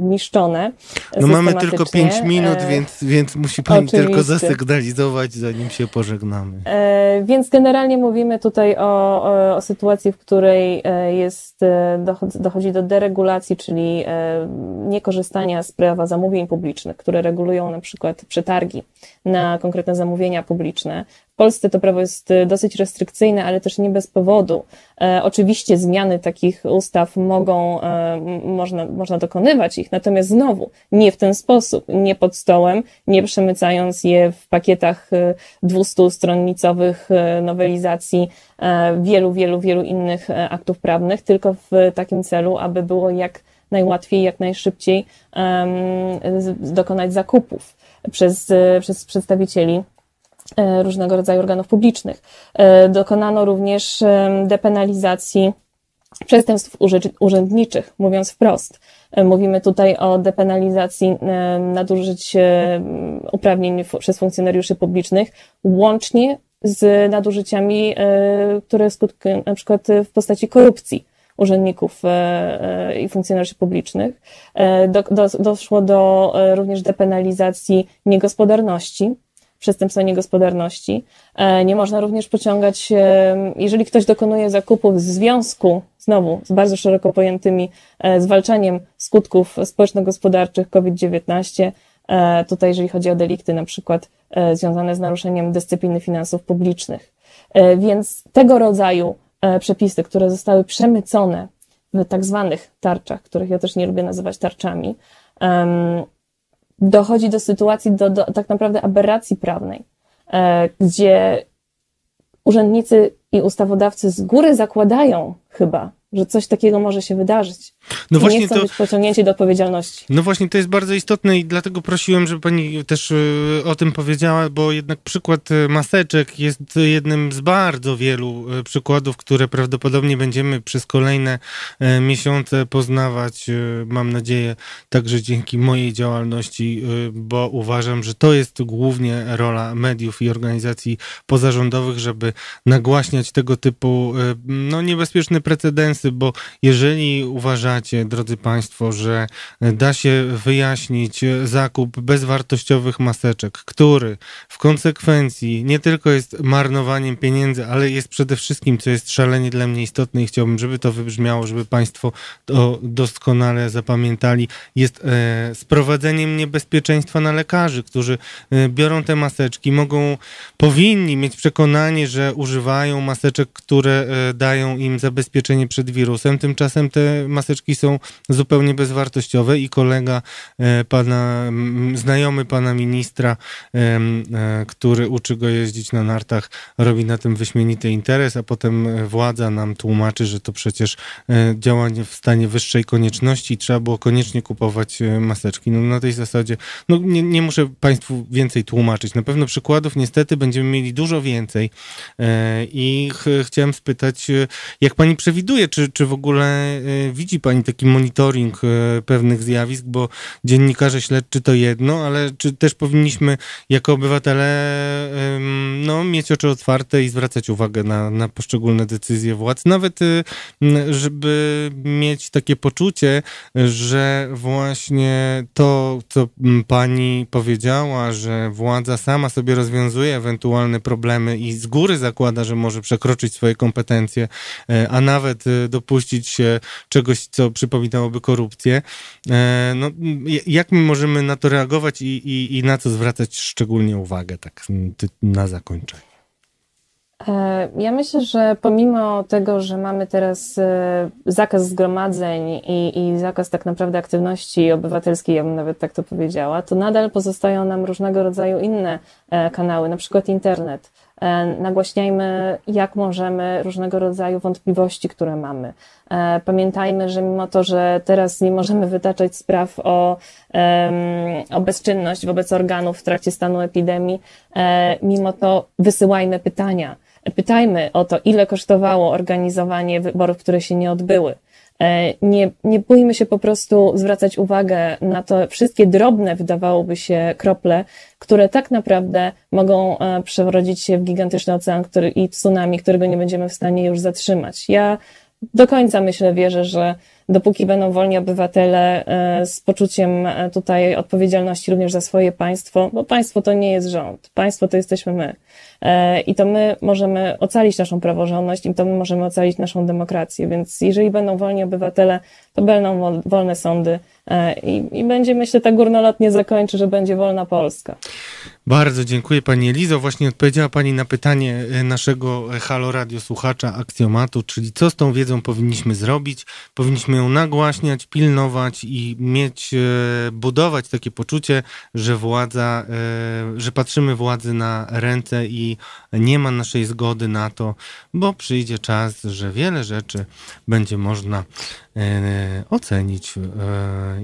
niszczone. No mamy tylko pięć minut, więc, więc musi Pani Oczywiście. tylko zasygnalizować, zanim się pożegnamy. Więc generalnie mówimy tutaj o, o, o sytuacji, w której jest, dochodzi do deregulacji, czyli niekorzystania z prawa zamówień publicznych, które regulują na przykład przetargi na konkretne zamówienia publiczne. W Polsce to prawo jest y, dosyć restrykcyjne, ale też nie bez powodu. E, oczywiście zmiany takich ustaw mogą, e, można, można dokonywać ich, natomiast znowu nie w ten sposób, nie pod stołem, nie przemycając je w pakietach 200-stronnicowych y, nowelizacji e, wielu, wielu, wielu innych aktów prawnych, tylko w takim celu, aby było jak najłatwiej, jak najszybciej um, dokonać zakupów przez, przez przedstawicieli e, różnego rodzaju organów publicznych. E, dokonano również depenalizacji przestępstw urzędniczych, mówiąc wprost. E, mówimy tutaj o depenalizacji nadużyć uprawnień przez funkcjonariuszy publicznych, łącznie z nadużyciami, które skutkują na przykład w postaci korupcji urzędników e, e, i funkcjonariuszy publicznych. E, do, do, doszło do również depenalizacji niegospodarności, przestępstwa niegospodarności. Nie można również pociągać, jeżeli ktoś dokonuje zakupów w związku, znowu, z bardzo szeroko pojętymi zwalczaniem skutków społeczno-gospodarczych COVID-19, tutaj jeżeli chodzi o delikty na przykład związane z naruszeniem dyscypliny finansów publicznych. Więc tego rodzaju przepisy, które zostały przemycone w tak zwanych tarczach, których ja też nie lubię nazywać tarczami, dochodzi do sytuacji, do, do tak naprawdę aberracji prawnej, e, gdzie urzędnicy i ustawodawcy z góry zakładają chyba, że coś takiego może się wydarzyć. No I właśnie nie chcą to, być pociągnięci do odpowiedzialności. No właśnie, to jest bardzo istotne i dlatego prosiłem, żeby pani też y, o tym powiedziała, bo jednak przykład y, maseczek jest jednym z bardzo wielu y, przykładów, które prawdopodobnie będziemy przez kolejne miesiące poznawać, mam nadzieję, także dzięki mojej działalności, bo uważam, że to jest głównie rola mediów i organizacji pozarządowych, żeby nagłaśniać tego typu no, niebezpieczne precedensy, bo jeżeli uważacie, uważacie, drodzy Państwo, że da się wyjaśnić zakup bezwartościowych maseczek, który w konsekwencji nie tylko jest marnowaniem pieniędzy, ale jest przede wszystkim, co jest szalenie dla mnie istotne i chciałbym, żeby to wybrzmiało, żeby Państwo to doskonale zapamiętali, jest e, sprowadzeniem niebezpieczeństwa na lekarzy, którzy e, biorą te maseczki, mogą, powinni mieć przekonanie, że używają maseczek, które e, dają im zabezpieczenie przed wirusem. Tymczasem te maseczki są zupełnie bezwartościowe i kolega e, pana, znajomy pana ministra, e, który uczy go jeździć na nartach, robi na tym wyśmienity interes, a potem władza nam tłumaczy, że to przecież działanie w stanie wyższej konieczności i trzeba było koniecznie kupować maseczki. No na tej zasadzie, no nie, nie muszę państwu więcej tłumaczyć. Na pewno przykładów niestety będziemy mieli dużo więcej i ch chciałem spytać, jak pani przewiduje, czy, czy w ogóle e, widzi pani taki monitoring e, pewnych zjawisk, bo dziennikarze śledczy to jedno, ale czy też powinniśmy jako obywatele no, mieć oczy otwarte i zwracać uwagę na, na poszczególne decyzje władz, nawet e, żeby mieć takie poczucie, że właśnie to, co pani powiedziała, że władza sama sobie rozwiązuje ewentualne problemy i z góry zakłada, że może przekroczyć swoje kompetencje, E, a nawet e, dopuścić się czegoś, co przypominałoby korupcję. E, no, jak my możemy na to reagować i, i, i na co zwracać szczególnie uwagę, tak na zakończenie? Ja myślę, że pomimo tego, że mamy teraz zakaz zgromadzeń i, i, zakaz tak naprawdę aktywności obywatelskiej, ja bym nawet tak to powiedziała, to nadal pozostają nam różnego rodzaju inne kanały, na przykład internet. E, nagłaśniajmy, jak możemy różnego rodzaju wątpliwości, które mamy. E, pamiętajmy, że mimo to, że teraz nie możemy wytaczać spraw o, o bezczynność wobec organów w trakcie stanu epidemii, e, mimo to wysyłajmy pytania. Pytajmy o to, ile kosztowało organizowanie wyborów, które się nie odbyły nie, nie bójmy się po prostu zwracać uwagę na to wszystkie drobne, wydawałoby się, krople, które tak naprawdę mogą e, przerodzić się w gigantyczny ocean który, i tsunami, którego nie będziemy w stanie już zatrzymać. Ja do końca myślę, wierzę, że dopóki będą wolni obywatele e, z poczuciem tutaj odpowiedzialności również za swoje państwo, bo państwo to nie jest rząd, państwo to jesteśmy my. E, I to my możemy ocalić naszą praworządność i to my możemy ocalić naszą demokrację. Więc jeżeli będą wolni obywatele, to będą wolne sądy e, i, i będzie, myślę, tak górnolotnie zakończy, że będzie wolna Polska. Bardzo dziękuję Pani Elizo. Właśnie odpowiedziała Pani na pytanie e, naszego Halo Radio słuchacza Aksjomatu, czyli co z tą wiedzą powinniśmy zrobić. Powinniśmy ją nagłaśniać, pilnować i mieć, budować takie poczucie, że władza, że patrzymy władzy na ręce i nie ma naszej zgody na to, bo przyjdzie czas, że wiele rzeczy będzie można e, ocenić e,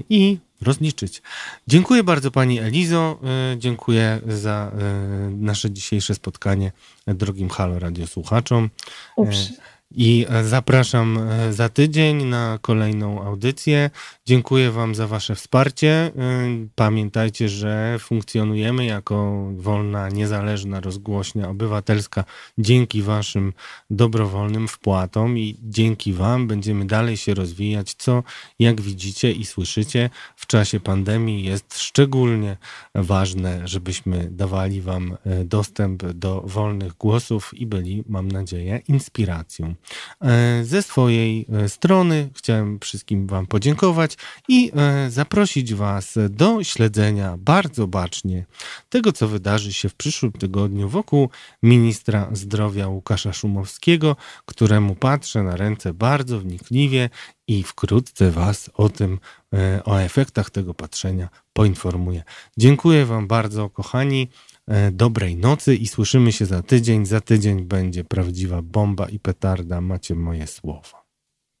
i rozliczyć. Dziękuję bardzo Pani Elizo, e, dziękuję za nasze dzisiejsze spotkanie drogim Halo Radio słuchaczom. I e, zapraszam e, za tydzień na kolejną audycję. Dziękuję Wam za Wasze wsparcie. E, pamiętajcie, że funkcjonujemy jako wolna, niezależna rozgłośnia obywatelska dzięki Waszym dobrowolnym wpłatom i dzięki Wam będziemy dalej się rozwijać, co jak widzicie i słyszycie w czasie pandemii jest szczególnie ważne, żebyśmy dawali Wam dostęp do wolnych głosów i byli, mam nadzieję, inspiracją. E, ze swojej strony chciałem wszystkim Wam podziękować i e, zaprosić Was do śledzenia bardzo bacznie tego, co wydarzy się w przyszłym tygodniu wokół ministra zdrowia Łukasza Szumowskiego, któremu patrzę na ręce bardzo wnikliwie i wkrótce Was o tym, o efektach tego patrzenia poinformuję. Dziękuję Wam bardzo, kochani. E, dobrej nocy i słyszymy się za tydzień. Za tydzień będzie prawdziwa bomba i petarda. Macie moje słowo.